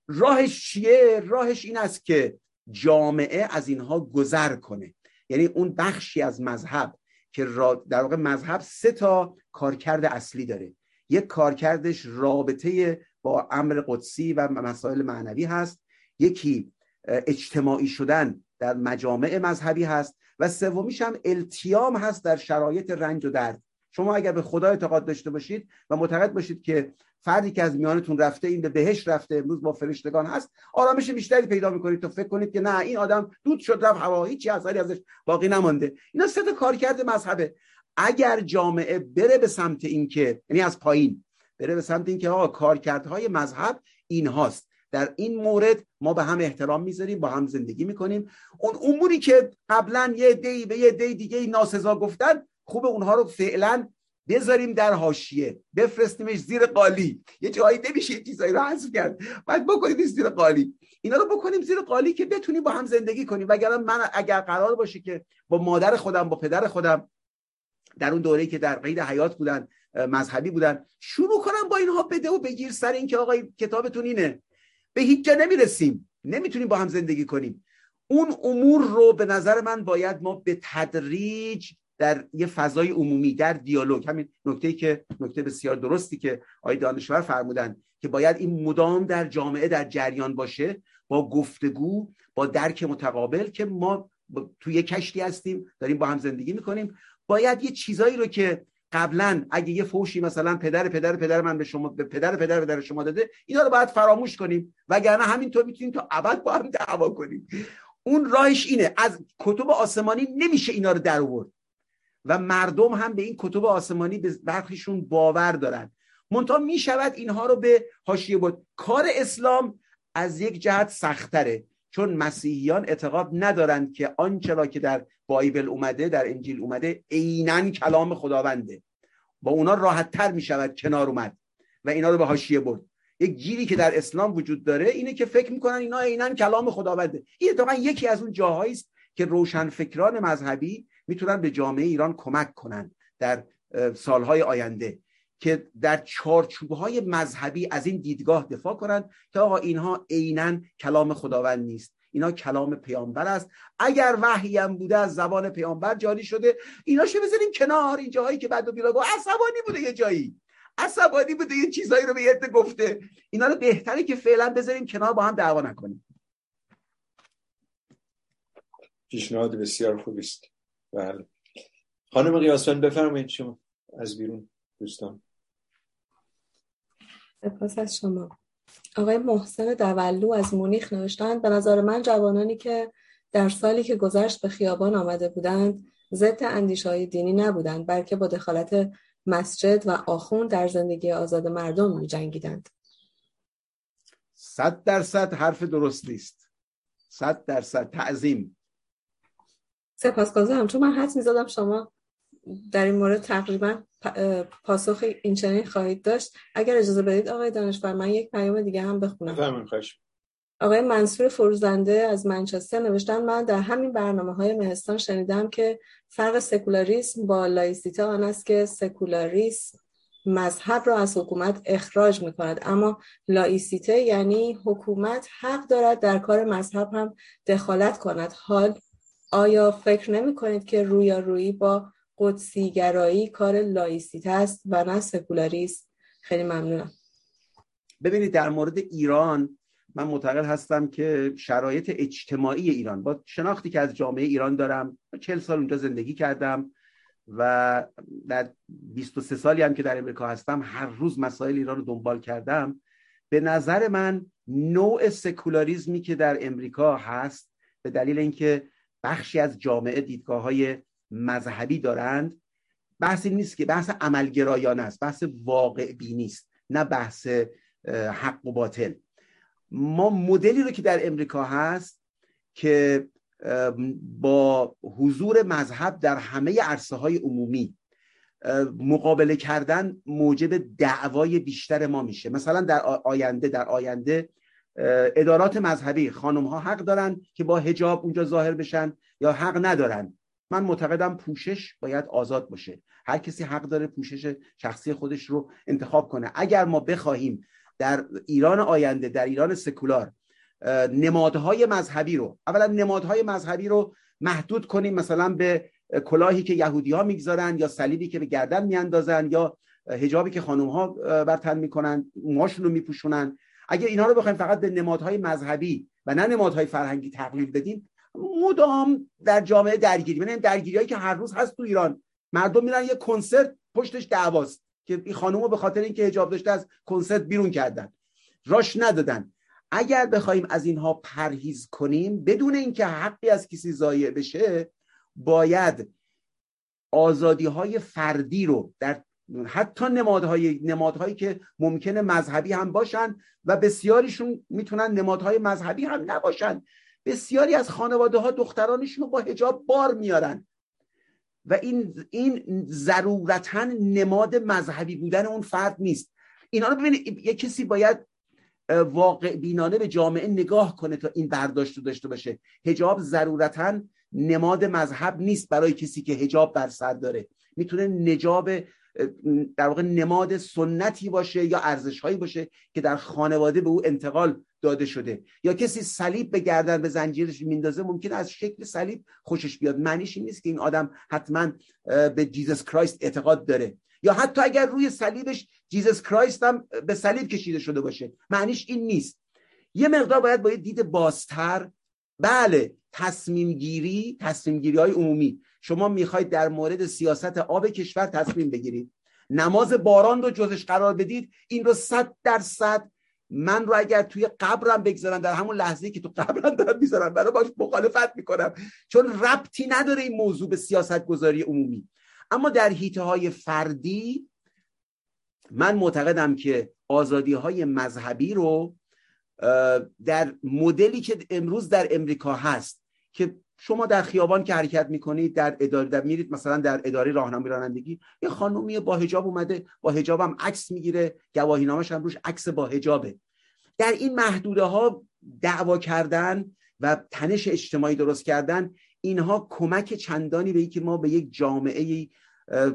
راهش چیه؟ راهش این است که جامعه از اینها گذر کنه. یعنی اون بخشی از مذهب که در واقع مذهب سه تا کارکرد اصلی داره. یک کارکردش رابطه با امر قدسی و مسائل معنوی هست. یکی اجتماعی شدن در مجامع مذهبی هست و سومیش هم التیام هست در شرایط رنج و درد. شما اگر به خدا اعتقاد داشته باشید و معتقد باشید که فردی که از میانتون رفته این به بهش رفته امروز با فرشتگان هست آرامش بیشتری پیدا می‌کنید تو فکر کنید که نه این آدم دود شد رفت هوا هیچی اثری ازش باقی نمانده. اینا سه تا کارکرد مذهبه. اگر جامعه بره به سمت اینکه یعنی از پایین بره به سمت اینکه آقا کارکردهای مذهب این هاست در این مورد ما به هم احترام می‌ذاریم با هم زندگی می‌کنیم. اون اموری که قبلا یه دی به یه دی دیگه ناسزا گفتن خوب اونها رو فعلا بذاریم در حاشیه. بفرستیمش زیر قالی. یه جایی نمیشه یه چیزایی رو حذف کرد. بعد بکنید زیر قالی. اینا رو بکنیم زیر قالی که بتونیم با هم زندگی کنیم. وگرنه من اگر قرار باشه که با مادر خودم با پدر خودم در اون دوره‌ای که در قید حیات بودن مذهبی بودن شروع کنم با اینها بده و بگیر سر اینکه آقای کتابتون اینه. به هیچ جا نمی‌رسیم. نمی‌تونیم با هم زندگی کنیم. اون امور رو به نظر من باید ما به تدریج در یه فضای عمومی در دیالوگ همین نکته که نکته بسیار درستی که آقای دانشور فرمودن که باید این مدام در جامعه در جریان باشه با گفتگو با درک متقابل که ما توی کشتی هستیم داریم با هم زندگی می‌کنیم. باید یه چیزایی رو که قبلا اگه یه فوشی مثلا پدر پدر پدر من به شما به پدر پدر پدر شما داده اینا رو باید فراموش کنیم. وگرنه همینطور می‌تونیم تا ابد با هم دعوا کنیم. اون راهش اینه از کتب آسمانی نمیشه اینا رو در آورد. و مردم هم به این کتب آسمانی به برخیشون باور دارن. منتها می‌شود اینها رو به حاشیه بود کار اسلام از یک جهت سختره چون مسیحیان اعتقاد ندارند که آنچه را که در بایبل اومده در انجیل اومده عینا کلام خداونده. با اونا راحت تر می شود کنار اومد و اینا رو به حاشیه برد. یک گیری که در اسلام وجود داره اینه که فکر می‌کنن اینا عینا کلام خداونده. این اتفاقا یکی از اون جاهایی است که روشنفکران مذهبی می‌تونن به جامعه ایران کمک کنن در سالهای آینده. که در چارچوبهای مذهبی از این دیدگاه دفاع کنند که آقا اینها عینا کلام خداوند نیست. اینا کلام پیامبر است. اگر وحی هم بوده از زبان پیامبر جاری شده. اینا شو بذاریم کنار. این جاهایی که بعد بیرا عصبانی بوده یه جایی. عصبانی بوده یه چیزایی رو به یه گفته. اینا رو بهتره که فعلا بذاریم کنار با هم دعوا نکنیم. پیشنهاد بسیار خوبی است. بله. خانم قیاسفند بفرمایید شما از بیرون دوستان. سپاس از شما. آقای محسن دولو از مونیخ نوشتند به نظر من جوانانی که در سالی که گذشت به خیابان آمده بودند ضد اندیشه دینی نبودند بلکه با دخالت مسجد و آخون در زندگی آزاد مردم می جنگیدند صد درصد حرف درستی است صد درصد تعظیم. سپاسگزارم. چون من حد می‌زدم شما در این مورد تقریبا پاسخ این چنین خواهید داشت. اگر اجازه بدید آقای دانشور من یک پیام دیگه هم بخونم. آقای منصور فروزنده از منچستر نوشتن من در همین برنامه های مهستان شنیدم که فرق سکولاریسم با لایسیته آن است که سکولاریسم مذهب را از حکومت اخراج می کند اما لایسیته یعنی حکومت حق دارد در کار مذهب هم دخالت کند. حال آیا فکر نمی کنید که رویارویی با قدسیگرایی کار لایسیته است و نه سکولاریسم. خیلی ممنونم. ببینید در مورد ایران من معتقد هستم که شرایط اجتماعی ایران با شناختی که از جامعه ایران دارم چل سال اونجا زندگی کردم و در 23 سالی هم که در امریکا هستم هر روز مسائل ایران رو دنبال کردم. به نظر من نوع سکولاریزمی که در امریکا هست به دلیل اینکه بخشی از جامعه دیدگاه های مذهبی دارند بحثی نیست که بحث عملگرایانه است بحث واقع بینی است نه بحث حق و باطل. ما مدلی رو که در امریکا هست که با حضور مذهب در همه عرصه های عمومی مقابله کردن موجب دعوای بیشتر ما میشه. مثلا در آینده در آینده ادارات مذهبی خانم ها حق دارن که با هجاب اونجا ظاهر بشن یا حق ندارن. من معتقدم پوشش باید آزاد باشه. هر کسی حق داره پوشش شخصی خودش رو انتخاب کنه. اگر ما بخواهیم در ایران آینده در ایران سکولار نمادهای مذهبی رو اولا نمادهای مذهبی رو محدود کنیم مثلا به کلاهی که یهودی ها می‌گذارن یا صلیبی که به گردن میاندازن یا هجابی که خانم ها بر تن می‌کنن موهاشون رو میپوشونن. اگر اینا رو بخوایم فقط به نمادهای مذهبی و نه نمادهای فرهنگی تقلیل بدیم مدام در جامعه درگیری یعنی درگیری که هر روز هست تو ایران. مردم میرن یه کنسرت پشتش دعواست که این خانومو به خاطر اینکه حجاب داشته از کنسرت بیرون کردن. راش ندادن. اگر بخوایم از اینها پرهیز کنیم بدون اینکه حقی از کسی ضایع بشه باید آزادی های فردی رو در حتی نمادهای نمادهایی که ممکنه مذهبی هم باشن و بسیاریشون می‌تونن نمادهای مذهبی هم نباشن. بسیاری از خانواده ها دخترانشون رو با هجاب بار میارن. و این این ضرورتا نماد مذهبی بودن اون فرد نیست. اینا رو ببینید یه کسی باید واقع بینانه به جامعه نگاه کنه تا این برداشت رو داشته باشه. هجاب ضرورتا نماد مذهب نیست برای کسی که هجاب بر سر داره. می‌تونه نجاب در واقع نماد سنتی باشه یا ارزش هایی باشه که در خانواده به او انتقال داده شده. یا کسی صلیب به گردن به زنجیرش میندازه ممکن از شکل صلیب خوشش بیاد. معنیش این نیست که این آدم حتما به جیزس کرایست اعتقاد داره. یا حتی اگر روی صلیبش جیزس کرایست هم به صلیب کشیده شده باشه. معنیش این نیست. یه مقدار باید با یه دید بازتر. بله تصمیم گیری تصمیم گیری های عمومی. شما می‌خواید در مورد سیاست آب کشور تصمیم بگیرید. نماز باران رو جزش قرار بدید. این رو صد درصد من رو اگر توی قبرم بگذارم در همون لحظه که تو قبرم دارم می‌ذارم برای باش مخالفت می‌کنم. چون ربطی نداره این موضوع به سیاست گذاری عمومی. اما در هیته های فردی من معتقدم که آزادی های مذهبی رو در مدلی که امروز در امریکا هست که شما در خیابان که حرکت می‌کنید در اداره در میرید مثلا در اداره راهنمایی رانندگی یه خانومی با حجاب اومده با حجابم عکس می‌گیره گواهی نامش هم روش عکس با حجابه. در این محدوده ها دعوا کردن و تنش اجتماعی درست کردن اینها کمک چندانی به که ما به یک جامعه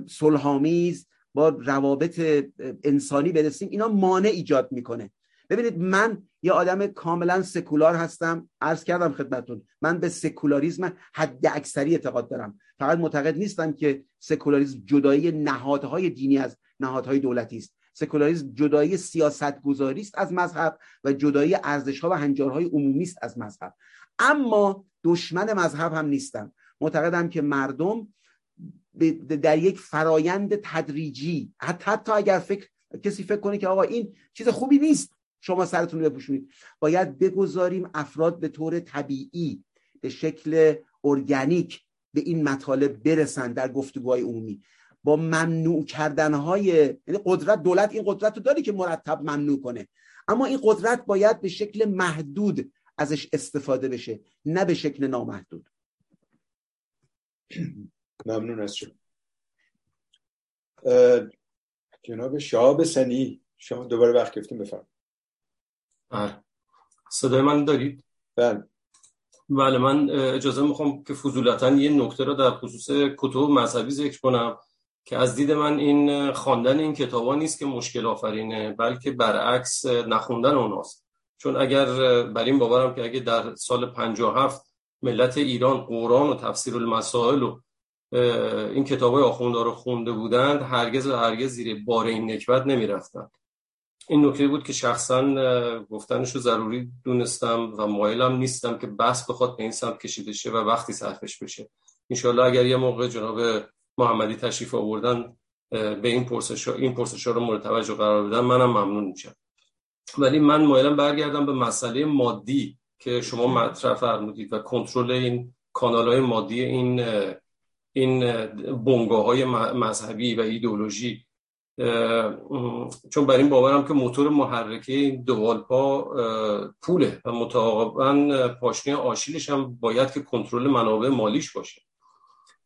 صلحآمیز با روابط انسانی برسیم اینا مانع ایجاد می‌کنه. ببینید من یه آدم کاملا سکولار هستم. عرض کردم خدمتون من به سکولاریزم حد اکثری اعتقاد دارم. فقط معتقد نیستم که سکولاریزم جدایی نهادهای دینی از نهادهای دولتی است. سکولاریزم جدایی سیاست گذاری است از مذهب و جدایی ارزش ها و هنجارهای عمومی است از مذهب. اما دشمن مذهب هم نیستم. معتقدم که مردم در یک فرایند تدریجی حتی, حتی اگر فکر کسی فکر کنه که آقا این چیز خوبی نیست. شما سرتون رو بپوشونید. باید بگذاریم افراد به طور طبیعی به شکل ارگانیک به این مطالب برسن در گفتگوهای عمومی. با ممنوع کردنهای یعنی قدرت دولت این قدرت رو داره که مرتب ممنوع کنه. اما این قدرت باید به شکل محدود ازش استفاده بشه نه به شکل نامحدود. ممنون از شما. جناب شهاب سنی شما دوباره وقت گفتیم بفرم بله. صدای من دارید؟ بله. بله من اجازه می‌خوام که فضولتا یه نکته رو در خصوص کتب مذهبی ذکر کنم که از دید من این خواندن این کتابا نیست که مشکل آفرینه بلکه برعکس نخوندن اوناست. چون اگر بر این باورم که اگه در سال 57 ملت ایران قرآن و تفسیر المسائل و این کتاب های رو خونده بودند هرگز و هرگز زیر بار این نکبت نمی‌رفتند. این نکته بود که شخصا گفتنش رو ضروری دونستم و مایلم نیستم که بحث بخواد به این سمت کشیده شه و وقتی صرفش بشه. انشالله اگر یه موقع جناب محمدی تشریف آوردن به این پرسش این پرسش رو مورد توجه قرار بدن منم ممنون میشم. ولی من مایلم برگردم به مسئله مادی که شما مطرح فرمودید و کنترل این کانال های مادی این این بنگاه های مذهبی و ایدئولوژی چون بر این باورم که موتور محرکه این دوالپا پوله و متعاقبا پاشنه آشیلش هم باید که کنترل منابع مالیش باشه.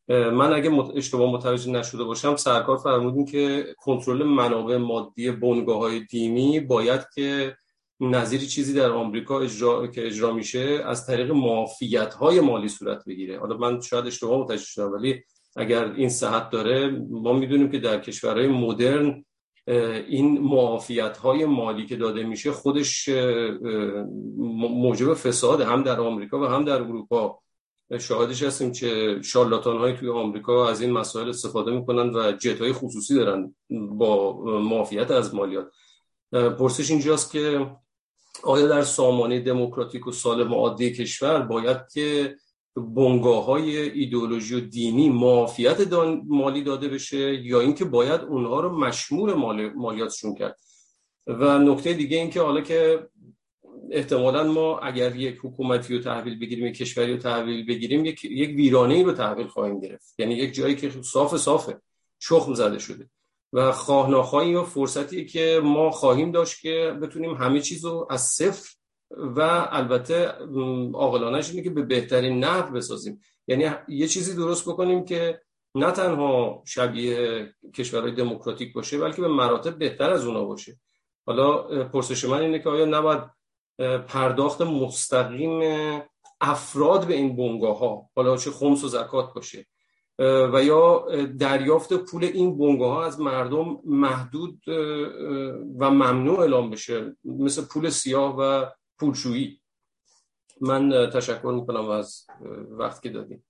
من اگه اشتباه متوجه نشده باشم سرکار فرمودین که کنترل منابع مادی بنگاه های دینی باید که نظیر چیزی در آمریکا اجرا که اجرا میشه از طریق معافیت های مالی صورت بگیره. حالا من شاید اشتباه متوجه شدم ولی اگر این صحت داره ما می‌دونیم که در کشورهای مدرن این معافیت های مالی که داده میشه خودش موجب فساد هم در آمریکا و هم در اروپا. شاهدش هستیم که شارلاتان های توی آمریکا از این مسائل استفاده می‌کنن و جت های خصوصی دارن با معافیت از مالیات. پرسش اینجاست که آیا در سامانه دموکراتیک و سالم عادی کشور باید که بنگاه های ایدئولوژی و دینی معافیت مالی داده بشه یا اینکه باید اونها رو مشمول مالی... مالیاتشون کرد. و نکته دیگه این که حالا که احتمالا ما اگر یک حکومتی رو تحویل بگیریم یک کشوری رو تحویل بگیریم یک, یک ویرانه رو تحویل خواهیم گرفت. یعنی یک جایی که صاف صافه شخم زده شده. و خواهناخواهی یا فرصتی که ما خواهیم داشت که بتونیم همه چیز رو از صفر و البته عاقلانش اینه که به بهترین نحو بسازیم. یعنی یه چیزی درست بکنیم که نه تنها شبیه کشورهای دموکراتیک باشه بلکه به مراتب بهتر از اونا باشه. حالا پرسش من اینه که آیا نباید پرداخت مستقیم افراد به این بنگاه ها حالا چه خمس و زکات باشه و یا دریافت پول این بنگاه ها از مردم محدود و ممنوع اعلام بشه مثل پول سیاه و پولشویی من تشکر می‌کنم از وقت که دادیم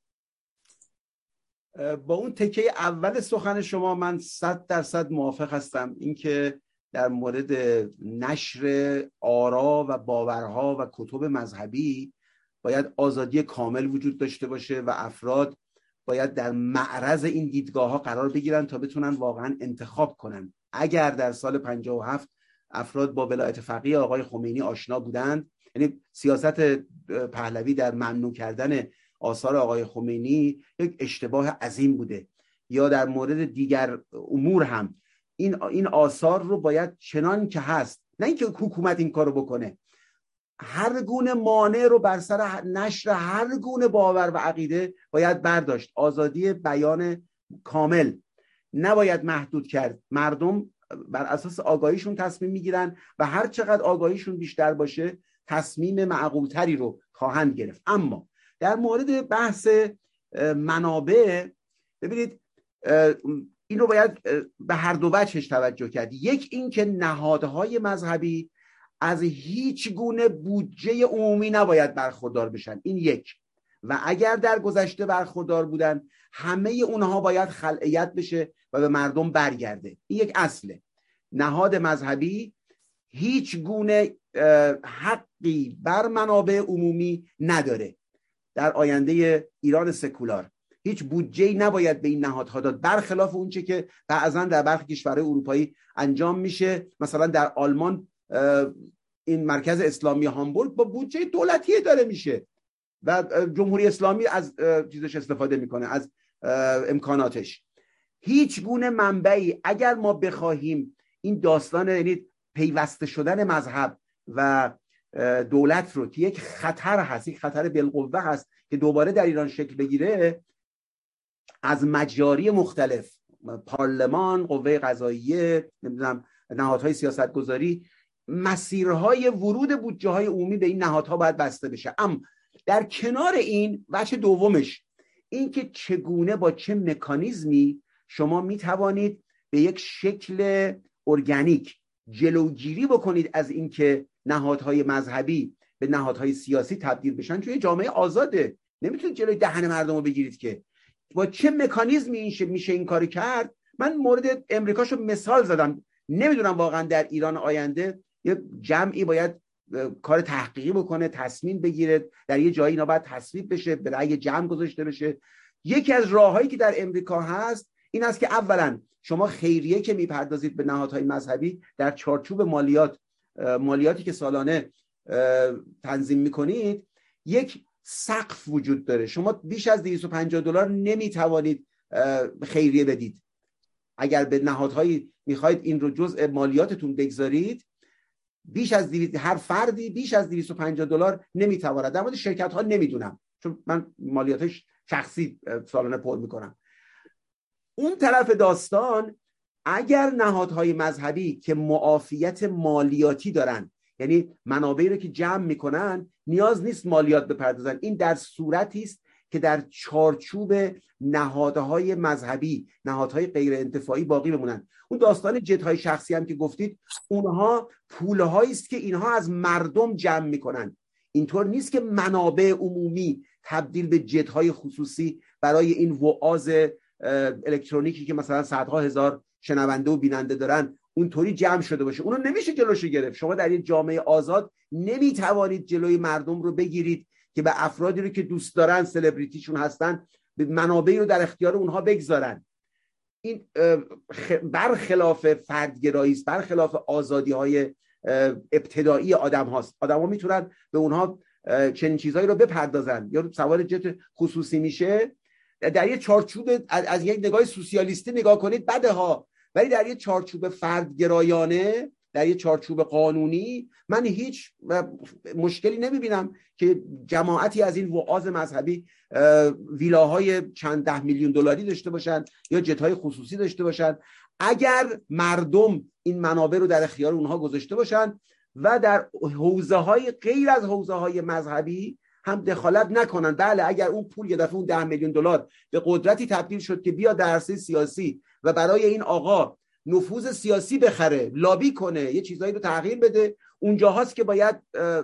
با اون تکه اول سخن شما من صد درصد موافق هستم. اینکه در مورد نشر آرا و باورها و کتب مذهبی باید آزادی کامل وجود داشته باشه و افراد باید در معرض این دیدگاه ها قرار بگیرن تا بتونن واقعا انتخاب کنن. اگر در سال 57 افراد با ولایت فقیه آقای خمینی آشنا بودند. یعنی سیاست پهلوی در ممنوع کردن آثار آقای خمینی یک اشتباه عظیم بوده. یا در مورد دیگر امور هم. این این آثار رو باید چنان که هست نه اینکه حکومت این کارو بکنه. هر گونه مانع رو بر سر نشر هر گونه باور و عقیده باید برداشت. آزادی بیان کامل. نباید محدود کرد. مردم بر اساس آگاهیشون تصمیم می‌گیرن و هر چقدر آگاهیشون بیشتر باشه تصمیم معقولتری رو خواهند گرفت. اما در مورد بحث منابع ببینید این رو باید به هر دو وجهش توجه کرد. یک اینکه نهادهای مذهبی از هیچ گونه بودجه عمومی نباید برخوردار بشن. این یک. و اگر در گذشته برخوردار بودن همه اونها باید خلعیت بشه و به مردم برگرده. این یک اصله. نهاد مذهبی هیچ گونه حقی بر منابع عمومی نداره. در آینده ایران سکولار. هیچ بودجه نباید به این نهادها داد. برخلاف اونچه که بعضا در برخی کشورهای اروپایی انجام میشه. مثلا در آلمان این مرکز اسلامی هامبورگ با بودجه دولتی داره میشه. و جمهوری اسلامی از چیزش استفاده می‌کنه. از امکاناتش. هیچ گونه منبعی اگر ما بخواهیم این داستان یعنی پیوسته شدن مذهب و دولت رو که یک خطر هست یک خطر بالقوه هست که دوباره در ایران شکل بگیره از مجاری مختلف پارلمان قوه قضاییه نمی‌دونم نهادهای سیاست گذاری مسیرهای ورود بودجه های عمومی به این نهادها باید بسته بشه. اما در کنار این وچه دومش اینکه چگونه با چه مکانیزمی شما می توانید به یک شکل ارگانیک جلوگیری بکنید از اینکه نهادهای مذهبی به نهادهای سیاسی تبدیل بشن؟ چون جامعه آزاده. نمی‌تونید جلوی دهن مردم رو بگیرید که با چه مکانیزمی این میشه این کاری کرد؟ من مورد امریکاشو مثال زدم. نمی‌دونم واقعا در ایران آینده یه جمعی باید کار تحقیقی بکنه تصمیم بگیره در یه جایی اینا باید تصویب بشه به رأی جمع گذاشته بشه. یکی از راههایی که در امریکا هست این است که اولا شما خیریه که می‌پردازید به نهادهای مذهبی در چارچوب مالیات مالیاتی که سالانه تنظیم می‌کنید یک سقف وجود داره. شما بیش از 250 دلار نمی‌توانید خیریه بدید. اگر به نهادهایی می‌خواید این رو جزء مالیاتتون بگذارید بیش از هر فردی بیش از 250 دلار نمی‌تواند. در مورد شرکت ها نمی‌دونم چون من مالیات شخصی سالانه پر می‌کنم. اون طرف داستان اگر نهادهای مذهبی که معافیت مالیاتی دارن یعنی منابعی رو که جمع می‌کنن نیاز نیست مالیات بپردازن. این در صورتی است که در چارچوب نهادهای مذهبی نهادهای غیر انتفاعی باقی بمونن. اون داستان جدهای شخصی هم که گفتید اونها پولهایی است که اینها از مردم جمع می‌کنن. اینطور نیست که منابع عمومی تبدیل به جدهای خصوصی برای این وعاز الکترونیکی که مثلا صدها هزار شنونده و بیننده دارن اونطوری جمع شده باشه. اونو نمیشه جلوشو گرفت. شما در یک جامعه آزاد نمی‌توانید جلوی مردم رو بگیرید. که به افرادی رو که دوست دارن سلبریتیشون هستن به منابعی رو در اختیار اونها بگذارن. این برخلاف فردگرایی است برخلاف آزادی های ابتدایی آدم هاست. آدم ها می‌تونن به اونها چنین چیزهایی رو بپردازن. یا سوار جت خصوصی میشه در یه چارچوب از یک نگاه سوسیالیستی نگاه کنید بده ها. ولی در یه چارچوب فردگرایانه در یه چارچوب قانونی من هیچ مشکلی نمی‌بینم که جماعتی از این وعاز مذهبی ویلاهای چند ده میلیون دلاری داشته باشن یا جتهای خصوصی داشته باشن. اگر مردم این منابع رو در اختیار اونها گذاشته باشن و در حوزه های غیر از حوزه های مذهبی هم دخالت نکنن بله اگر اون پول یه دفعه اون ده میلیون دلار به قدرتی تبدیل شد که بیا در سیاسی و برای این آقا نفوذ سیاسی بخره لابی کنه یه چیزایی رو تغییر بده. اونجا هاست که باید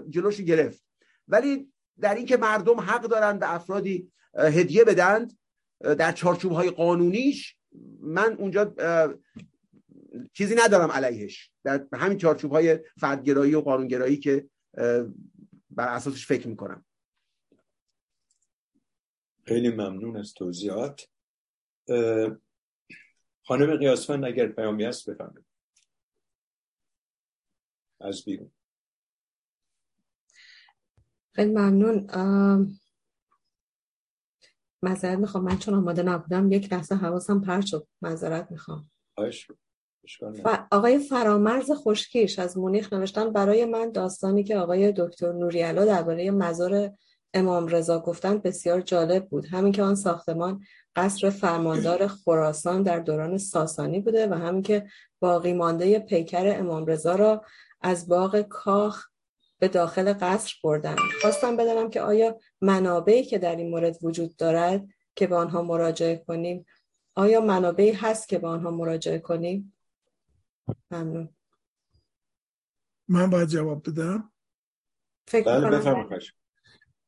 جلوش گرفت. ولی در اینکه مردم حق دارن به افرادی هدیه بدند در چارچوب های قانونیش من اونجا چیزی ندارم علیهش. در همین چارچوب های فردگرایی و قانونگرایی که بر اساسش فکر می‌کنم. خیلی ممنون از توضیحات. خانم قیاسفند اگر پیامی هست بفهمید از بیرون. خیلی ممنون. معذرت می‌خوام. من چون آماده نبودم یک لحظه حواسم پرت شد. معذرت می‌خوام. و آقای فرامرز خشکیش از مونیخ نوشتن برای من داستانی که آقای دکتر نوریالا درباره مزار امام رضا گفتن بسیار جالب بود. همین که آن ساختمان قصر فرماندار خراسان در دوران ساسانی بوده و همین که باقی مانده پیکر امام رضا را از باغ کاخ به داخل قصر بردن. خواستم بدانم که آیا منابعی که در این مورد وجود دارد که به آنها مراجعه کنیم آیا منابعی هست که به آنها مراجعه کنیم؟ ممنون. من باید جواب بدم. فکر بله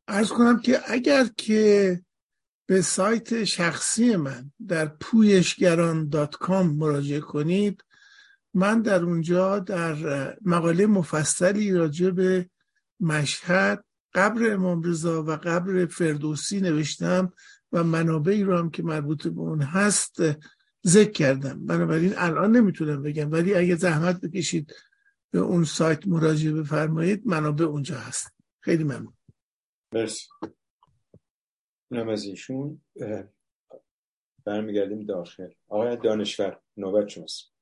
ارز کنم که اگر که به سایت شخصی من در پویشگران دات کام مراجعه کنید من در اونجا در مقاله مفصلی راجع به مشهد قبر امام رضا و قبر فردوسی نوشتم و منابعی رو هم که مربوط به اون هست ذکر کردم. بنابراین الان نمی‌تونم بگم ولی اگه زحمت بکشید به اون سایت مراجعه بفرمایید منابع اونجا هست. خیلی ممنون. مرسی. اونم از ایشون. برمیگردیم داخل. آقای دانشور نوبت شماست.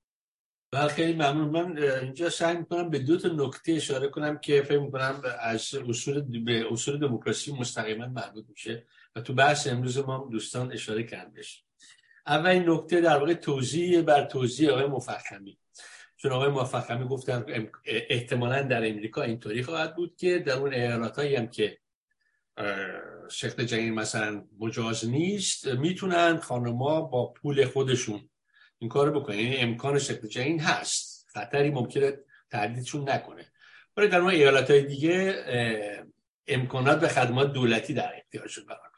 بله خیلی ممنون. من اینجا سعی می‌کنم به دو تا نکته اشاره کنم که فکر می‌کنم از اصول به اصول دموکراسی مستقیما مربوط میشه و تو بحث امروز ما دوستان اشاره کردش اولین نکته در واقع توضیح بر توضیح آقای مفخمی. چون آقای مفخمی گفتن احتمالا در امریکا اینطوری خواهد بود که در اون ایالات هم که شکل جنین مثلا مجاز نیست. می‌تونن خانما با پول خودشون این کارو بکنن. یعنی امکان شکل جنین هست. خطری ممکنه تردیدشون نکنه. ولی در ایالت های دیگه امکانات و خدمات دولتی در اختیارشون قرار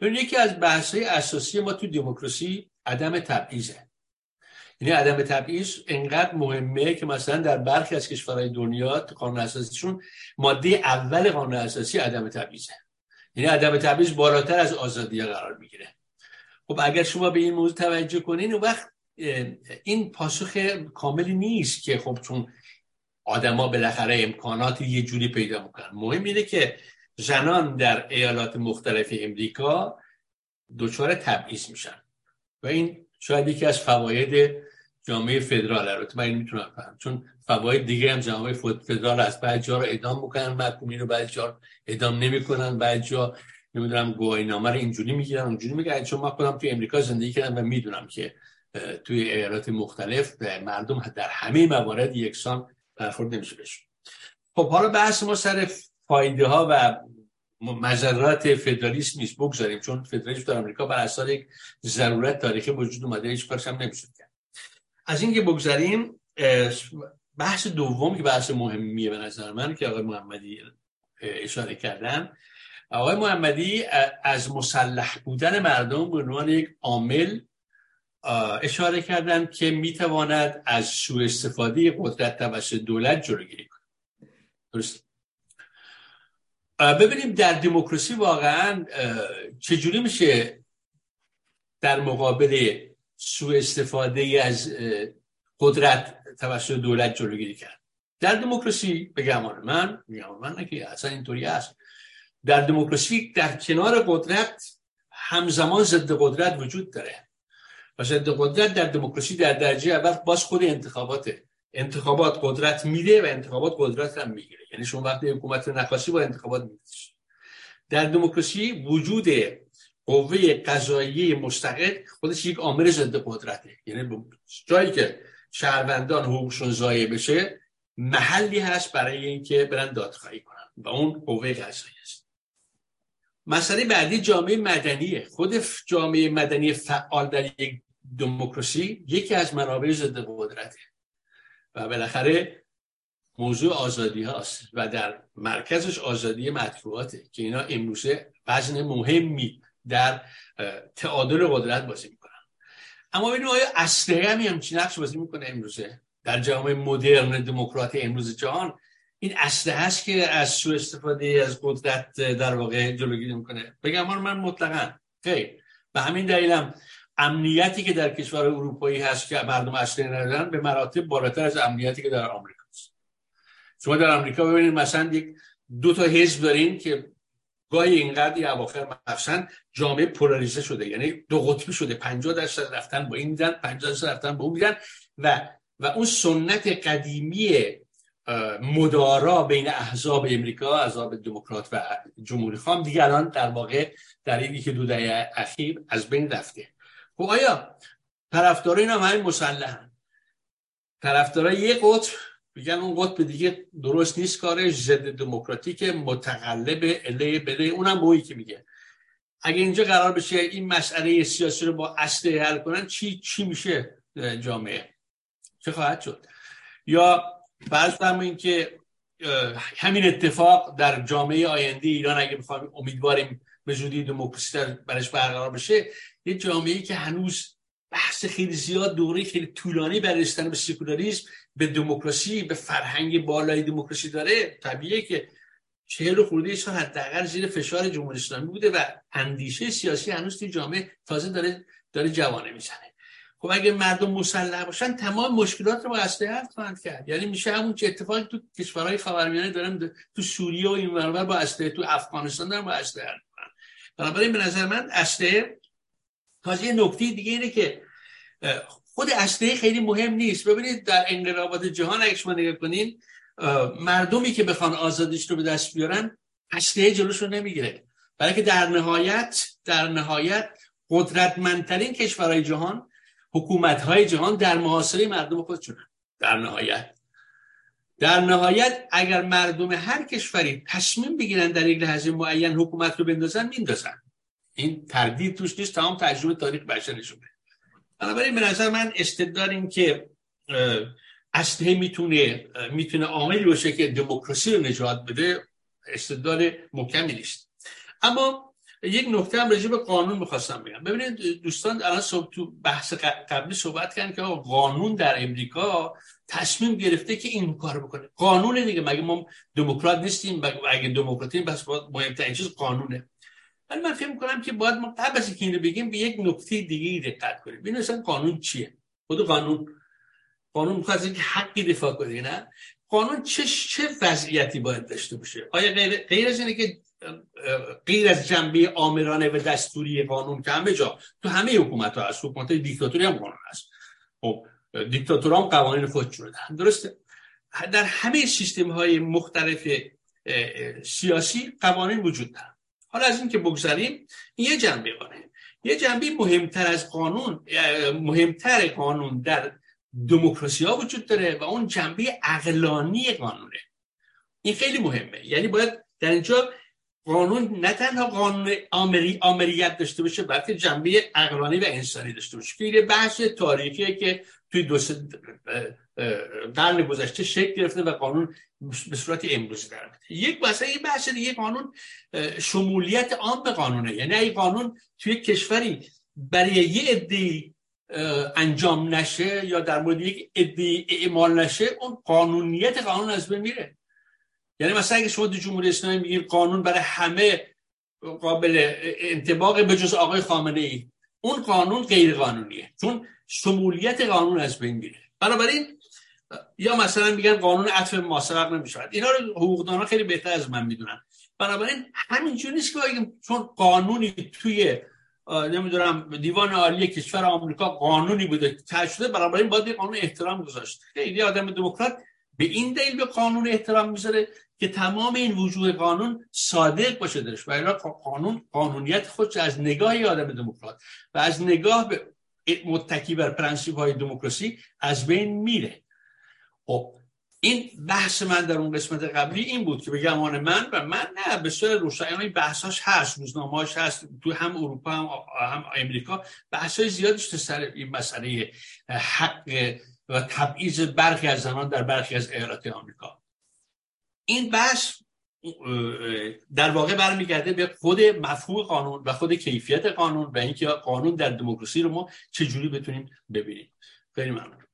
می‌گیره یکی از بحث اساسی ما تو دموکراسی عدم تبعیضه. یعنی عدم تبعیض انقدر مهمه که مثلا در برخی از کشورهای دنیا قانون اساسیشون ماده اول قانون اساسی عدم تبعیضه. یعنی عدم تبعیض بالاتر از آزادی قرار می‌گیره. خب اگر شما به این موضوع توجه کنین اون وقت این پاسخ کاملی نیست که خب چون آدما بالاخره امکانات یه جوری پیدا می‌کنن. مهم اینه که زنان در ایالات مختلف امریکا دچار تبعیض میشن. و این شاید یکی از فواید جامعه فدرال. البته من می‌تونم فهم چون فواید دیگه هم جامعه فدرال از بعد جا رو ادام می‌کنن محکومین رو بعد جا ادام نمی‌کنن بعد جا نمی‌دونم گواهینامه رو اینجوری می‌گیرن اونجوری می‌گیرن چون ما خودم توی امریکا زندگی کردم و می‌دونم که توی ایالات مختلف مردم در همه موارد یکسان برخورد نمیشه بشون خب حالا بحث ما سر فایده ها و مذرات فدرالیسم نیست. بگذاریم چون فدرالیسم در آمریکا بر اساس یک ضرورت تاریخی وجود اومده هیچ کارش هم نمیشه کرد. از اینکه بگذاریم بحث دوم که بحث مهمیه به نظر من که آقای محمدی اشاره کردن. آقای محمدی از مسلح بودن مردم به عنوان یک عامل اشاره کردن که می‌تواند از سوء استفاده قدرت توسط دولت جلوگیری کنه درست ببینیم در دموکراسی واقعا چجوری میشه در مقابل سوء استفاده از قدرت توسط دولت جلوگیری کرد. در دموکراسی به گمان من گمان من که اصلا اینطوری است. در دموکراسی در کنار قدرت همزمان ضد قدرت وجود داره. و ضد قدرت در دموکراسی در درجه اول باز خود انتخاباته. انتخابات قدرت میده و انتخابات قدرت هم می‌گیره. یعنی شما وقتی حکومت نخواستی با انتخابات میده در دموکراسی وجود قوه قضایی مستقل خودش یک عامل ضد قدرته. یعنی جایی که شهروندان حقوقشون ضایع بشه محلی هست برای اینکه برن دادخواهی کنن. و اون قوه قضایی است. مسئله بعدی جامعه مدنیه. خود جامعه مدنی فعال در یک دموکراسی یکی از منابع ضد قدرته. و بالاخره موضوع آزادی هاست و در مرکزش آزادی مطبوعاته که اینا امروزه وزن مهمی در تعادل قدرت بازی اما ببینیم آیا هم همچین نقش بازی می‌کنه امروزه؟ در جامعه مدرن دموکرات امروز جهان این اسلحه هست که از سو استفاده از قدرت در واقع جلوگیری می‌کنه؟ بگم من مطلقا. خیر. به همین دلیلم امنیتی که در کشور اروپایی هست که مردم اسلحه ندارن به مراتب بالاتر از امنیتی که در آمریکا است شما در آمریکا ببینید مثلا یک دو تا حزب دارین که گاهی اینقدر اواخر مثلا جامعه پولاریزه شده. یعنی دو قطبی شده. 50 درصد رفتن با این میدن 50 درصد رفتن با اون میدن و و اون سنت قدیمی مدارا بین احزاب امریکا احزاب دموکرات و جمهوری خواهم دیگه الان در واقع در این که دو دهه اخیر از بین رفته. خب آیا طرفدارا اینا هم همین مسلحن؟ طرفدارا یک قطب میگن اون قطب دیگه درست نیست کارش ضد دموکراتیک متقلب اله بله اونم بویی که میگه. اگه اینجا قرار بشه این مسئله سیاسی رو با اصله حل کنن چی چی میشه جامعه؟ چه خواهد شد؟ یا فرض این که همین اتفاق در جامعه آینده ایران اگه بخوایم امیدواریم به زودی دموکراسی برش برقرار بشه یه جامعه که هنوز بحث خیلی زیاد دوره خیلی طولانی برای رسیدن به سکولاریسم به دموکراسی به فرهنگ بالای دموکراسی داره. طبیعیه که چهل خورده سال حداقل زیر فشار جمهوری اسلامی بوده و اندیشه سیاسی هنوز توی جامعه تازه داره داره جوانه می‌زنه. خب اگه مردم مسلح باشن تمام مشکلات رو با اسلحه حل خواهند کرد. یعنی میشه همون چه اتفاقی تو کشورهای خاورمیانه دارن تو سوریه و این با اسلحه تو افغانستان دارن با اسلحه حل بنابراین به نظر من اسلحه تازه نکته دیگه اینه که خود اسلحه خیلی مهم نیست. ببینید در انقلابات جهان اگه شما نگاه کنین مردمی که بخوان آزادیش رو به دست بیارن اسلحه جلوش رو نمی‌گیره. برای که در نهایت در نهایت قدرتمندترین کشورهای جهان حکومتهای جهان در محاصره مردم خودشون در نهایت. در نهایت اگر مردم هر کشوری تصمیم بگیرن در یک لحظه معین حکومت رو بندازن میندازن. این تردید توش نیست. تمام تجربه تاریخ بشری شده بنابراین به نظر من استدلال که اسلحه می‌تونه می‌تونه عاملی باشه که دموکراسی رو نجات بده استدلال محکمی نیست. اما یک نکته هم به قانون می‌خواستم بگم. ببینید دوستان الان صبح تو بحث قبلی صحبت کردن که قانون در امریکا تصمیم گرفته که این کار بکنه. قانون دیگه. مگه ما دموکرات نیستیم؟ اگه دموکراتیم بس مهمترین چیز قانونه. ولی من فکر می‌کنم که باید ما قبل اینکه اینو بگیم به یک نکته دیگه دقت کنیم. ببینید اصلا قانون چیه؟ خود قانون قانون می‌خواد اینکه حقی دفاع کنه نه؟ قانون چه چه وضعیتی باید داشته باشه؟ آیا غیر, غیر از اینه که غیر از جنبه آمرانه و دستوری قانون که همه جا تو همه حکومت ها هست حکومت دیکتاتوری هم قانون هست. خب دیکتاتور هم قوانین خودشون دارن درسته؟ در همه سیستم های مختلف سیاسی قوانین وجود دارن. حالا از این که بگذاریم یه جنبه قانون یه جنبه مهمتر از قانون مهمتر قانون در دموکراسی ها وجود داره و اون جنبه اقلانی قانونه. این خیلی مهمه. یعنی باید در اینجا قانون نه تنها قانون آمری، آمریت داشته باشه بلکه جنبه اقلانی و انسانی داشته باشه. که بحث تاریخیه که توی دو قرن گذشته شکل گرفته و قانون به صورت امروزی در یک مثلا این بحث دیگه قانون شمولیت عام به قانونه. یعنی این قانون توی کشوری برای یه عده انجام نشه یا در مورد یک عده اعمال نشه اون قانونیت قانون از بین میره. یعنی مثلا اگه شما تو جمهوری اسلامی میگید قانون برای همه قابل انتباق به جز آقای خامنه ای اون قانون غیر قانونیه چون شمولیت قانون از بین میره. بنابراین یا مثلا میگن قانون عطف ماسبق نمی‌شود. اینا رو حقوقدانا خیلی بهتر از من می‌دونن. بنابراین همینجور نیست که بگیم چون قانونی توی نمی‌دونم دیوان عالی کشور آمریکا قانونی بوده که شده بنابراین باید قانون احترام گذاشت. خیلی آدم دموکرات به این دلیل به قانون احترام می‌ذاره که تمام این وجود قانون صادق باشه درش و قانون قانونیت خودش از نگاه آدم دموکرات و از نگاه به متکی بر پرنسیب های دموکراسی از بین میره. خب این بحث من در اون قسمت قبلی این بود که به گمان من و من نه به صورت روشن. این بحثاش هست روزنامه‌اش هست تو هم اروپا هم, هم امریکا بحثای زیادی تو سر این مسئله حق و تبعیض برخی از زنان در برخی از ایالات آمریکا. این بحث در واقع برمیگرده به خود مفهوم قانون و خود کیفیت قانون و اینکه قانون در دموکراسی رو ما چجوری بتونیم ببینیم. خیلی ممنون.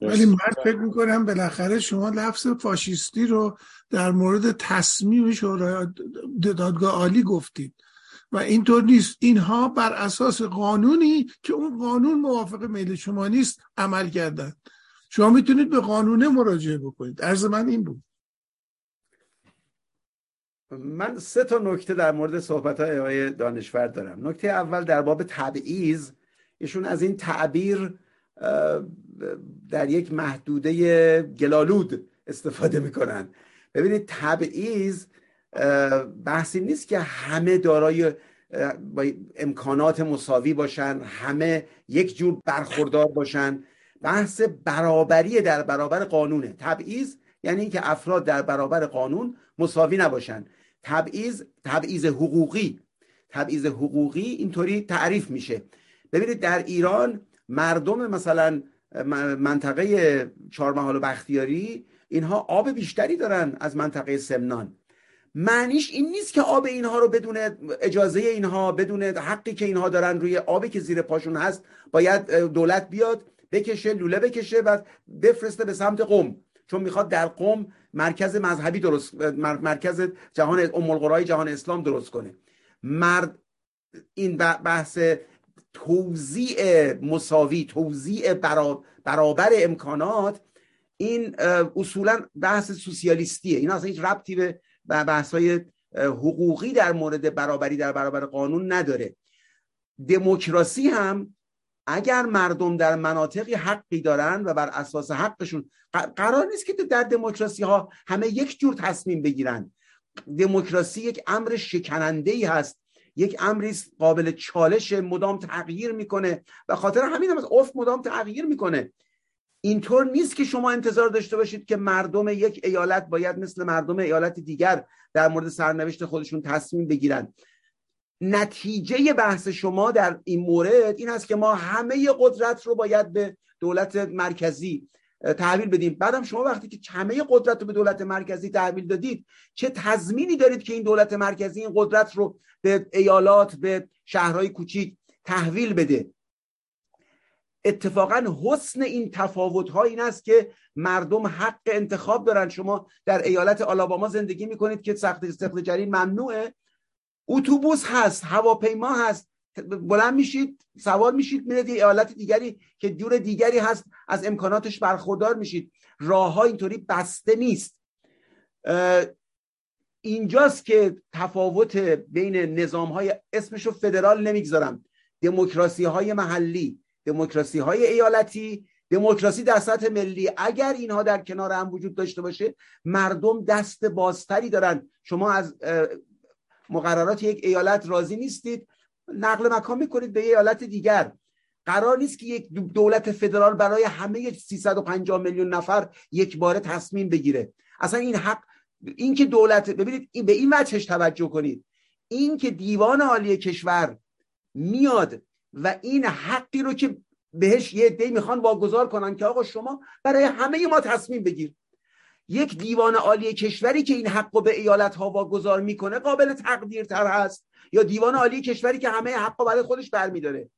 ولی من فکر می‌کنم بالاخره شما لفظ فاشیستی رو در مورد تصمیم شورای دادگاه عالی گفتید و اینطور نیست. اینها بر اساس قانونی که اون قانون موافق میل شما نیست عمل کردن. شما می‌تونید به قانونه مراجعه بکنید. عرض من این بود. من سه تا نکته در مورد صحبت های آقای دانشور دارم. نکته اول در باب تبعیض ایشون از این تعبیر در یک محدوده گلالود استفاده می‌کنن. ببینید تبعیض بحثی نیست که همه دارای امکانات مساوی باشن همه یک جور برخوردار باشن. بحث برابری در برابر قانونه. تبعیض یعنی اینکه افراد در برابر قانون مساوی نباشن. تبعیض تبعیض حقوقی. تبعیض حقوقی اینطوری تعریف میشه. ببینید در ایران مردم مثلا منطقه چهارمحال و بختیاری اینها آب بیشتری دارن از منطقه سمنان. معنیش این نیست که آب اینها رو بدون اجازه اینها بدون حقی که اینها دارن روی آبی که زیر پاشون هست باید دولت بیاد بکشه لوله بکشه و بفرسته به سمت قم. چون می‌خواد در قم مرکز مذهبی درست مرکز جهان ام جهان اسلام درست کنه. مرد این بحث توزیع مساوی توزیع برابر امکانات این اصولا بحث سوسیالیستیه. این اصلا هیچ ربطی به بحث های حقوقی در مورد برابری در برابر قانون نداره. دموکراسی هم اگر مردم در مناطقی حقی دارن و بر اساس حقشون قرار نیست که در دموکراسی ها همه یک جور تصمیم بگیرن. دموکراسی یک امر شکننده ای هست. یک امری قابل چالش مدام تغییر می‌کنه و خاطر همین هم از افت مدام تغییر می‌کنه. اینطور نیست که شما انتظار داشته باشید که مردم یک ایالت باید مثل مردم ایالت دیگر در مورد سرنوشت خودشون تصمیم بگیرن. نتیجه بحث شما در این مورد این است که ما همه قدرت رو باید به دولت مرکزی تحویل بدیم. بعدم شما وقتی که همه قدرت رو به دولت مرکزی تحویل دادید چه تضمینی دارید که این دولت مرکزی این قدرت رو به ایالات به شهرهای کوچیک تحویل بده؟ اتفاقا حسن این تفاوت ها این است که مردم حق انتخاب دارن. شما در ایالت آلاباما زندگی می‌کنید که سخت استخدام جرین ممنوعه. اتوبوس هست هواپیما هست. بلند میشید سوار میشید میرید یه ایالت دیگری که جور دیگری هست از امکاناتش برخوردار میشید. راه ها اینطوری بسته نیست. اینجاست که تفاوت بین نظام های اسمشو فدرال نمی‌گذارم. دموکراسی های محلی دموکراسی های ایالتی دموکراسی در سطح ملی. اگر اینها در کنار هم وجود داشته باشه مردم دست بازتری دارن. شما از مقررات یک ایالت راضی نیستید نقل مکان می‌کنید به ایالت دیگر. قرار نیست که یک دولت فدرال برای همه 350 میلیون نفر یک باره تصمیم بگیره. اصلا این حق این که دولت ببینید این به این وجهش توجه کنید. این که دیوان عالی کشور میاد و این حقی رو که بهش یه دی می‌خوان واگذار کنن که آقا شما برای همه ما تصمیم بگیر. یک دیوان عالی کشوری که این حق به ایالت ها واگذار می‌کنه قابل تقدیر تر هست. یا دیوان عالی کشوری که همه حق رو برای خودش برمیداره.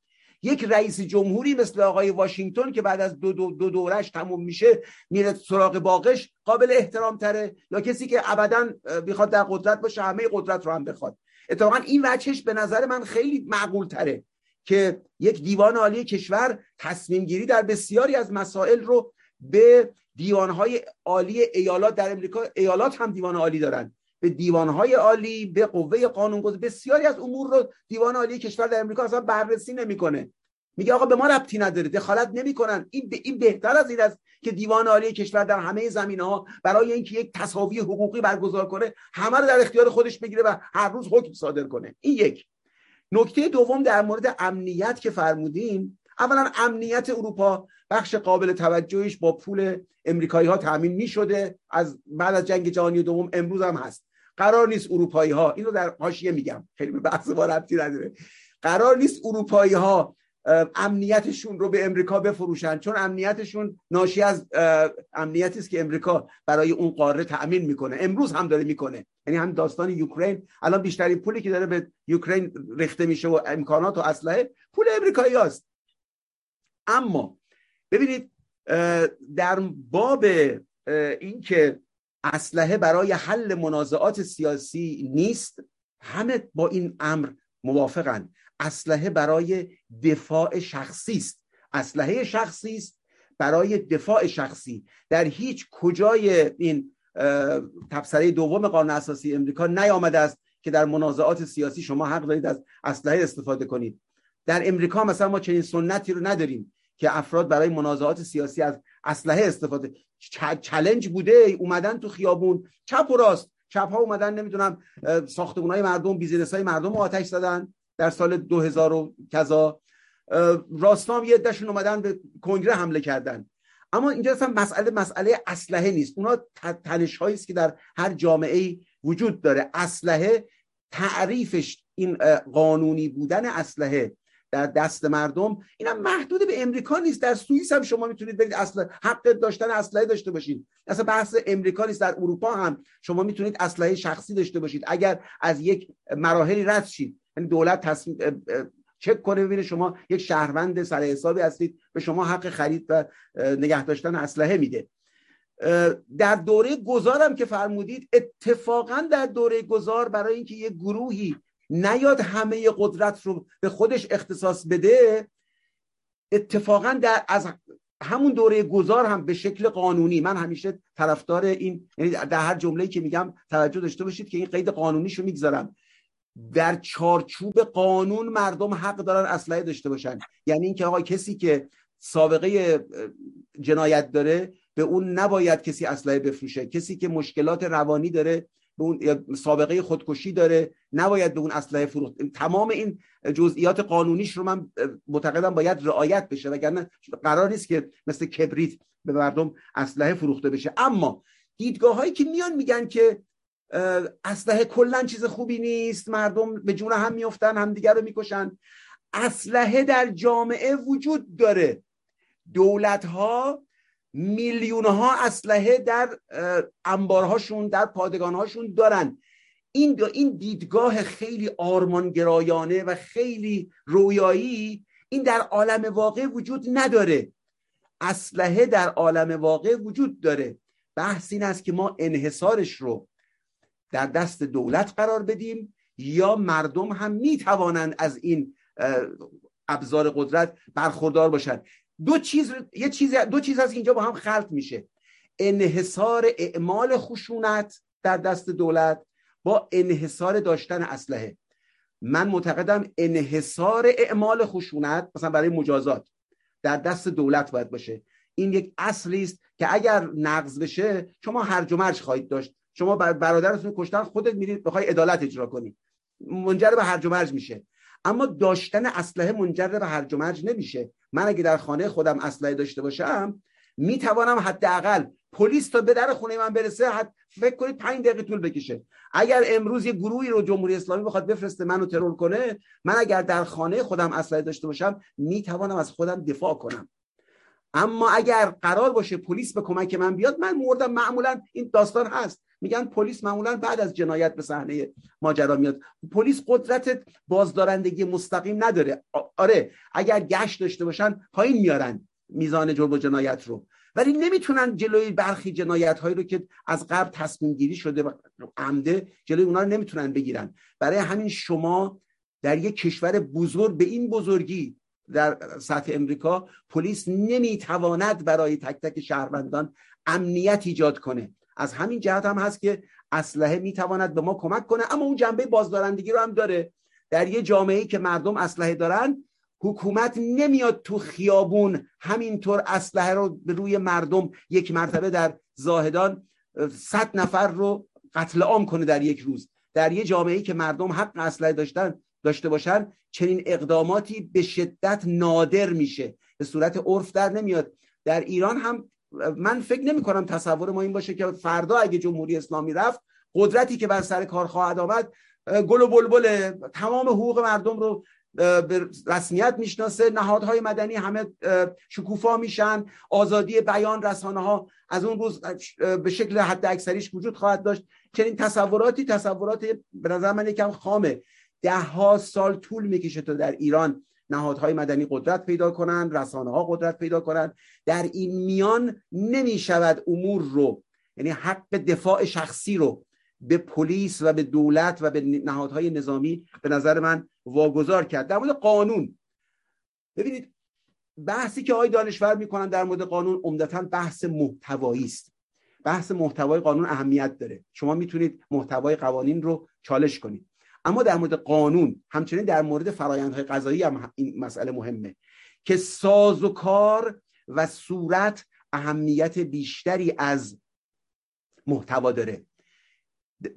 یک رئیس جمهوری مثل آقای واشنگتن که بعد از دو, دو, دو دورش تموم میشه میره سراغ باقش قابل احترام تره یا کسی که ابدا بخواد در قدرت باشه همه قدرت رو هم بخواد. اتفاقا این وجهش به نظر من خیلی معقول تره که یک دیوان عالی کشور تصمیم گیری در بسیاری از مسائل رو به دیوانهای عالی ایالات در امریکا ایالات هم دیوان عالی دارن. به دیوانهای عالی به قوه قانونگذار بسیاری از امور رو دیوان عالی کشور در امریکا اصلا بررسی نمی‌کنه. میگه آقا به ما ربطی نداره دخالت نمی‌کنن. این این بهتر از این است که دیوان عالی کشور در همه زمینه ها برای اینکه یک تساوی حقوقی برگزار کنه همه رو در اختیار خودش بگیره و هر روز حکم صادر کنه. این یک. نکته دوم در مورد امنیت که فرمودین اولا امنیت اروپا بخش قابل توجهش با پول امریکایی ها تامین می شده از بعد از جنگ جهانی دوم امروز هم هست. قرار نیست اروپایی ها اینو در حاشیه میگم. خیلی به بحث ما ربطی نداره. قرار نیست اروپایی ها امنیتشون رو به امریکا بفروشن چون امنیتشون ناشی از امنیتی است که امریکا برای اون قاره تأمین می‌کنه. امروز هم داره می‌کنه. یعنی هم داستان یوکرین. الان بیشترین پولی که داره به یوکرین ریخته میشه و امکانات و اسلحه پول امریکایی است اما ببینید در باب اینکه اسلحه برای حل منازعات سیاسی نیست همه با این امر موافقن. اسلحه برای دفاع شخصی است. اسلحه شخصی است برای دفاع شخصی. در هیچ کجای این تبصره دوم قانون اساسی امریکا نیامده است که در منازعات سیاسی شما حق دارید از اسلحه استفاده کنید. در امریکا مثلا ما چنین سنتی رو نداریم. که افراد برای منازعات سیاسی از اسلحه استفاده challenge بوده اومدن تو خیابون. چپ و راست. چپ ها اومدن نمی‌دونم ساختمون های مردم business های مردم آتش زدن در سال 2000 و کذا. راستام یه عده‌شون اومدن به کنگره حمله کردن. اما اینجا اصلا مسئله مسئله اسلحه نیست. اونا تنش است که در هر جامعه وجود داره. اسلحه تعریفش این قانونی بودن اسلحه در دست مردم اینم محدود به امریکا نیست. در سوئیس هم شما می‌تونید برید اصلا حق داشتن اسلحه داشته باشید. اصلا بحث امریکا نیست در اروپا هم شما می‌تونید اسلحه شخصی داشته باشید. اگر از یک مراحلی رد شید یعنی دولت تصمیم چک کنه ببینه شما یک شهروند سر حسابی هستید به شما حق خرید و نگه داشتن اسلحه میده. در دوره گذارم که فرمودید اتفاقا در دوره گذار برای اینکه یک گروهی نیاد همه قدرت رو به خودش اختصاص بده اتفاقا در از همون دوره گذار هم به شکل قانونی. من همیشه طرفدار این یعنی در هر جمله‌ای که میگم توجه داشته باشید که این قید قانونیشو می‌گذارم. در چارچوب قانون مردم حق دارن اسلحه داشته باشن. یعنی اینکه آقا کسی که سابقه جنایت داره به اون نباید کسی اسلحه بفروشه. کسی که مشکلات روانی داره به اون سابقه خودکشی داره نباید به اون اسلحه فروخت. تمام این جزئیات قانونیش رو من معتقدم باید رعایت بشه وگرنه قرار نیست که مثل کبریت به مردم اسلحه فروخته بشه. اما دیدگاه هایی که میان میگن که اسلحه کلا چیز خوبی نیست مردم به جون هم میفتن همدیگر رو می‌کشن. اسلحه در جامعه وجود داره. دولت ها میلیون ها اسلحه در انبارهاشون در پادگانهاشون دارن. این این دیدگاه خیلی آرمانگرایانه و خیلی رویایی این در عالم واقع وجود نداره. اسلحه در عالم واقع وجود داره. بحث این است که ما انحصارش رو در دست دولت قرار بدیم یا مردم هم می‌توانند از این ابزار قدرت برخوردار باشند. دو چیز یه چیز دو چیز از اینجا با هم خلط میشه. انحصار اعمال خشونت در دست دولت با انحصار داشتن اسلحه. من معتقدم انحصار اعمال خشونت مثلا برای مجازات در دست دولت باید باشه. این یک اصلی است که اگر نقض بشه شما هرج و مرج خواهید داشت. شما برادرتون کشتن خودت میرید بخوای عدالت اجرا کنی. منجر به هرج و مرج میشه. اما داشتن اسلحه منجر به هرج و مرج نمیشه. من اگه در خانه خودم اسلحه داشته باشم می‌توانم حداقل پلیس تا به در خونه من برسه حد فکر کنید پنج دقیقه طول بکشه. اگر امروز یه گروهی رو جمهوری اسلامی بخواد بفرسته منو ترور کنه من اگر در خانه خودم اسلحه داشته باشم می‌توانم از خودم دفاع کنم. اما اگر قرار باشه پلیس به کمک من بیاد من مردم معمولا این داستان هست. میگن پلیس معمولا بعد از جنایت به صحنه ماجرا میاد. پلیس قدرت بازدارندگی مستقیم نداره. آره اگر گشت داشته باشن پایین میارن میزان جرم و جنایت رو. ولی نمی‌تونن جلوی برخی جنایت هایی رو که از قبل تصمیم گیری شده و عمده جلوی اونا رو نمی‌تونن بگیرن. برای همین شما در یک کشور بزرگ به این بزرگی در سطح امریکا پلیس نمی‌تواند برای تک تک شهروندان امنیت ایجاد کنه. از همین جهت هم هست که اسلحه می‌تواند به ما کمک کنه اما اون جنبه بازدارندگی رو هم داره. در یه جامعه که مردم اسلحه دارن حکومت نمیاد تو خیابون همینطور اسلحه رو به روی مردم یک مرتبه در زاهدان صد نفر رو قتل عام کنه در یک روز. در یه جامعه که مردم حق اسلحه داشتن داشته باشن چنین اقداماتی به شدت نادر میشه. به صورت عرف در نمیاد. در ایران هم من فکر نمی کنم تصور ما این باشه که فردا اگه جمهوری اسلامی رفت قدرتی که بر سر کار خواهد آمد گل و بلبل تمام حقوق مردم رو به رسمیت می‌شناسه نهادهای مدنی همه شکوفا میشن آزادی بیان رسانه ها از اون روز به شکل حد اکثریش وجود خواهد داشت. چنین تصوراتی تصورات به نظر من یکم خامه. ده ها سال طول می‌کشه تا در ایران نهادهای مدنی قدرت پیدا کنند رسانه ها قدرت پیدا کنند. در این میان نمی‌شود امور رو یعنی حق دفاع شخصی رو به پلیس و به دولت و به نهادهای نظامی به نظر من واگذار کرد. در مورد قانون ببینید بحثی که آقای دانشور می‌کنن در مورد قانون عمدتا بحث محتوایی است. بحث محتوای قانون اهمیت داره. شما می‌تونید محتوای قوانین رو چالش کنید. اما در مورد قانون همچنین در مورد فرایندهای قضایی هم این مسئله مهمه که ساز و کار و صورت اهمیت بیشتری از محتوا داره.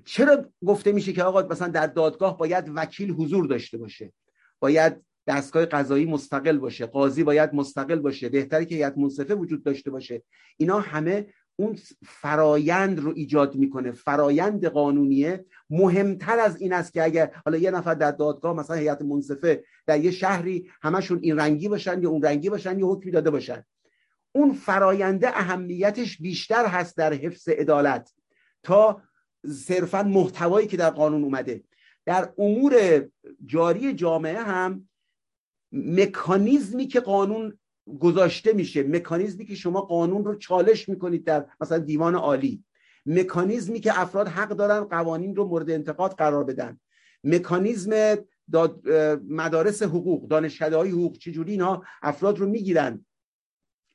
چرا گفته میشه که آقا مثلا در دادگاه باید وکیل حضور داشته باشه؟ باید دستگاه قضایی مستقل باشه قاضی باید مستقل باشه بهتری که هیئت منصفه وجود داشته باشه. اینا همه اون فرایند رو ایجاد می‌کنه. فرایند قانونیه مهمتر از این است که اگر حالا یه نفر در دادگاه مثلا هیئت منصفه در یه شهری همشون این رنگی باشن یا اون رنگی باشن یا حکمی داده باشن. اون فراینده اهمیتش بیشتر هست در حفظ عدالت تا صرفا محتوایی که در قانون اومده. در امور جاری جامعه هم مکانیزمی که قانون گذاشته میشه. مکانیزمی که شما قانون رو چالش می‌کنید در مثلا دیوان عالی. مکانیزمی که افراد حق دارن قوانین رو مورد انتقاد قرار بدن. مکانیزم داد مدارس حقوق دانشکده های حقوق چجوری اینها افراد رو می‌گیرن؟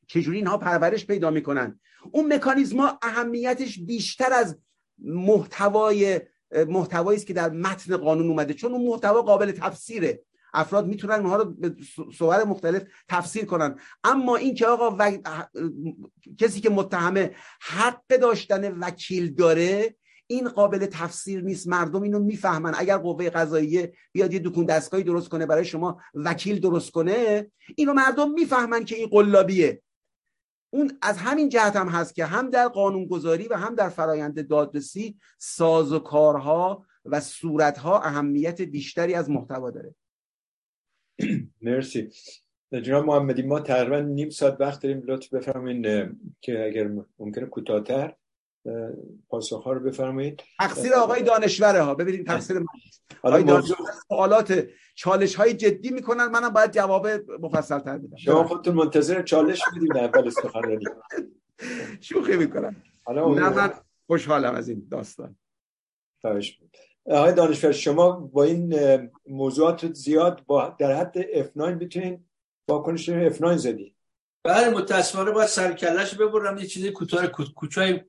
چجوری اینها پرورش پیدا می‌کنن؟ اون مکانیزم ها اهمیتش بیشتر از محتوای محتوایی است که در متن قانون اومده. چون اون محتوا قابل تفسیره. افراد می‌تونن اونها رو به صور مختلف تفسیر کنن. اما این که آقا و... کسی که متهمه حق داشتن وکیل داره این قابل تفسیر نیست. مردم اینو می‌فهمن. اگر قوه قضاییه بیاد یه دکون دستگاهی درست کنه برای شما وکیل درست کنه اینو مردم می‌فهمن که این قلابیه. اون از همین جهت هم هست که هم در قانونگذاری و هم در فرایند دادرسی ساز و کارها و صورتها اهمیت بیشتری از محتوا داره. مرسی. جناب محمدی ما تقریبا نیم ساعت وقت داریم. لطف بفرمایید که اگر ممکنه کوتاهتر پاسخ ها رو بفرمایید. تقصیر آقای دانشوره ها. ببینید تقصیر من. آقای دانشور سوالات چالش های جدی می‌کنن. منم باید جواب مفصل تر بدم. شما خودتون منتظر چالش بودید اول سخنرانی شوخی می‌کنم. نه من خوشحالم از این داستان. خواهش آقای دانشور شما با این موضوعات زیاد با در حد F9 می‌تونین واکنش F9 زدی. بله متاسفانه باید سرکلش ببرم یه چیزی کوتاه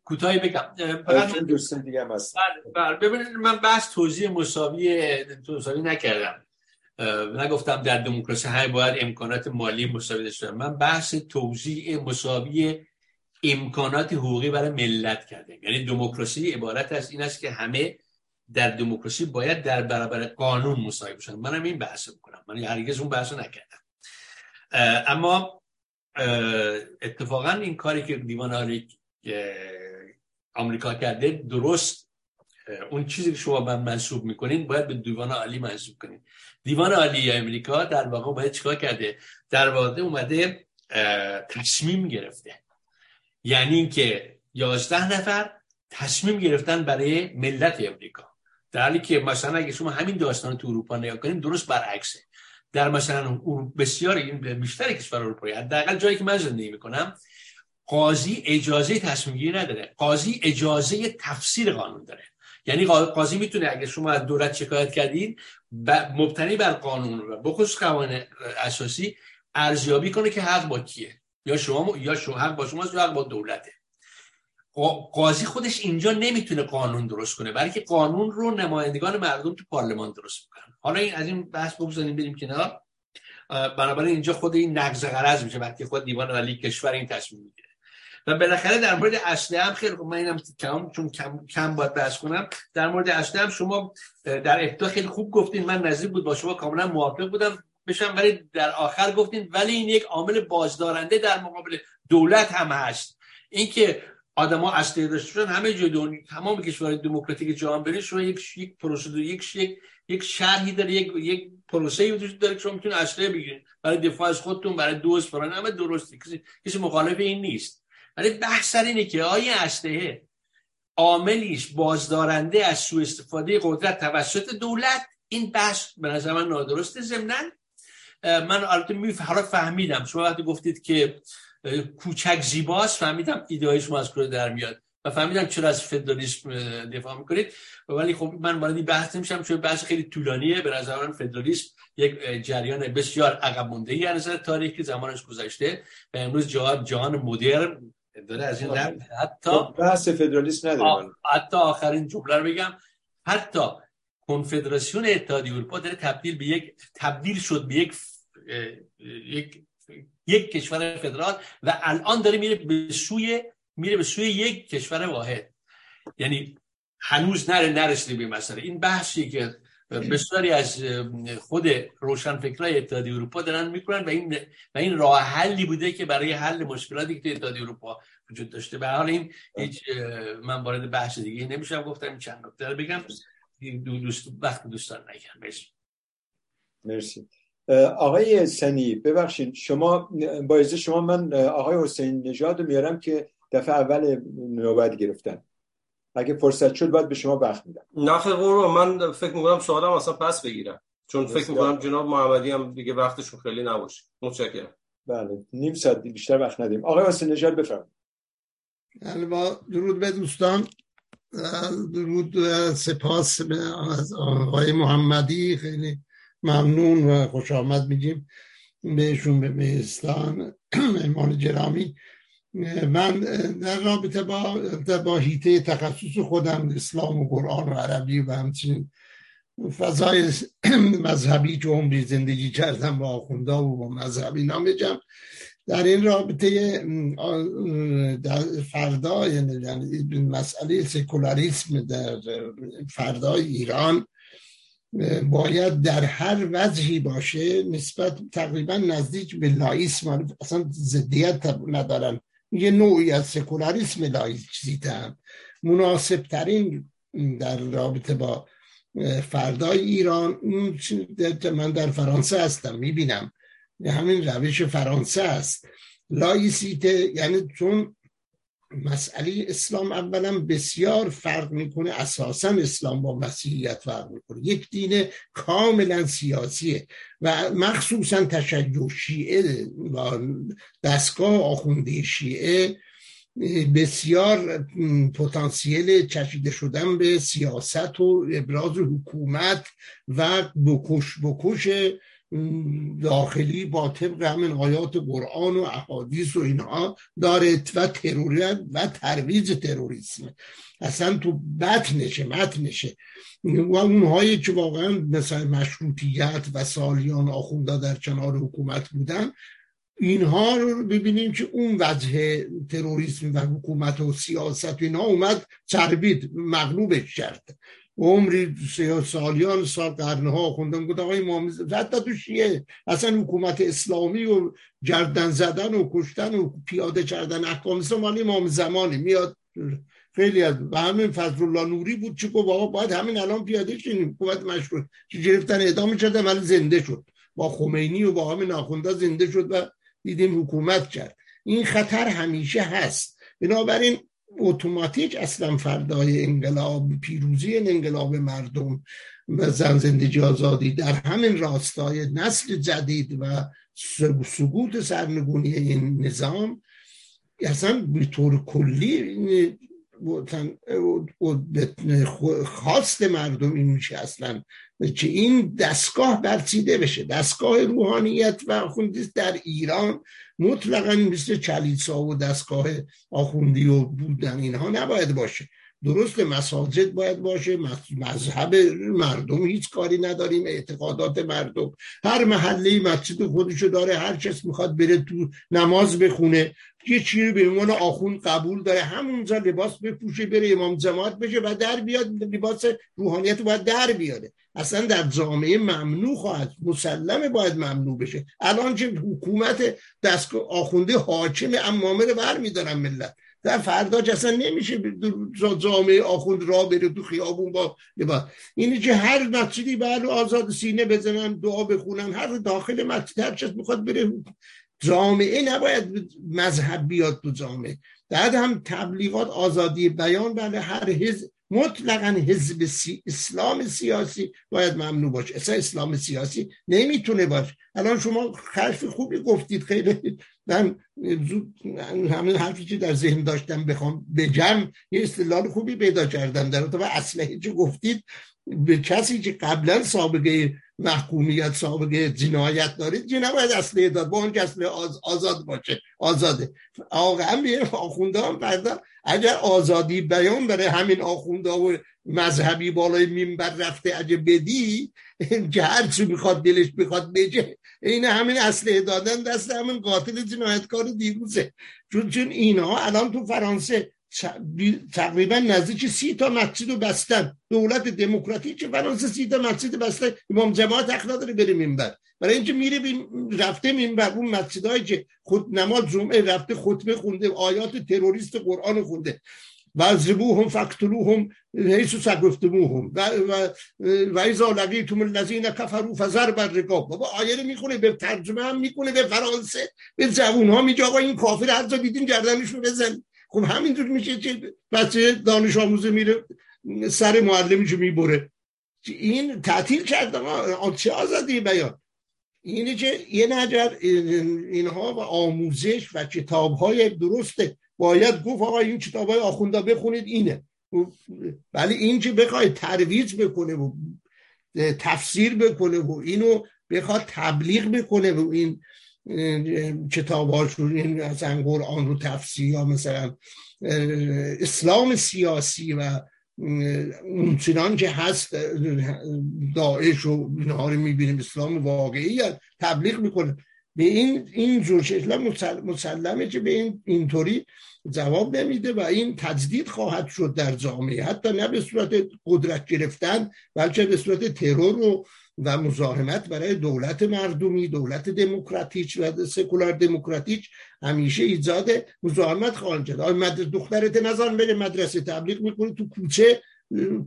کوتاهی بگم. فقط دوستان دیگه هم هست بله, بله. ببینید من بحث توضیح مساوی مساوی نکردم. نگفتم در دموکراسی های باید امکانات مالی مساوی داشته من بحث توضیح مساوی امکانات حقوقی برای ملت کردم. یعنی دموکراسی عبارت از این است که همه در دموکراسی باید در برابر قانون مساوی باشن منم این بحث می‌کنم. من هرگز اون بحث نکردم. اما اتفاقا این کاری که دیوان عالی آمریکا کرده درست. اون چیزی که شما من منصوب می‌کنین باید به دیوان عالی منصوب کنین. دیوان عالی امریکا در واقع باید چیکار کرده؟ در واقع اومده تصمیم گرفته. یعنی اینکه یازده نفر تصمیم گرفتن برای ملت امریکا در حالی که مثلا اگه شما همین داستان تو اروپا نگاه کنید درست برعکسه. در مثلا بسیار بیشتر کشور اروپایی حداقل جایی که من زندگی می‌کنم قاضی اجازه تصمیم گیری نداره. قاضی اجازه تفسیر قانون داره. یعنی قاضی می‌تونه اگه شما از دولت شکایت کردید مبتنی بر قانون و بخصوص قوانین اساسی ارزیابی کنه که حق با کیه. یا شما یا شما حق با شماست یا حق با دولته. قاضی خودش اینجا نمی‌تونه قانون درست کنه بلکه قانون رو نمایندگان مردم تو پارلمان درست می‌کنن. حالا این از این بحث بگذاریم بریم کنار. بنابراین اینجا خود این نقض قرض میشه وقتی خود دیوان عالی کشور این تصمیم می‌گیره. و بالاخره در مورد اصلی هم خیلی من اینم کم چون کم کم باید بحث کنم. در مورد اصلی هم شما در ابتدا خیلی خوب گفتین من نزدیک بود با شما کاملا موافق بودم بشم ولی در آخر گفتین ولی این یک عامل بازدارنده در مقابل دولت هم هست. اینکه آدما اصلی داشته شدن همه جای دنیا تمام کشورهای دموکراتیک جهان برید شما یک یک پروسدور یک یک یک شرحی داره یک یک پروسه وجود داره که شما می‌تونید اسلحه بگیرید. برای دفاع از خودتون برای دوست برای همه درسته. کسی کسی مخالف این نیست. ولی بحث سر اینه که آیا اسلحه عاملیش بازدارنده از سوء استفاده قدرت توسط دولت؟ این بحث به نظر من نادرسته. ضمن من البته می فهمیدم. شما وقتی گفتید که کوچک زیباست فهمیدم ایده شما از کجا در میاد و فهمیدم چرا از فدرالیسم دفاع می‌کنید. ولی خب من وارد بحث نمیشم چون بحث خیلی طولانیه. به نظر من فدرالیسم یک جریان بسیار عقب مونده ای از نظر تاریخی زمانش گذشته و امروز جهان جهان مدرن داره از این حتی خب، بحث فدرالیسم نداره حتی آخرین جمله رو بگم. حتی کنفدراسیون اتحادیه اروپا داره تبدیل به یک تبدیل شد به یک یک یک کشور فدرال و الان داره میره به سوی میره به سوی یک کشور واحد. یعنی هنوز نره نرسیده به مسئله. این بحثی که بسیاری از خود روشنفکرای اتحادیه اروپا دارن می‌کنن و این و این راه حلی بوده که برای حل مشکلاتی که تو اروپا وجود داشته. به حال این هیچ من وارد بحث دیگه نمیشم. گفتم چند نکته بگم. دوست وقت دوستان نگم مرسی. آقای سنی ببخشید شما با شما من آقای حسین نژاد میارم که دفعه اول نوبت گرفتن. اگه فرصت شد باید به شما وقت میدم. نخیر قربان من فکر می‌کنم سوالم اصلا پس بگیرم. چون فکر می‌کنم جناب محمدی هم دیگه وقتشون خیلی نباشه. متشکرم. بله نیم ساعت بیشتر وقت ندیم. آقای حسین نژاد بفرمایید. بله با درود به دوستان. درود سپاس از آقای محمدی. خیلی ممنون و خوش آمد میگیم بهشون به مهستان ایمان جرامی. من در رابطه با با هیته تخصص خودم اسلام و قرآن و عربی و همچنین فضای مذهبی که عمری زندگی کردم با آخوندا و با مذهبی نامجم در این رابطه در فردا یعنی مسئله سکولاریسم در فردای ایران باید در هر وضعی باشه نسبت تقریبا نزدیک به لایسم. اصلا زدیت ندارن. یه نوعی از سکولاریسم لایسیته مناسب ترین در رابطه با فردای ایران من در فرانسه هستم می‌بینم. همین روش فرانسه است. لایسیته یعنی چون مسئله اسلام اولا بسیار فرق می‌کنه اساسا اسلام با مسیحیت فرق می‌کنه. یک دین کاملا سیاسیه و مخصوصا تشیع شیعه و دستگاه آخونده شیعه بسیار پتانسیل چشیده شدن به سیاست و ابراز حکومت و بکش بکش داخلی با طبق همین آیات قرآن و احادیث و اینها داره و تروریت و ترویج تروریسم. اصلا تو بطنشه متنشه و اونهایی که واقعا مثل مشروطیت و سالیان آخونده در کنار حکومت بودن اینها رو ببینیم که اون وجه تروریسم و حکومت و سیاست اینها اومد چربید مغلوبش کرد. عمری سالیان سال قرنها خوندم گفت آقای امام حتی تو شیعه. اصلا حکومت اسلامی و گردن زدن و کشتن و پیاده کردن احکام اسلام امام زمانی میاد. خیلی از و همین فضل الله نوری بود چه گفت؟ آقا باید همین الان پیاده شدیم حکومت مشروط که گرفتن؟ اعدام کرده ولی زنده شد. با خمینی و با همین آخونده زنده شد و دیدیم حکومت کرد. این خطر همیشه هست. بنابراین اتوماتیک اصلا فردای انقلاب پیروزی انقلاب مردم و زن زندگی آزادی در همین راستای نسل جدید و سقوط سرنگونی این نظام اصلا به طور کلی خواست مردم این میشه اصلا که این دستگاه برچیده بشه. دستگاه روحانیت و خوندیست در ایران مطلقا مثل چلیسا و دستگاه آخوندی و بودن اینها نباید باشه. درست مساجد باید باشه مذهب مردم هیچ کاری نداریم اعتقادات مردم. هر محله مسجد خودشو داره هر کس می‌خواد بره تو نماز بخونه. یه چیزی به عنوان آخون قبول داره. همونجا لباس بپوشه بره امام جماعت بشه و در بیاد لباس روحانیت باید در بیاره. اصلا در جامعه ممنوع خواهد مسلمه باید ممنوع بشه. الان که حکومت دستگاه آخونده حاکم امامه رو بر میدارن ملت. در فردا اصلا نمیشه جامعه آخوند را بره تو خیابون با اینه که هر مسجدی بر آزاد سینه بزنن دعا بخونن هر داخل مسجد هر چیز می‌خواد بره جامعه نباید مذهب بیاد تو جامعه. بعد هم تبلیغات آزادی بیان بله هر حزب. مطلقا حزب سی... اسلام سیاسی باید ممنوع باشه. اصلا اسلام سیاسی نمی‌تونه باشه. الان شما حرف خوبی گفتید. خیلی من زود همین حرفی که در ذهن داشتم بخوام بجم یه استدلال خوبی پیدا کردم در و اسلحه که گفتید. به کسی که قبلا سابقه محکومیت سابقه جنایت دارید که نباید داد با اون اصله آزاد باشه. آزاده. آقا به آخونده هم اگر آزادی بیان برای همین آخونده و مذهبی بالای منبر رفته اگه بدی که هر چی می‌خواد دلش بخواد بجه. این همین اصله دادن دست همین قاتل جنایتکار دیروزه. چون چون اینا الان تو فرانسه تقریبا نزدیک سی تا مسجد رو بستن. دولت دموکراتیک فرانسه سی تا مسجد بستن؟ امام جماعت حق نداره بره منبر. برای اینکه میره رفته منبر. اون مسجدهایی که خود نماز جمعه رفته خطبه خونده آیات تروریست قرآن خونده. وزربوهم فقتلوهم حیث سقفتموهم و و و ایزا لقیتم الذین کفروا فزر بر رقاب بابا آیه می‌خونه به ترجمه هم می‌کنه به فرانسه. به جوون ها میگه آقا این کافر هر جا دیدین گردنشو بزن. خب همینطور میشه که بچه دانش آموزه میره سر معلمشو می‌بره. این تعطیل کرد چه آزادی بیان. اینه که یه نجر اینها و آموزش و کتاب های درسته باید گفت آقا این کتاب های آخونده بخونید اینه. ولی این که بخواد ترویج بکنه و تفسیر بکنه و اینو بخواد تبلیغ بکنه و این کتاب این مثلا قرآن رو تفسیر یا مثلا اسلام سیاسی و اون چنان که هست داعش و اینها رو می‌بینیم اسلام واقعی تبلیغ می‌کنه. به این این جور مسلمه که به این اینطوری جواب نمیده و این تجدید خواهد شد در جامعه. حتی نه به صورت قدرت گرفتن بلکه به صورت ترور و و مزاحمت برای دولت مردمی دولت دموکراتیک و سکولار دموکراتیک همیشه ایجاد مزاحمت خواهند کرد مدرسه دخترت نظر بره مدرسه تبلیغ می‌کنه تو کوچه.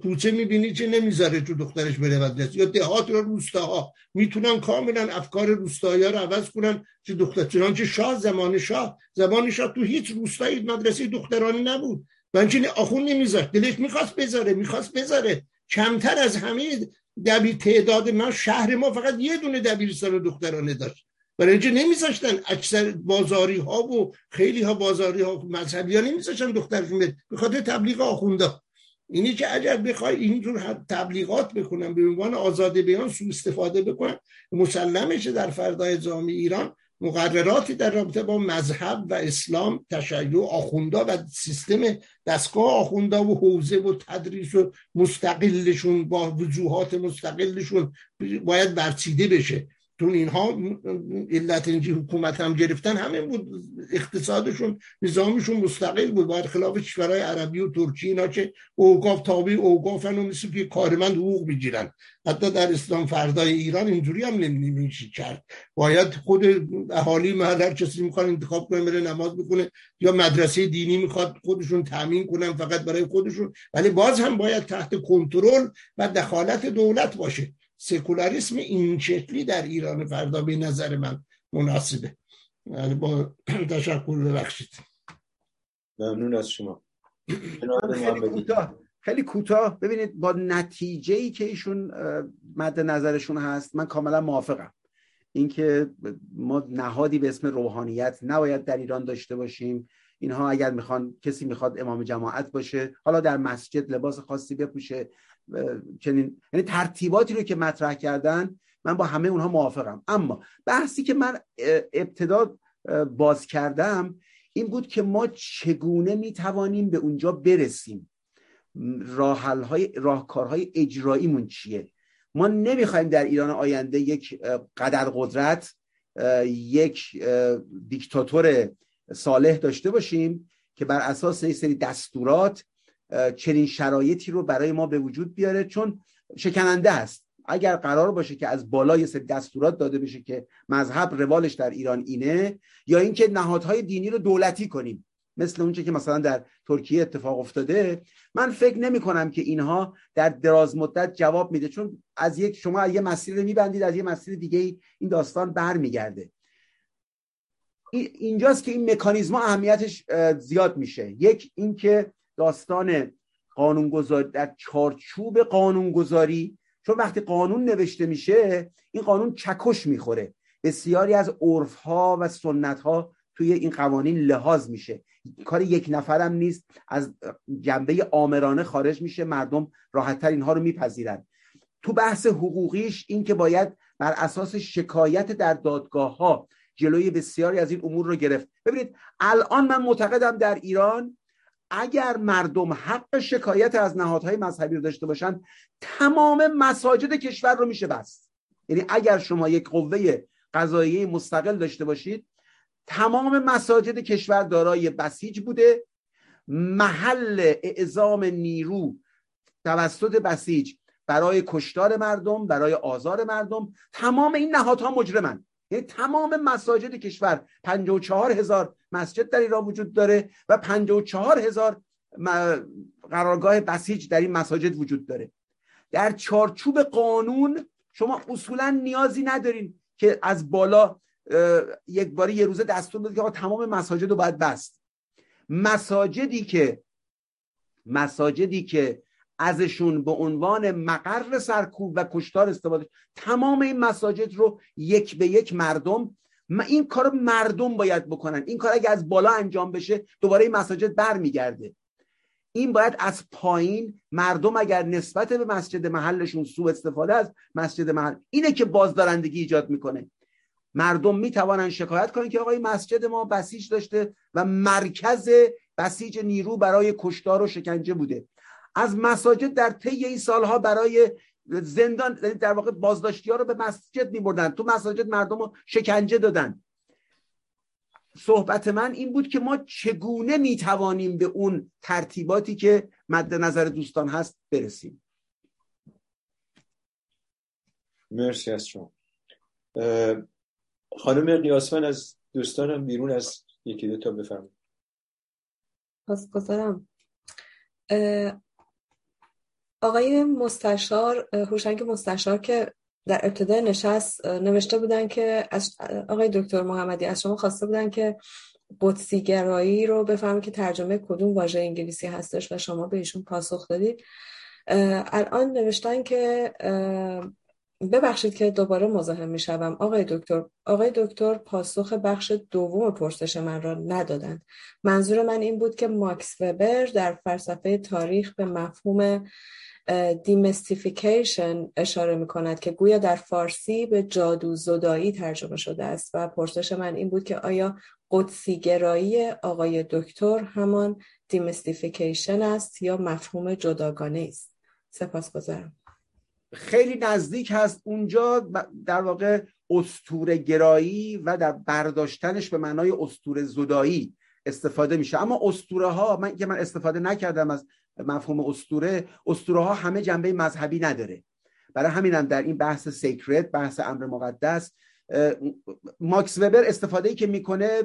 کوچه می‌بینی که نمی‌ذاره تو دخترش بره مدرسه؟ یا دهات رو روستاها. می‌تونن کاملا افکار روستایی ها رو عوض کنن. که دختر چنانچه شاه زمان شاه. زمان شاه تو هیچ روستایی مدرسه دخترانی نبود. و آخون نمیذاشت. دلش می‌خواست بذاره می‌خواست بذاره. کمتر از همه دبیر تعداد ما شهر ما فقط یه دونه دبیرستان دخترانه داشت. برای اینجا نمیذاشتن اکثر بازاری ها و خیلی ها بازاری ها مذهبی ها نمیذاشتن دخترشون به خاطر تبلیغ آخونده. اینی که اگر بخوای اینجور تبلیغات بکنن به عنوان آزاد بیان سو استفاده بکنن مسلمشه در فردای جامعه ایران. مقرراتی در رابطه با مذهب و اسلام تشیع آخوندا و سیستم دستگاه آخوندا و حوزه و تدریس و مستقلشون با وجوهات مستقلشون باید برچیده بشه. چون اینها علت اینجی حکومت هم گرفتن همین بود. اقتصادشون نظامشون مستقل بود. باید خلاف کشورهای عربی و ترکی اینا که اوقاف تابع اوقافن و مثل که کارمند حقوق می‌گیرن. حتی در اسلام فردای ایران اینجوری هم نمیشه کرد. باید خود اهالی محل هر کسی می‌خواد انتخاب کنه بره نماز بکنه یا مدرسه دینی می‌خواد خودشون تامین کنن فقط برای خودشون. ولی باز هم باید تحت کنترل و دخالت دولت باشه. سکولاریسم این شکلی در ایران فردا به نظر من مناسبه. یعنی با تشکر ببخشید. ممنون از شما. خیلی کوتاه ببینید با نتیجه ای که ایشون مد نظرشون هست من کاملا موافقم. اینکه ما نهادی به اسم روحانیت نباید در ایران داشته باشیم. اینها اگر می‌خوان کسی می‌خواد امام جماعت باشه حالا در مسجد لباس خاصی بپوشه. چنین یعنی ترتیباتی رو که مطرح کردن من با همه اونها موافقم. اما بحثی که من ابتدا باز کردم این بود که ما چگونه می‌توانیم به اونجا برسیم؟ راحل راهکارهای اجراییمون چیه؟ ما نمی‌خوایم در ایران آینده یک قدر قدرت یک دیکتاتور صالح داشته باشیم که بر اساس یک سری دستورات چنین شرایطی رو برای ما به وجود بیاره چون شکننده است. اگر قرار باشه که از بالای سری دستورات داده بشه که مذهب روالش در ایران اینه یا اینکه نهادهای دینی رو دولتی کنیم مثل اونچه که مثلا در ترکیه اتفاق افتاده من فکر نمی کنم که اینها در دراز مدت جواب میده چون از یک شما یه مسیر رو میبندید از یه مسیر دیگه این داستان برمیگرده. اینجاست که این مکانیزم اهمیتش زیاد میشه. یک اینکه داستان قانونگذاری در چارچوب قانونگذاری. چون وقتی قانون نوشته میشه این قانون چکش می‌خوره. بسیاری از عرف ها و سنت ها توی این قوانین لحاظ میشه. کار یک نفرم نیست از جنبه آمرانه خارج میشه مردم راحتتر اینها رو میپذیرن. تو بحث حقوقیش این که باید بر اساس شکایت در دادگاه ها جلوی بسیاری از این امور رو گرفت. ببینید الان من معتقدم در ایران اگر مردم حق شکایت از نهادهای مذهبی رو داشته باشن تمام مساجد کشور رو میشه بست. یعنی اگر شما یک قوه قضاییه مستقل داشته باشید تمام مساجد کشور دارای بسیج بوده. محل اعزام نیرو توسط بسیج برای کشتار مردم برای آزار مردم تمام این نهادها مجرمن. یعنی تمام مساجد کشور 54 هزار مسجد در ایران وجود داره و 54 هزار قرارگاه بسیج در این مساجد وجود داره. در چارچوب قانون شما اصولا نیازی ندارین که از بالا یک باری یه روزه دستور بده که تمام مساجد رو باید بست. مساجدی که مساجدی که ازشون به عنوان مقر سرکوب و کشتار استفاده تمام این مساجد رو یک به یک مردم این کار مردم باید بکنن. این کار اگه از بالا انجام بشه دوباره این مساجد برمیگرده. این باید از پایین مردم اگر نسبت به مسجد محلشون سوء استفاده از مسجد محل اینه که بازدارندگی ایجاد می‌کنه. مردم می‌توانند شکایت کنند که آقای مسجد ما بسیج داشته و مرکز بسیج نیرو برای کشتار و شکنجه بوده. از مساجد در طی این سالها برای زندان یعنی در واقع بازداشتی ها رو به مسجد می تو مساجد مردم رو شکنجه دادن. صحبت من این بود که ما چگونه می توانیم به اون ترتیباتی که مد نظر دوستان هست برسیم؟ مرسی از شما. خانم قیاسمن از دوستانم بیرون از یکی دو تا بفرمایید. پس گذارم آقای مستشار هوشنگ مستشار که در ابتدای نشست نوشته بودن که از آقای دکتر محمدی از شما خواسته بودن که قدسیگرایی رو بفهمید که ترجمه کدوم واژه انگلیسی هستش و شما به ایشون پاسخ دادید. الان نوشتن که ببخشید که دوباره مزاحم می‌شوم. آقای دکتر آقای دکتر پاسخ بخش دوم پرسش من را ندادند. منظور من این بود که ماکس وبر در فلسفه تاریخ به مفهوم demystification اشاره می کند که گویا در فارسی به جادو زدایی ترجمه شده است و پرسش من این بود که آیا قدسی گرایی آقای دکتر همان demystification است یا مفهوم جداگانه است؟ سپاس گذارم خیلی نزدیک هست. اونجا در واقع اسطوره گرایی و در برداشتنش به معنای اسطوره زدایی استفاده میشه. اما اسطوره ها من که من استفاده نکردم از مفهوم اسطوره اسطوره ها همه جنبه مذهبی نداره. برای همینم در این بحث sacred بحث امر مقدس ماکس وبر استفاده ای که می‌کنه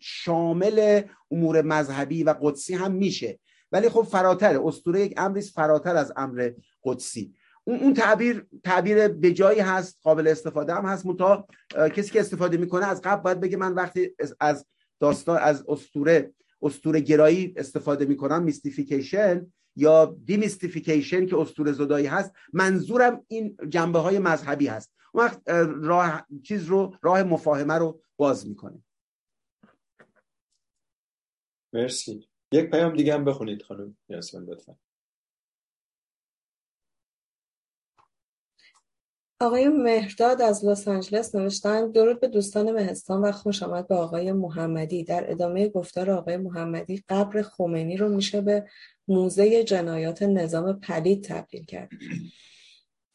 شامل امور مذهبی و قدسی هم میشه. ولی خب فراتر اسطوره یک امری فراتر از امر قدسی. اون تعبیر تعبیر به جایی هست قابل استفاده هم هست. منتها کسی که استفاده می‌کنه از قبل باید بگه من وقتی از داستان از اسطوره اسطوره گرایی استفاده می‌کنم mystification یا demystification که اسطوره زدایی هست. منظورم این جنبه های مذهبی هست. اون وقت راه چیز رو راه مفاهمه رو باز می‌کنه مرسی. یک پیام دیگه هم بخونید خانم یاسمین لطفا. آقای مهرداد از لس آنجلس نوشتن درود به دوستان مهستان و خوش آمد به آقای محمدی. در ادامه گفتار آقای محمدی قبر خمینی رو میشه به موزه جنایات نظام پلید تبدیل کرد.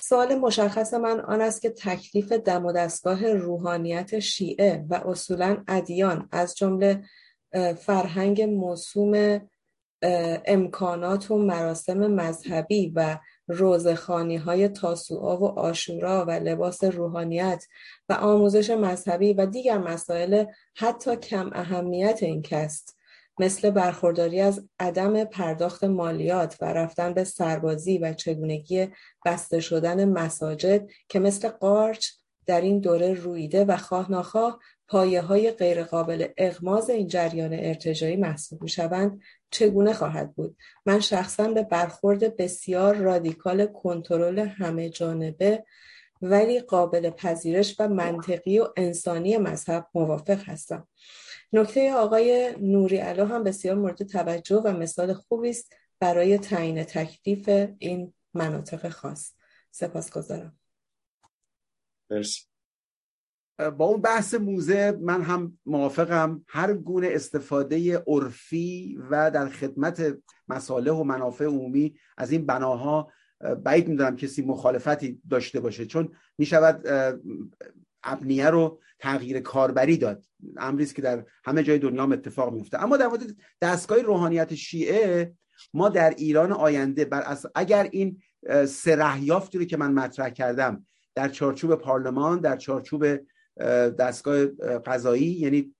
سوال مشخص من آن است که تکلیف دم و دستگاه روحانیت شیعه و اصولا ادیان از جمله فرهنگ موسوم امکانات و مراسم مذهبی و روزخانی های تاسوعا و آشورا و لباس روحانیت و آموزش مذهبی و دیگر مسائل حتی کم اهمیت این کست. مثل برخورداری از عدم پرداخت مالیات و رفتن به سربازی و چگونگی بسته شدن مساجد که مثل قارچ در این دوره رویده و خواه ناخواه پایه های غیرقابل اغماز این جریان ارتجایی محسوب می شوند چگونه خواهد بود؟ من شخصا به برخورد بسیار رادیکال کنترل همه جانبه ولی قابل پذیرش و منطقی و انسانی مذهب موافق هستم. نکته آقای نوری علا هم بسیار مورد توجه و مثال خوبی است برای تعیین تکلیف این مناطق خاص. سپاسگزارم. مرسی. با اون بحث موزه من هم موافقم. هر گونه استفاده عرفی و در خدمت مصالح و منافع عمومی از این بناها بعید می‌دونم کسی مخالفتی داشته باشه چون می‌شود ابنیه رو تغییر کاربری داد. امری که در همه جای دنیا هم اتفاق میفته اما در مورد دستگاه روحانیت شیعه ما در ایران آینده بر اگر این سرهیافتی رو که من مطرح کردم در چارچوب پارلمان در چارچوب دستگاه قضایی یعنی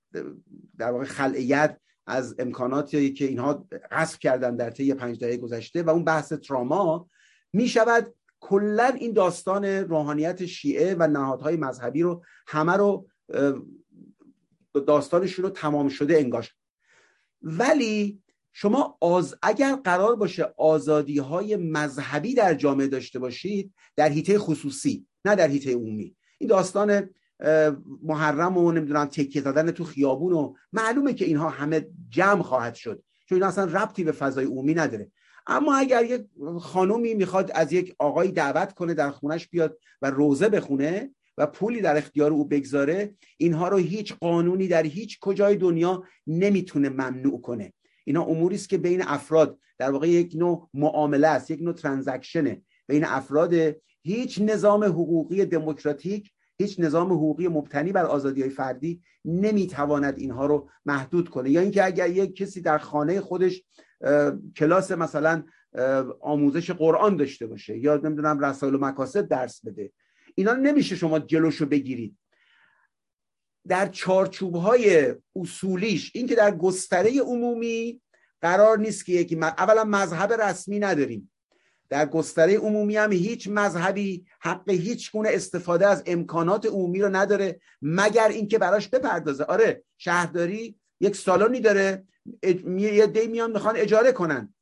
در واقع خلعیت از امکاناتی که اینها غصب کردن در طی پنج دهه گذشته و اون بحث تراما می شود کلا این داستان روحانیت شیعه و نهادهای مذهبی رو همه رو داستانشون رو تمام شده انگاش ولی شما آز... اگر قرار باشه آزادی های مذهبی در جامعه داشته باشید در حیطه خصوصی نه در حیطه عمومی. این داستان محرم و نمی‌دونم تکیه زدن تو خیابون و معلومه که اینها همه جمع خواهد شد. چون این اصلا ربطی به فضای عمومی نداره. اما اگر یک خانومی می‌خواد از یک آقایی دعوت کنه در خونش بیاد و روزه بخونه و پولی در اختیار او بگذاره اینها رو هیچ قانونی در هیچ کجای دنیا نمی‌تونه ممنوع کنه. اینا اموری است که بین افراد در واقع یک نوع معامله است یک نوع ترانزکشنه. بین افراد هیچ نظام حقوقی دموکراتیک هیچ نظام حقوقی مبتنی بر آزادی های فردی نمی‌تواند اینها رو محدود کنه. یا اینکه اگر یک کسی در خانه خودش کلاس مثلا آموزش قرآن داشته باشه یا نمی‌دونم رسائل و مکاسب درس بده اینا نمیشه شما جلوشو بگیرید. در چارچوب های اصولیش اینکه در گستره عمومی قرار نیست که یکی اولا مذهب رسمی نداریم. در گستره عمومی هم هیچ مذهبی حق هیچ گونه استفاده از امکانات عمومی رو نداره مگر اینکه براش بپردازه. آره شهرداری یک سالونی داره یه دی میان می‌خوان اجاره کنن.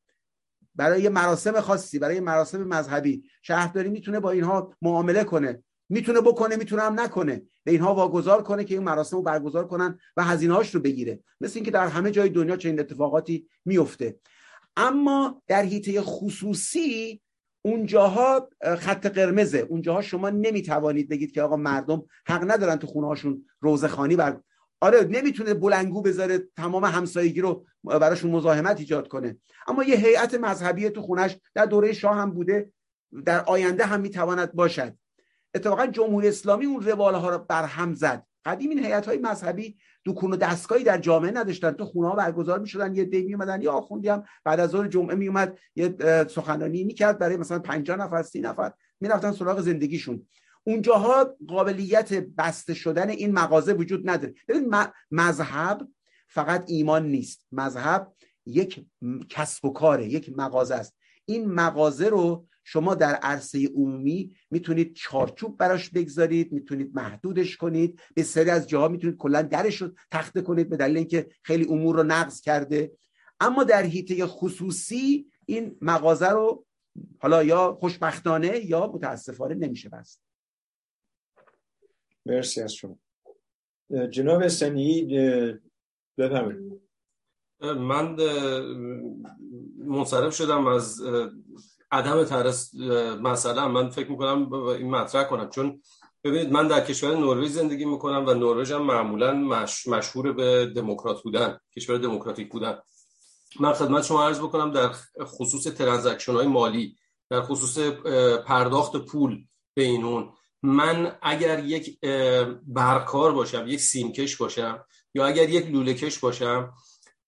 برای مراسم خاصی برای مراسم مذهبی. شهرداری می‌تونه با اینها معامله کنه. می‌تونه بکنه می‌تونه هم نکنه. به اینها واگذار کنه که این مراسم رو برگزار کنن و هزینه رو بگیره. مثل اینکه در همه جای دنیا چنین اتفاقاتی میفته. اما در حیطه خصوصی اونجاها خط قرمزه. اونجاها شما نمی‌توانید بگید که آقا مردم حق ندارن تو خونه هاشون روزخانی بر آره نمی‌تونه بلنگو بذاره تمام همسایگی رو براشون مزاحمت ایجاد کنه. اما یه هیئت مذهبی تو خونش در دوره شاه هم بوده. در آینده هم می‌تواند باشد. اتفاقا جمهوری اسلامی اون روال ها رو برهم زد. قدیم این هیئت های مذهبی دکون و دستگاهی در جامعه نداشتن. تو خونه ها برگزار می‌شدن. یه دی میومدن یا آخوندی هم بعد از ظهر جمعه میومد یه سخنرانی می‌کرد برای مثلا 50 نفر 30 نفر می‌رفتن سراغ زندگیشون. اونجاها قابلیت بسته شدن این مغازه وجود نداره. ببین مذهب فقط ایمان نیست. مذهب یک کسب و کاره یک مغازه است. این مغازه رو شما در عرصه عمومی می‌تونید چارچوب براش بگذارید می‌تونید محدودش کنید. به سری از جاها می‌تونید کلا درش رو تخته کنید به دلیل اینکه خیلی امور رو نقض کرده. اما در حیطه خصوصی این مغازه رو حالا یا خوشبختانه یا متاسفانه نمیشه بست. مرسی از شما. جناب سنی بفرمایید. من منصرف شدم از عدم ترس مثلا من فکر می‌کنم این مطرح کنم. چون ببینید من در کشور نروژ زندگی می‌کنم و نروژ هم معمولا مش... مشهور به دموکرات بودن کشور دموکراتیک بودن. من خدمت شما عرض بکنم در خصوص transaction های مالی در خصوص پرداخت پول بین اون من اگر یک برقکار باشم یک سیمکش باشم یا اگر یک لوله کش باشم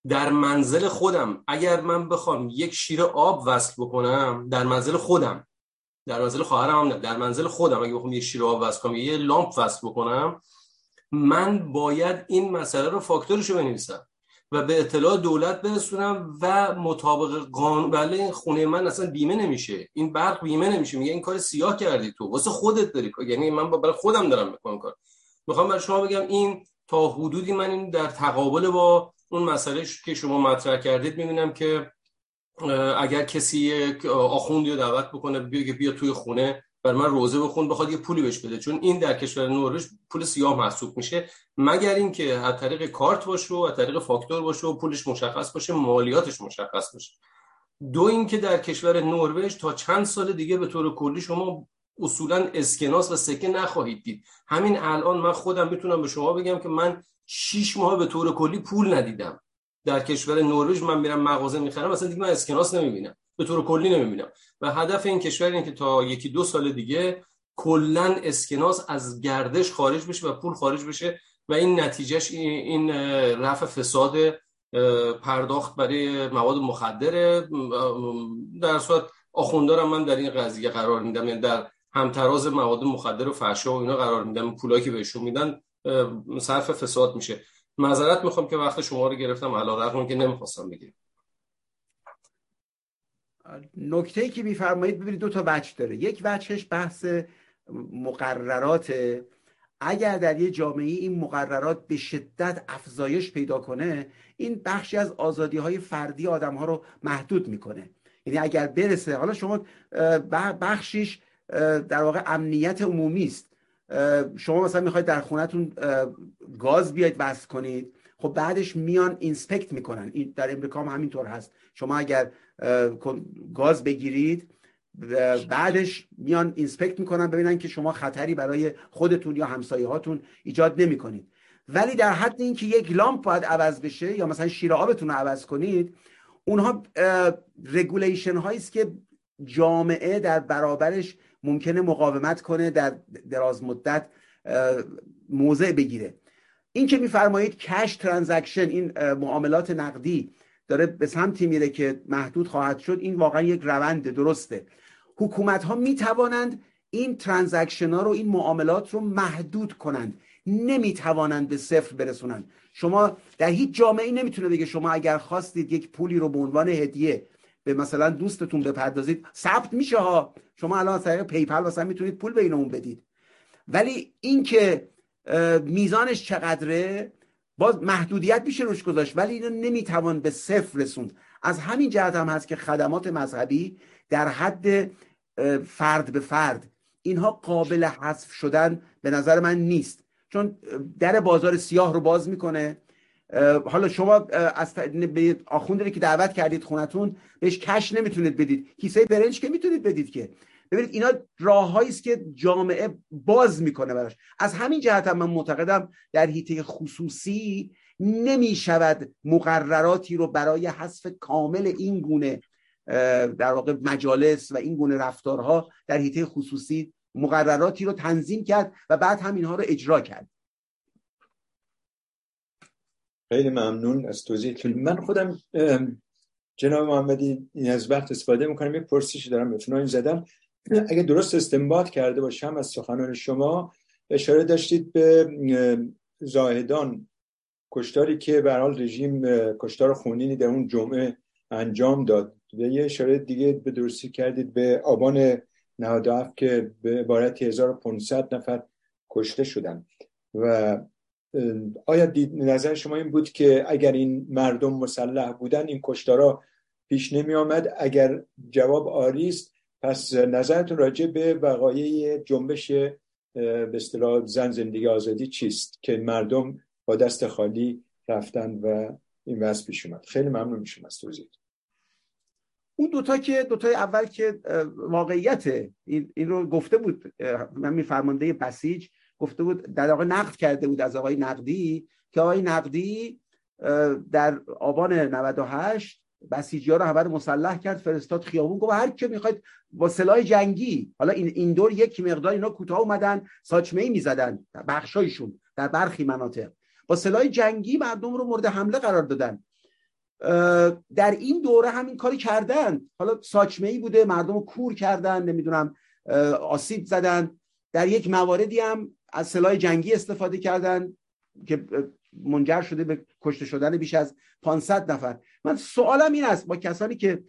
در منزل خودم. اگر من بخوام یک شیر آب وصل بکنم در منزل خودم. در منزل خواهرم هم نه در منزل خودم. اگه بخوام یک شیر آب وصل کنم یه لامپ وصل بکنم من باید این مسئله رو فاکتورش رو بنویسم و به اطلاع دولت برسونم و مطابق قانون. بله این خونه من اصلا بیمه نمیشه. این برق بیمه نمیشه. میگه این کار سیاه کردی تو. واسه خودت داری یعنی من برای خودم دارم می‌کنم کار. می‌خوام برای شما بگم این تا حدودی من این در تقابل با اون مسئله که شما مطرح کردید می‌بینم که اگر کسی آخوندی رو دعوت بکنه بیا بیا توی خونه بر من روزه بخون بخواد یه پولی بهش بده. چون این در کشور نروژ پول سیاه محسوب میشه. مگر اینکه از طریق کارت باشه و از طریق فاکتور باشه و پولش مشخص باشه مالیاتش مشخص باشه. دو اینکه در کشور نروژ تا چند سال دیگه به طور کلی شما اصولا اسکناس و سکه نخواهید دید. همین الان من خودم می‌تونم به شما بگم که من 6 ماه به طور کلی پول ندیدم. در کشور نروژ من میرم مغازه می‌خرم مثلا دیگه من اسکناس نمی‌بینم. به طور کلی نمی‌بینم. و هدف این کشور اینه که تا یکی دو سال دیگه کلا اسکناس از گردش خارج بشه و پول خارج بشه و این نتیجهش این رفع فساد پرداخت برای مواد مخدره. در صورت آخوندارم من در این قضیه قرار میدم. یعنی در همتراز مواد مخدر و فحشا و اینا قرار میدم. پولایی که بهشون میدن صرف فساد میشه. معذرت می‌خوام که وقت شما رو گرفتم. علا رقم که نمی‌خواستم بگیرم. نکته ای که میفرمایید ببینید دو تا وجه داره. یک وجهش بحث مقررات. اگر در یه جامعه این مقررات به شدت افزایش پیدا کنه این بخشی از آزادی های فردی آدم ها رو محدود می‌کنه. یعنی اگر برسه حالا شما بخشیش در واقع امنیت عمومی است. شما مثلا می‌خواید در خونتون گاز بیاید بس کنید. خب بعدش میان اینسپکت می‌کنن. این در امریکا هم همینطور هست. شما اگر گاز بگیرید بعدش میان inspect می‌کنن ببینن که شما خطری برای خودتون یا همسایه هاتون ایجاد نمی‌کنید. ولی در حد اینکه یک لامپ باید عوض بشه یا مثلا شیر آبتون رو عوض کنید اونها regulation هایی است که جامعه در برابرش ممکنه مقاومت کنه در دراز مدت موضع بگیره. این که میفرمایید cash transaction این معاملات نقدی داره به سمتی میره که محدود خواهد شد این واقعا یک روند درسته. حکومت ها می توانند این transaction ها رو این معاملات رو محدود کنند. نمی توانند به صفر برسونند. شما در هیچ جامعه نمی‌تونه بگه شما اگر خواستید یک پولی رو به عنوان هدیه به مثلا دوستتون بپردازید ثبت میشه ها. شما الان از طریق PayPal مثلا می‌تونید پول بین اون بدید. ولی اینکه میزانش چقدره باز محدودیت میشه روش گذاشت ولی اینو نمی‌توان به صفر رسوند. از همین جهت هم هست که خدمات مذهبی در حد فرد به فرد اینها قابل حذف شدن به نظر من نیست. چون در بازار سیاه رو باز می‌کنه حالا شما از به آخوندی که دعوت کردید خونتون بهش کش نمی‌تونید بدید. کیسه برنج که می‌تونید بدید که. ببینید اینا راههایی است که جامعه باز می‌کنه براش. از همین جهت هم من معتقدم در حیطه خصوصی نمی شود مقرراتی رو برای حذف کامل این گونه در واقع مجالس و این گونه رفتارها در حیطه خصوصی مقرراتی رو تنظیم کرد و بعد هم اینها رو اجرا کرد. خیلی ممنون از توضیحتون من خودم جناب محمدی این از وقت استفاده می‌کنم یه پرسیش دارم به زدم. اگه درست استنباط کرده باشم از سخنان شما اشاره داشتید به زاهدان کشتاری که به رژیم کشتار خونینی در اون جمعه انجام داد. و یه اشاره دیگه به درستی کردید به آبان 97 که به عبارت 1500 نفر کشته شدن. و آیا دید نظر شما این بود که اگر این مردم مسلح بودن این کشتارا پیش نمی آمد؟ اگر جواب آری است پس نظرتون راجع به وقایع جنبش به اصطلاح زن زندگی آزادی چیست که مردم با دست خالی رفتن و این وضع پیش اومد؟ خیلی ممنون میشم از توضیح اون دوتا که دوتای اول که واقعیت این, این رو گفته بود من فرمانده بسیج. گفته بود در واقع نقد کرده بود از آقای نقدی که آقای نقدی در آبان 98 بسیجی ها رو همه مسلح کرد فرستاد خیابون گفت هر کی می‌خواید با سلاح جنگی حالا این این دور یک مقدار اینا کوتاه اومدن ساچمه ای می‌زدن بخشایشون در برخی مناطق. با سلاح جنگی مردم رو مورد حمله قرار دادن. در این دوره همین کاری کردن. حالا ساچمه ای بوده مردم رو کور کردن نمی‌دونم آسیب زدن. در یک مواردی هم از سلاح جنگی استفاده کردن که منجر شده به کشته شدن بیش از 500 نفر. من سوالم این است با کسانی که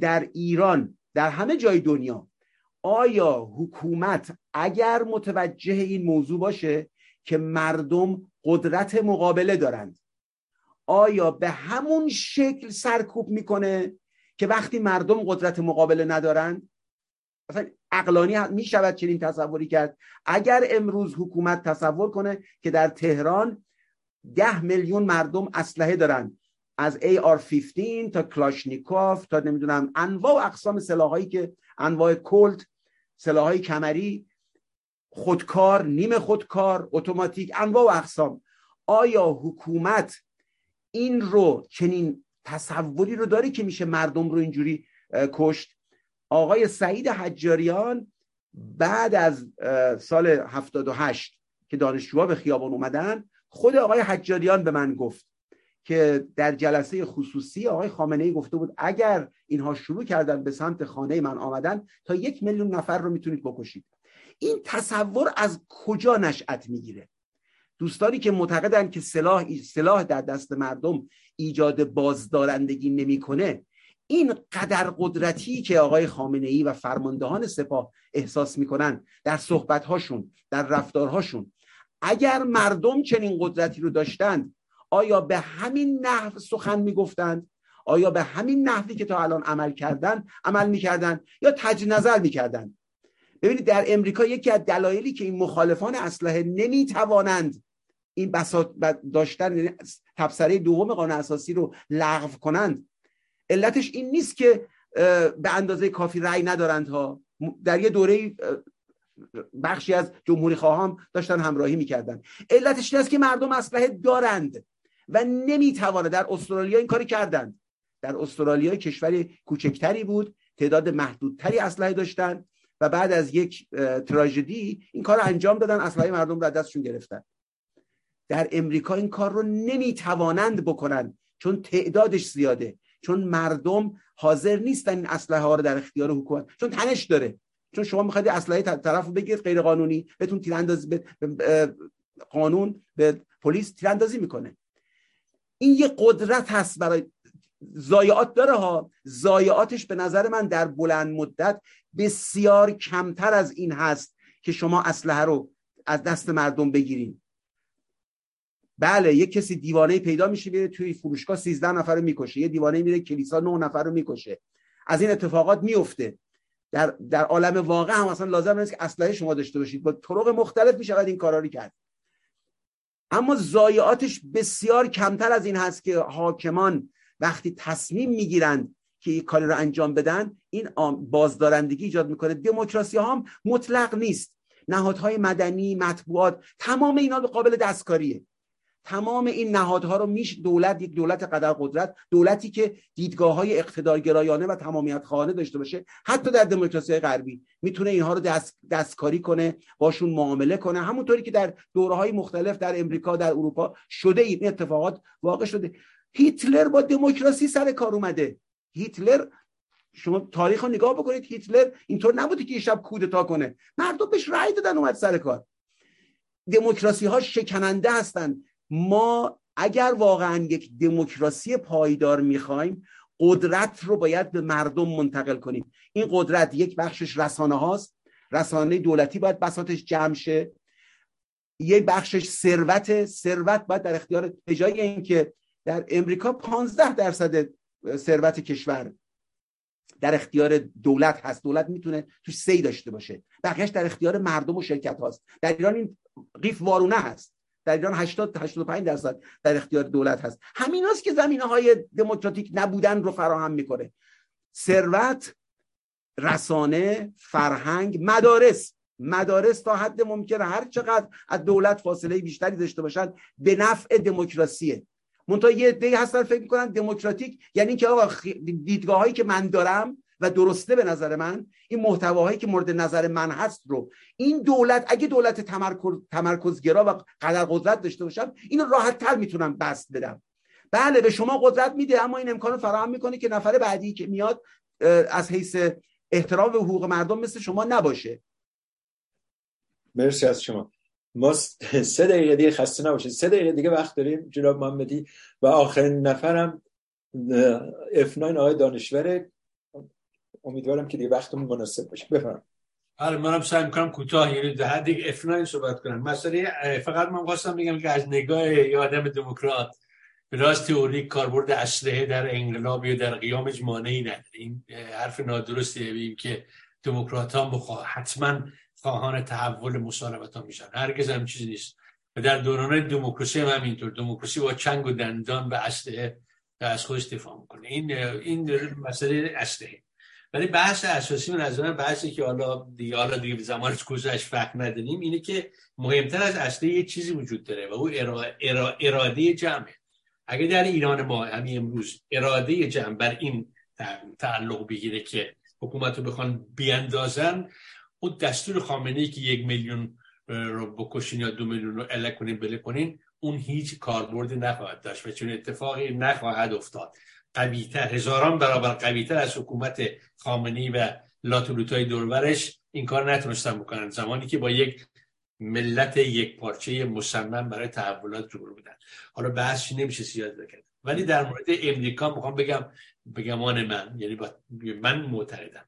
در ایران در همه جای دنیا آیا حکومت اگر متوجه این موضوع باشه که مردم قدرت مقابله دارند آیا به همون شکل سرکوب می‌کنه که وقتی مردم قدرت مقابله ندارند؟ اصلا عقلانی می شود چنین تصوری کرد. اگر امروز حکومت تصور کنه که در تهران ده میلیون مردم اسلحه دارند از AR-15 تا کلاشنیکوف تا نمی‌دونم انواع و اقسام سلاحایی که انواع کلت سلاحهای کمری خودکار نیم خودکار اتوماتیک انواع و اقسام. آیا حکومت این رو چنین تصوری رو داره که میشه مردم رو اینجوری کشت؟ آقای سعید حجاریان بعد از سال 78 که دانشجوها به خیابان اومدن خود آقای حجاریان به من گفت که در جلسه خصوصی آقای خامنه ای گفته بود اگر اینها شروع کردن به سمت خانه من آمدن تا یک میلیون نفر رو می‌تونید بکشید. این تصور از کجا نشأت می‌گیره؟ دوستانی که معتقدن که سلاح سلاح در دست مردم ایجاد بازدارندگی نمی‌کنه این قدر قدرتی که آقای خامنه ای و فرماندهان سپاه احساس می‌کنن در صحبتهاشون در رفتارهاشون. اگر مردم چنین قدرتی رو داشتند آیا به همین نحو سخن می‌گفتند؟ آیا به همین نحوی که تا الان عمل کردن عمل می‌کردن یا تجدید نظر می‌کردن؟ ببینید در امریکا یکی از دلایلی که این مخالفان اسلحه نمی‌توانند این بساط داشتن یعنی تبصره دوم قانون اساسی رو لغو کنند علتش این نیست که به اندازه کافی رأی ندارند ها. در یه دوره بخشی از جمهوری خواهان داشتن همراهی می‌کردن. علتش این است که مردم اسلحه دارند و نمی‌توانه در استرالیا این کاری کردند. در استرالیا کشوری کوچکتری بود تعداد محدودتری اسلحه داشتن و بعد از یک تراژدی این کار رو انجام دادن اسلحه مردم رو دستشون گرفتن. در امریکا این کار رو نمی‌توانند بکنن چون تعدادش زیاده. چون مردم حاضر نیستن این اسلحه ها رو در اختیار حکومت چون تنش داره. چون شما می‌خواید اسلحه طرف رو بگیرید غیر قانونی بهتون تیراندازی به قانون به پلیس تیراندازی می‌کنه. این یه قدرت هست برای زایعات داره ها. زایعاتش به نظر من در بلند مدت بسیار کمتر از این هست که شما اسلحه رو از دست مردم بگیرین. بله یه کسی دیوانه پیدا میشه میره توی فروشگاه 13 نفر رو می‌کشه. یه دیوانه میره کلیسا 9 نفر رو می‌کشه. از این اتفاقات میفته. در در عالم واقع هم اصلا لازم نیست که اسلحه شما داشته باشید. با طرق مختلف می‌شود این کارا رو کرد. اما ضایعاتش بسیار کمتر از این هست که حاکمان وقتی تصمیم می‌گیرند که این کاری رو انجام بدن این بازدارندگی ایجاد می‌کنه. دموکراسی هم مطلق نیست. نهادهای مدنی مطبوعات تمام اینا قابل دستکاریه. تمام این نهادها رو میش دولت یک دولت قدر قدرت دولتی که دیدگاه های اقتدارگرایانه و تمامیت خواهانه داشته باشه حتی در دموکراسی غربی می‌تونه اینها رو دست، دستکاری کنه باشون معامله کنه. همونطوری که در دوره های مختلف در امریکا در اروپا شده این اتفاقات واقع شده. هیتلر با دموکراسی سر کار اومده. هیتلر شما تاریخ رو نگاه بکنید هیتلر اینطور نبوده که یه شب کودتا کنه. مردم بهش رأی دادن اومد سر کار. دموکراسی ها شکننده هستند ما اگر واقعا یک دموکراسی پایدار می‌خوایم قدرت رو باید به مردم منتقل کنیم. این قدرت یک بخشش رسانه هاست. رسانه دولتی باید بساتش جمع شه. یک بخشش ثروت. ثروت باید در اختیار به جای اینکه در امریکا 15 درصد ثروت کشور در اختیار دولت هست. دولت می‌تونه توش سی داشته باشه. بقیهش در اختیار مردم و شرکت هاست. در ایران این قیف وارونه هست. در ایران 80 85 درصد در اختیار دولت هست. همین هست که زمینه های دموکراتیک نبودن رو فراهم می‌کنه. ثروت رسانه فرهنگ مدارس. مدارس تا حد ممکنه هر چقدر از دولت فاصله بیشتری داشته باشن به نفع دموکراسیه. منتها یه عده‌ای هستن فکر می‌کنن دموکراتیک یعنی که آقا دیدگاه هایی که من دارم و درسته به نظر من این محتواهایی که مورد نظر من هست رو این دولت اگه دولت تمرکز تمرکزگرا و قدر قدرت داشته باشم اینو راحت تر می‌تونم بست بدم. بله به شما قدرت میده اما این امکان فراهم می‌کنه که نفر بعدی که میاد از حیث احترام به حقوق مردم مثل شما نباشه. مرسی از شما. ما سه دقیقه دیگه خسته نباشید. سه دقیقه دیگه وقت داریم جناب محمدی. و آخرین نفرم F9 آقای دانشوره امیدوارم که دیگه وقتمون مناسب باشه. بفرم آره منم سعی می‌کنم کوتاه یعنی ده دیگه F9 صحبت کنم. مسئله فقط من خواستم بگم که از نگاه یه آدم دموکرات راست تئوری کاربرد اسلحه در انقلاب یا در قیامش مانعی نداره این حرف نادرستی بیم که دموکرات ها حتما خواهان تحول مسالمت ها میشن. هرگز هم چیزی نیست. و در دوران دموکراسی هم همینطور. دموکراسی با چنگ و دندان و اسلحه از خودش دفاع می‌کنه. این این مسئله اسلحه. ولی بحث اساسی من از بحثی که حالا دیگه حالا دیگه زمانش گذشت فکر نداریم اینه که مهمتر از اصلی یه چیزی وجود داره و او اراده جمعه. اگه در ایران ما همین امروز اراده جمع بر این تعلق بگیره که حکومت رو بخوان بیاندازن اون دستور خامنه ای که یک میلیون رو بکشین یا دو میلیون رو اله کنین بله کنین اون هیچ کاربردی نخواهد داشت و چون اتفاقی نخواهد افتاد. قویتر هزاران برابر قویتر از حکومت خامنی و لاتولوتای دورورش این کار نتونستن بکنن. زمانی که با یک ملت یک پارچه مصمم برای تحولات جور بودن. حالا بحثی نمیشه سیاد بکنه ولی در مورد امریکا می‌خوام بگم بگمان من یعنی با من معتقدم.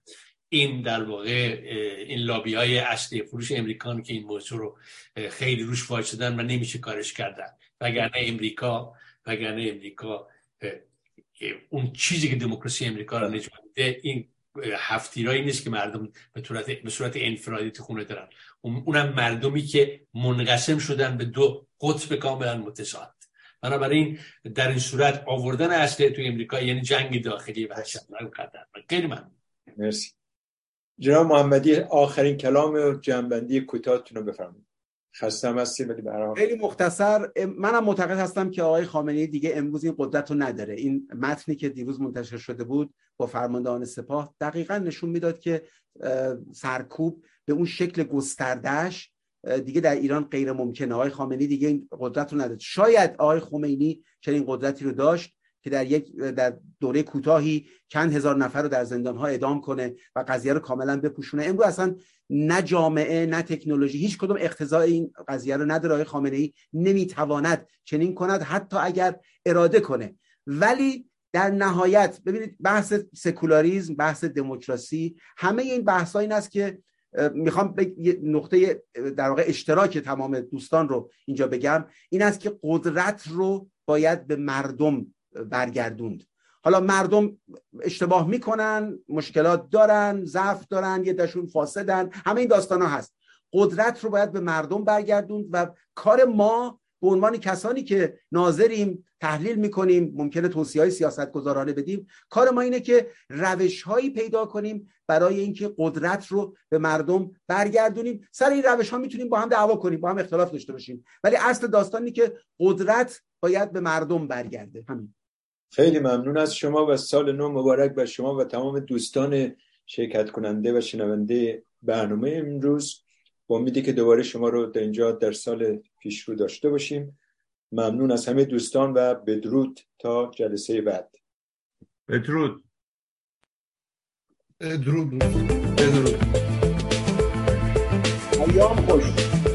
این در واقع این لابی های اصلی فروش امریکان که این موضوع رو خیلی روش وایسادن و نمیشه کارش کردن. وگرنه امریکا وگرنه امریکا اون چیزی که دموکراسی امریکا رو نجات میده این هفتیرایی نیست که مردم به صورت به صورت انفرادی تو خونه دارن. اونم مردمی که منقسم شدن به دو قطب کاملا متضاد بنابراین در این صورت آوردن اصلی تو امریکا یعنی جنگ داخلی و قدر خیلی ممنون. مرسی. جناب محمدی آخرین کلام جنبندی کوتاهتون رو بفرمایید. خستم هستی ولی برام خیلی مختصر منم معتقد هستم که آقای خامنه‌ای دیگه امروز این قدرت رو نداره. این متنی که دیروز منتشر شده بود با فرماندهان سپاه دقیقا نشون می‌داد که سرکوب به اون شکل گستردهش دیگه در ایران غیر ممکنه آقای خامنه‌ای دیگه این قدرت رو نداره. شاید آقای خمینی چنین قدرتی رو داشت. که در یک در دوره کوتاهی چند هزار نفر رو در زندان ها اعدام کنه و قضیه رو کاملا بپوشونه. امروز اصلا نه جامعه نه تکنولوژی هیچ کدوم اقتضای این قضیه رو نداره. آقای خامنه ای نمی‌تواند چنین کند حتی اگر اراده کنه. ولی در نهایت ببینید بحث سکولاریزم بحث دموکراسی همه این بحث این است که می‌خوام نقطه در واقع اشتراک تمام دوستان رو اینجا بگم. این است که قدرت رو باید به مردم برگردوند. حالا مردم اشتباه می‌کنن مشکلات دارن ضعف دارن یه دشون فاسدن همه این داستان ها هست. قدرت رو باید به مردم برگردوند و کار ما به عنوان کسانی که ناظریم تحلیل می‌کنیم ممکنه توصیه های سیاست گذارانه بدیم. کار ما اینه که روش هایی پیدا کنیم برای اینکه قدرت رو به مردم برگردونیم. سر این روش ها می‌تونیم با هم دعوا کنیم با هم اختلاف داشته باشیم. ولی اصل داستانی که قدرت باید به مردم برگرده. همین. خیلی ممنون از شما و سال نو مبارک بر شما و تمام دوستان شرکت کننده و شنونده برنامه امروز. با امیدی که دوباره شما رو در اینجا در سال پیش رو داشته باشیم. ممنون از همه دوستان و بدرود تا جلسه بعد. بدرود. بدرود. بدرود. ایام خوش.